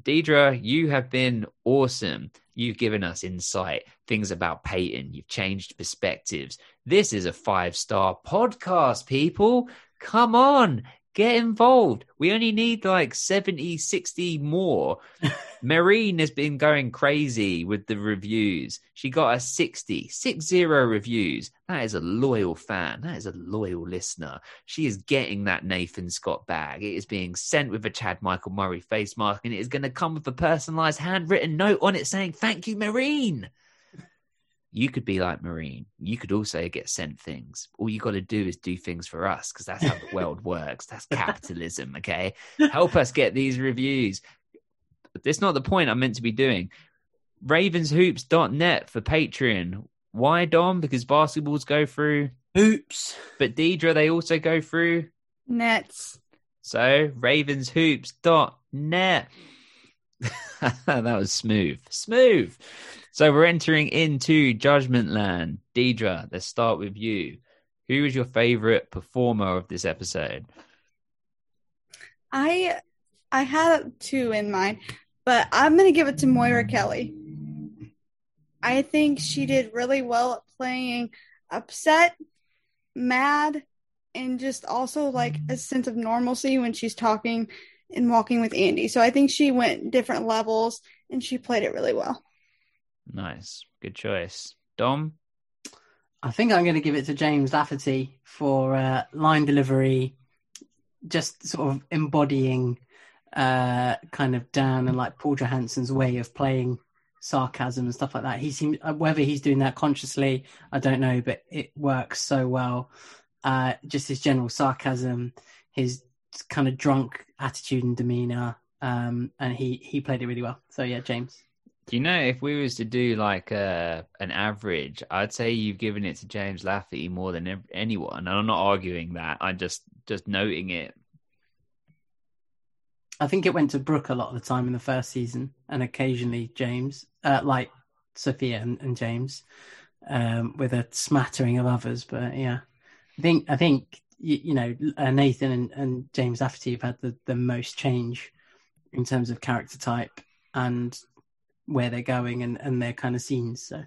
Deidre, you have been awesome. You've given us insight, things about Peyton. You've changed perspectives. This is a five star podcast, people. Come on, get involved. We only need like 70, 60 more. [LAUGHS] Marine has been going crazy with the reviews. She got a 60, 60 reviews. That is a loyal fan. That is a loyal listener. She is getting that Nathan Scott bag. It is being sent with a Chad Michael Murray face mask, and it is going to come with a personalized handwritten note on it saying, Thank you, Marine. You could be like Marine. You could also get sent things. All you got to do is do things for us because that's how the [LAUGHS] world works. That's capitalism, okay? Help us get these reviews. But that's not the point I'm meant to be doing. Ravenshoops.net for Patreon. Why, Dom? Because basketballs go through, hoops. but Deidre, they also go through. Nets. So, ravenshoops.net. [LAUGHS] that was smooth. Smooth. So, we're entering into Judgment Land. Deidre, let's start with you. Who is your favorite performer of this episode? I I had two in mind, but I'm gonna give it to Moira Kelly. I think she did really well at playing upset, mad, and just also like a sense of normalcy when she's talking and walking with Andy. So I think she went different levels and she played it really well. Nice. Good choice. Dom? I think I'm going to give it to James Lafferty for uh, line delivery, just sort of embodying uh, kind of Dan and like Paul Johansson's way of playing sarcasm and stuff like that. He seems uh, whether he's doing that consciously, I don't know, but it works so well. Uh, just his general sarcasm, his kind of drunk attitude and demeanor, um, and he he played it really well. So yeah, James. You know if we was to do like a an average, I'd say you've given it to James Lafferty more than anyone. And I'm not arguing that. I'm just just noting it. I think it went to Brooke a lot of the time in the first season, and occasionally James, uh, like Sophia and, and James, um, with a smattering of others. But yeah, I think I think you, you know uh, Nathan and, and James Lafferty have had the, the most change in terms of character type and where they're going and, and their kind of scenes. So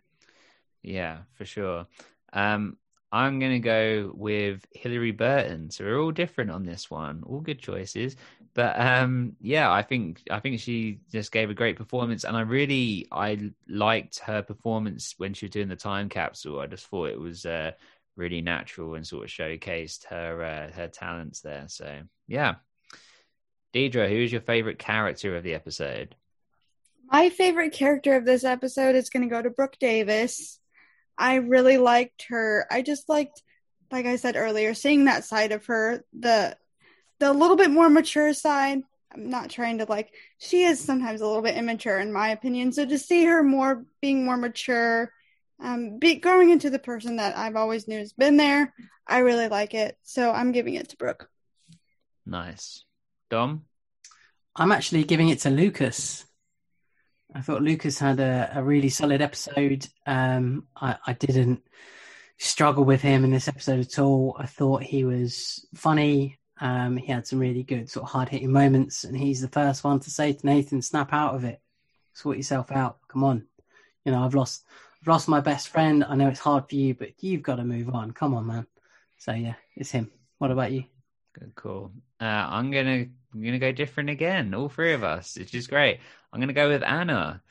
Yeah, for sure. Um, I'm going to go with Hilarie Burton. So we're all different on this one. All good choices. But um, yeah, I think I think she just gave a great performance, and I really I liked her performance when she was doing the time capsule. I just thought it was uh, really natural and sort of showcased her uh, her talents there. So yeah, Deidre, who is your favorite character of the episode? My favorite character of this episode is going to go to Brooke Davis. I really liked her. I just liked, like I said earlier, seeing that side of her, the the little bit more mature side. I'm not trying to like. She is sometimes a little bit immature, in my opinion. So to see her more being more mature, um, be growing into the person that I've always knew has been there, I really like it. So I'm giving it to Brooke. Nice, Dom. I'm actually giving it to Lucas. I thought Lucas had a, a really solid episode. Um, I, I, didn't struggle with him in this episode at all. I thought he was funny. Um, he had some really good sort of hard hitting moments, and he's the first one to say to Nathan, "Snap out of it, sort yourself out. Come on, you know I've lost, I've lost my best friend. I know it's hard for you, but you've got to move on. Come on, man." So yeah, it's him. What about you? Good call. Uh, I'm gonna I'm gonna go different again. All three of us, which is great. I'm gonna go with Anna.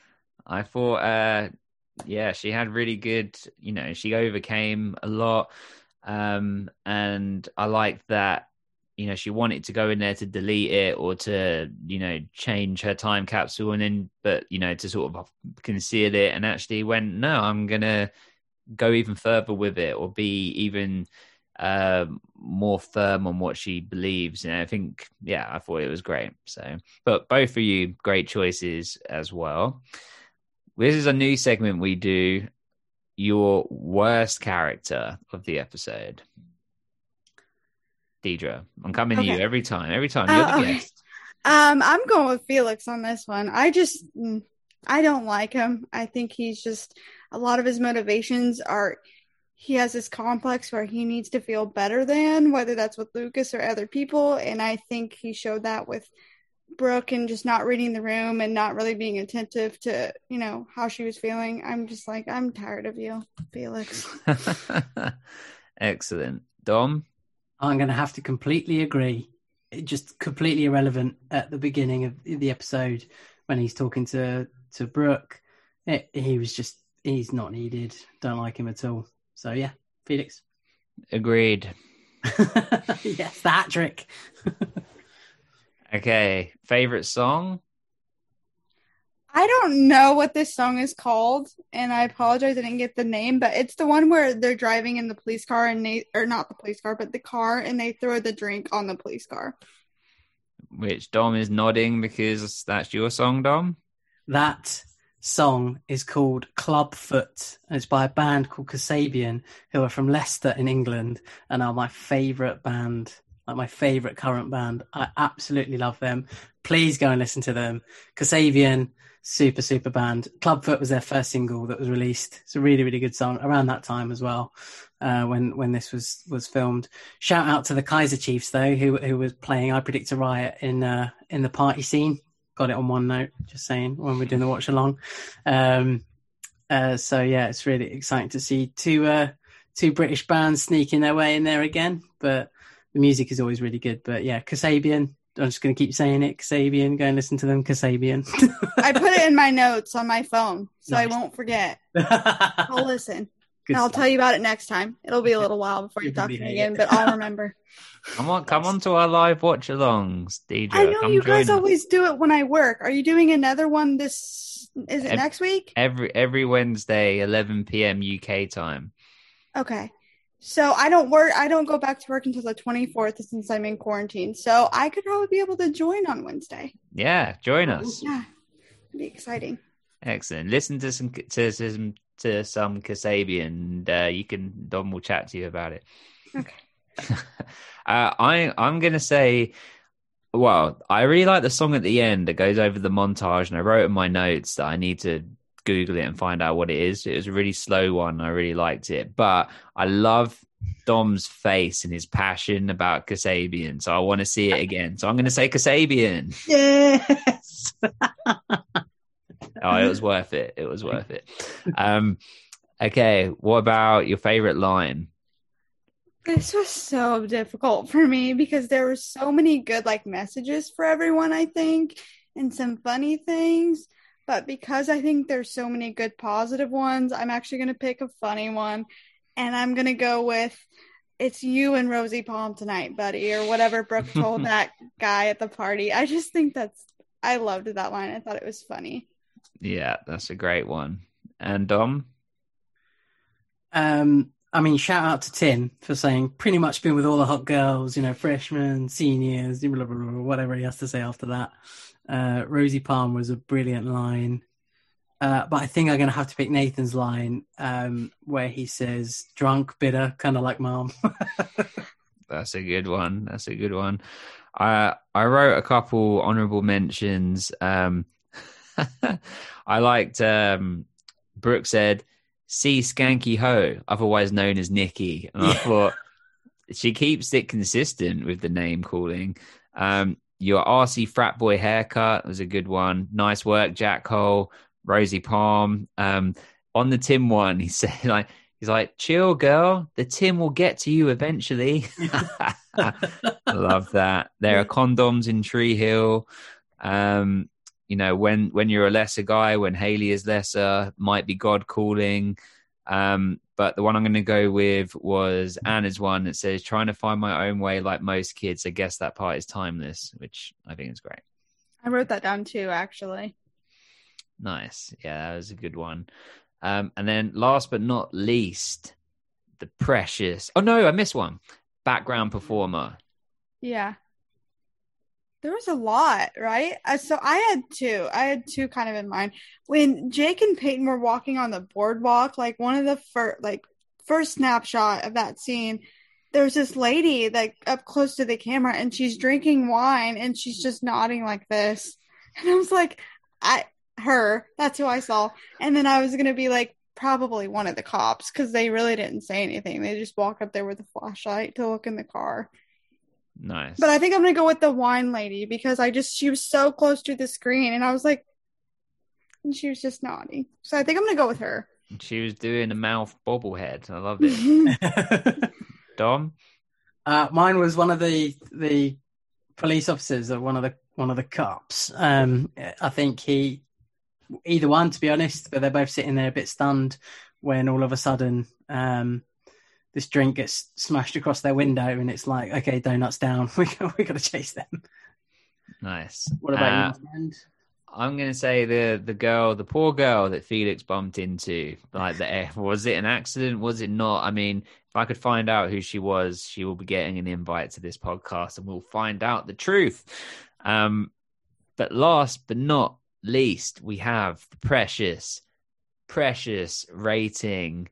I thought, uh, yeah, she had really good. You know, she overcame a lot, um, and I like that. You know, she wanted to go in there to delete it or to, you know, change her time capsule, and then, but you know, to sort of conceal it, and actually went, no, I'm gonna go even further with it, or be even uh, more firm on what she believes. And I think, yeah, I thought it was great. So, but both of you, great choices as well. This is a new segment we do. Your worst character of the episode. Deidre, I'm coming okay. to you every time. Every time you're uh, the guest. [LAUGHS] Um, I'm going with Felix on this one. I just, mm, I don't like him. I think he's just a lot of his motivations are he has this complex where he needs to feel better than whether that's with Lucas or other people and I think he showed that with Brooke and just not reading the room and not really being attentive to, you know, how she was feeling. I'm just like I'm tired of you, Felix. [LAUGHS] Excellent. Dom, I'm going to have to completely agree. It just completely irrelevant at the beginning of the episode when he's talking to to Brooke. It, he was just he's not needed. Don't like him at all. So yeah, Felix. Agreed. [LAUGHS] yes, the hat trick. [LAUGHS] okay, favorite song? I don't know what this song is called, and I apologize I didn't get the name, but it's the one where they're driving in the police car and they or not the police car, but the car and they throw the drink on the police car. Which Dom is nodding because that's your song, Dom? That song is called Clubfoot. And it's by a band called Kasabian, who are from Leicester in England and are my favourite band, like my favourite current band. I absolutely love them. Please go and listen to them. Kasabian, super, super band. Clubfoot was their first single that was released. It's a really, really good song around that time as well. Uh, when when this was was filmed. Shout out to the Kaiser Chiefs though, who who was playing "I Predict a Riot" in uh, in the party scene got it on one note. Just saying when we're doing the watch along. Um, uh, so yeah, it's really exciting to see two uh, two British bands sneaking their way in there again. But the music is always really good. But yeah, Kasabian. I'm just going to keep saying it. Kasabian. Go and listen to them. Kasabian. I put it in my notes on my phone, so nice. I won't forget. [LAUGHS] I'll listen. I'll tell you about it next time. It'll be a little while before you talk to me again, but I'll remember. [LAUGHS] Come on, come on to our live watch alongs, DJ. I know come you guys us. always do it when I work. Are you doing another one this? Is it every, next week? Every every Wednesday, 11 p.m. UK time. Okay, so I don't work. I don't go back to work until the 24th since I'm in quarantine. So I could probably be able to join on Wednesday. Yeah, join us. Yeah, it'd be exciting. Excellent. Listen to some to some to some Kasabian, and uh, you can Dom will chat to you about it. Okay. [LAUGHS] uh, I I'm gonna say, well, I really like the song at the end that goes over the montage, and I wrote in my notes that I need to Google it and find out what it is. It was a really slow one. I really liked it, but I love Dom's face and his passion about Kasabian. So I want to see it again. So I'm going to say Kasabian. Yes. [LAUGHS] oh, it was [LAUGHS] worth it. It was worth it. Um, Okay, what about your favorite line? This was so difficult for me because there were so many good like messages for everyone, I think, and some funny things. But because I think there's so many good positive ones, I'm actually going to pick a funny one. And I'm going to go with it's you and Rosie Palm tonight, buddy, or whatever Brooke told [LAUGHS] that guy at the party. I just think that's, I loved that line. I thought it was funny. Yeah, that's a great one. And Dom? Um, I mean, shout out to Tim for saying pretty much been with all the hot girls, you know, freshmen, seniors, blah, blah, blah, whatever he has to say after that. Uh, Rosie Palm was a brilliant line. Uh, but I think I'm going to have to pick Nathan's line um, where he says, drunk, bitter, kind of like mom. [LAUGHS] That's a good one. That's a good one. I I wrote a couple honorable mentions. Um, [LAUGHS] I liked um, Brooke said, "See Skanky Ho," otherwise known as Nikki, and I thought she keeps it consistent with the name calling. Um, your RC frat boy haircut was a good one. Nice work, Jack Hole, Rosie Palm. Um, on the Tim one, [LAUGHS] he said like he's like, chill, girl. The Tim will get to you eventually. [LAUGHS] I love that. There are condoms in Tree Hill. Um, you know, when when you're a lesser guy, when Haley is lesser, might be God calling. Um, but the one I'm going to go with was Anna's one that says, trying to find my own way like most kids. I guess that part is timeless, which I think is great. I wrote that down too, actually. Nice. Yeah, that was a good one. Um, and then last but not least, the precious. Oh, no, I missed one. Background performer. Yeah. There was a lot, right? Uh, so I had two. I had two kind of in mind. When Jake and Peyton were walking on the boardwalk, like one of the first, like first snapshot of that scene, there's this lady like up close to the camera, and she's drinking wine, and she's just nodding like this, [LAUGHS] and I was like, I her. That's who I saw, and then I was gonna be like probably one of the cops because they really didn't say anything. They just walk up there with a flashlight to look in the car. Nice. But I think I'm gonna go with the wine lady because I just she was so close to the screen and I was like and she was just nodding. So I think I'm gonna go with her. She was doing a mouth bobblehead. I love it. [LAUGHS] [LAUGHS] Dom? Uh, mine was one of the the police officers or one of the one of the cops. Um, I think he either one to be honest, but they're both sitting there a bit stunned when all of a sudden um, this drink gets smashed across their window, and it's like, okay, donuts down. [LAUGHS] We we got to chase them. Nice. What about Uh, you, my friend? I'm gonna say the the girl, the poor girl that Felix bumped into. Like the [LAUGHS] was it an accident? Was it not? I mean, if I could find out who she was, she will be getting an invite to this podcast, and we'll find out the truth. Um, but last but not least, we have the precious, precious rating.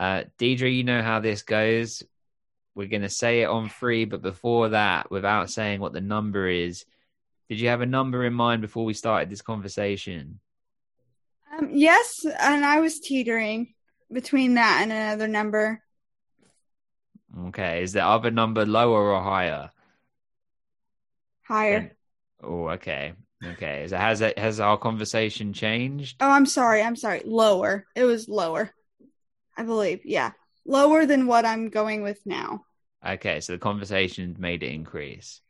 Uh, Deidre, you know how this goes. We're gonna say it on three, but before that, without saying what the number is, did you have a number in mind before we started this conversation? Um, yes, and I was teetering between that and another number. Okay, is the other number lower or higher? Higher. Oh, okay, okay. Is has it has our conversation changed? Oh, I'm sorry. I'm sorry. Lower. It was lower. I believe. Yeah. Lower than what I'm going with now. Okay, so the conversation made it increase.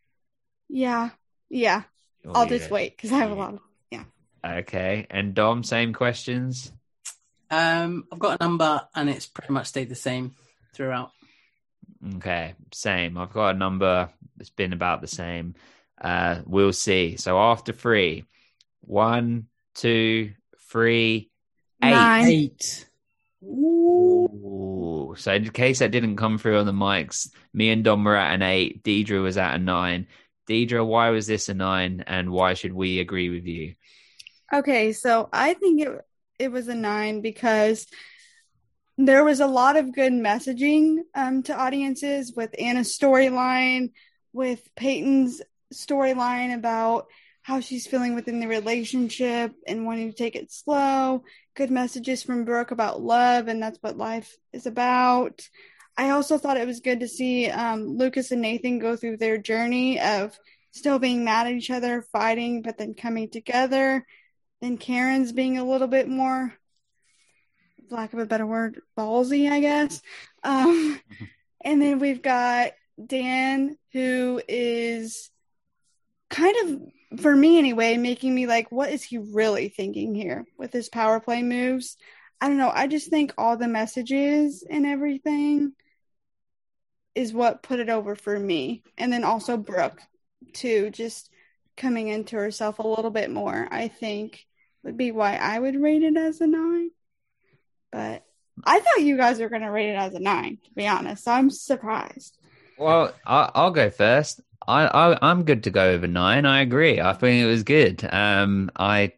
Yeah. Yeah. Oh, I'll just wait because I have a lot of. Yeah. Okay, and Dom, same questions. Um, I've got a number, and it's pretty much stayed the same throughout. Okay, same. I've got a number. It's been about the same. Uh, we'll see. So after three, one, two, three, eight. Nine. Eight. Ooh. So in case that didn't come through on the mics, me and Dom were at an eight. Deidre was at a nine. Deidre, why was this a nine, and why should we agree with you? Okay, so I think it it was a nine because there was a lot of good messaging um, to audiences with Anna's storyline, with Peyton's storyline about how she's feeling within the relationship and wanting to take it slow. Good messages from Brooke about love, and that's what life is about. I also thought it was good to see um, Lucas and Nathan go through their journey of still being mad at each other, fighting, but then coming together. Then Karen's being a little bit more lack of a better word, ballsy, I guess. Um, [LAUGHS] and then we've got Dan, who is kind of, for me anyway, making me like, what is he really thinking here with his power play moves? I don't know. I just think all the messages and everything is what put it over for me. And then also Brooke, too, just coming into herself a little bit more, I think would be why I would rate it as a nine. But I thought you guys were going to rate it as a nine, to be honest. So I'm surprised. Well, I, I'll go first. I, I I'm good to go over nine. I agree. I think it was good. Um, I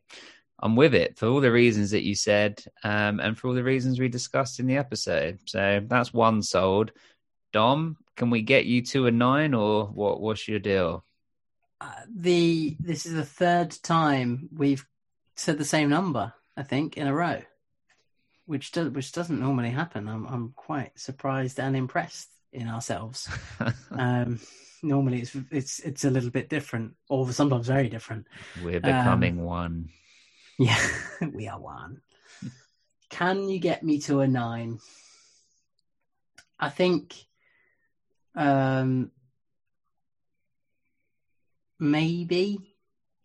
I'm with it for all the reasons that you said, um, and for all the reasons we discussed in the episode. So that's one sold. Dom, can we get you to a nine, or what? What's your deal? Uh, the this is the third time we've said the same number. I think in a row, which does which doesn't normally happen. I'm I'm quite surprised and impressed in ourselves. [LAUGHS] um, normally it's it's it's a little bit different, or sometimes very different. We're becoming um, one. Yeah, [LAUGHS] we are one. Can you get me to a nine? I think um maybe.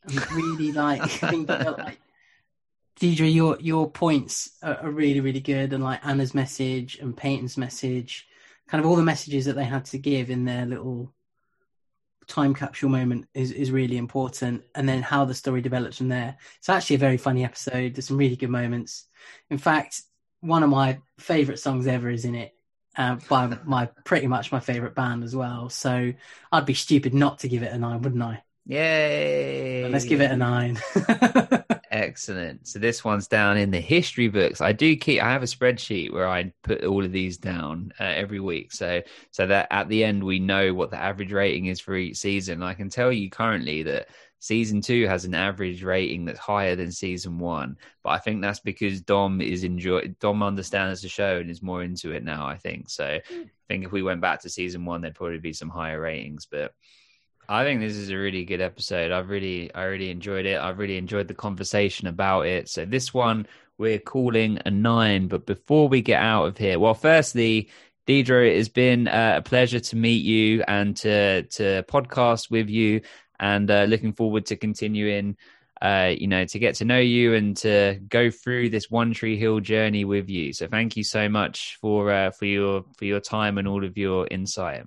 I'm really like Deidre, your your points are, are, really really good, and like Anna's message and Peyton's message, kind of all the messages that they had to give in their little time capsule moment is, is really important and then how the story develops from there. It's actually a very funny episode. There's some really good moments. In fact one of my favorite songs ever is in it uh, by my pretty much my favorite band as well. So i'd be stupid not to give it a nine wouldn't i? Yay! But let's give it a nine [LAUGHS] Excellent. So this one's down in the history books. I do keep. I have a spreadsheet where I put all of these down uh, every week, so so that at the end we know what the average rating is for each season. I can tell you currently that season two has an average rating that's higher than season one, but I think that's because Dom is enjoy. Dom understands the show and is more into it now. I think so. I think if we went back to season one, there'd probably be some higher ratings, but I think this is a really good episode. I've really, I really enjoyed it. I've really enjoyed the conversation about it. So this one we're calling a nine. But before we get out of here, well, firstly, Deidre, it has been uh, a pleasure to meet you and to to podcast with you, and uh, looking forward to continuing. Uh, you know, to get to know you and to go through this One Tree Hill journey with you. So, thank you so much for uh, for your for your time and all of your insight.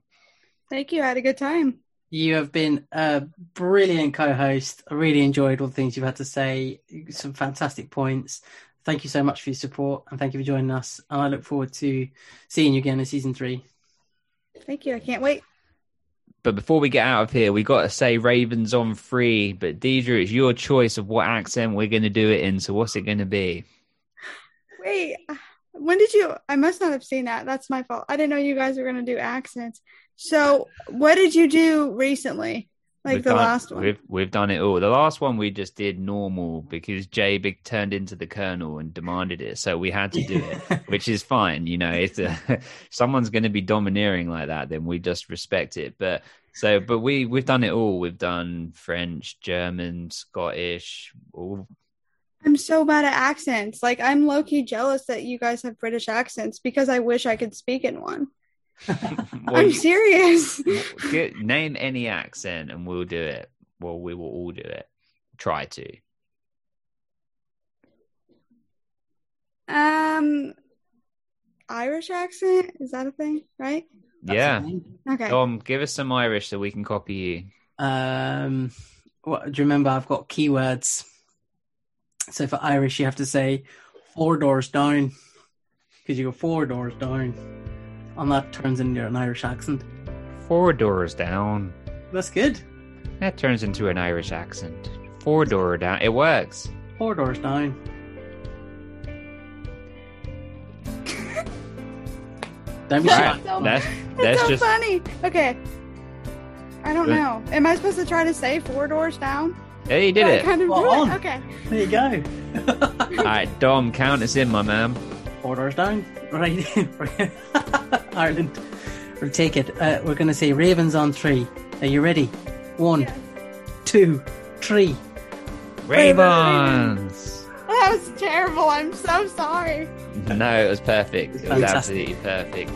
Thank you. I had a good time. You have been a brilliant co-host. I really enjoyed all the things you've had to say. Some fantastic points. Thank you so much for your support and thank you for joining us. And I look forward to seeing you again in season three. Thank you. I can't wait. But before we get out of here, we got to say Ravens on three. But Deidre, it's your choice of what accent we're going to do it in. So what's it going to be? Wait, when did you? I must not have seen that. That's my fault. I didn't know you guys were going to do accents. So, what did you do recently? Like we've the done, last one? We've we've done it all. The last one we just did normal because Jay big turned into the colonel and demanded it, so we had to do it, [LAUGHS] which is fine. You know, if [LAUGHS] someone's going to be domineering like that, then we just respect it. But so, but we we've done it all. We've done French, German, Scottish, all I'm so bad at accents. Like I'm low key jealous that you guys have British accents because I wish I could speak in one. [LAUGHS] well, I'm serious. [LAUGHS] get, name any accent and we'll do it. Well, we will all do it. Try to. Um, Irish accent is that a thing? Right? That's yeah. Okay. Dom, give us some Irish so we can copy you. Um, what do you remember? I've got keywords. So for Irish, you have to say four doors down because you go four doors down and that turns into an Irish accent. Four doors down. That's good. That turns into an Irish accent. Four door down. It works. Four doors down. Don't be shy. So, that's, that's so just... funny. Okay. I don't know. Am I supposed to try to say four doors down? Yeah, you did it. Kind of well, it. Okay. There you go. All right, Dom, count us in, my man. Four doors down. Right. [LAUGHS] Ireland. We'll take it. Uh, we're going to say Ravens on three. Are you ready? One, two, three. Ravens. That was terrible. I'm so sorry. No, it was perfect. It was Fantastic. absolutely perfect.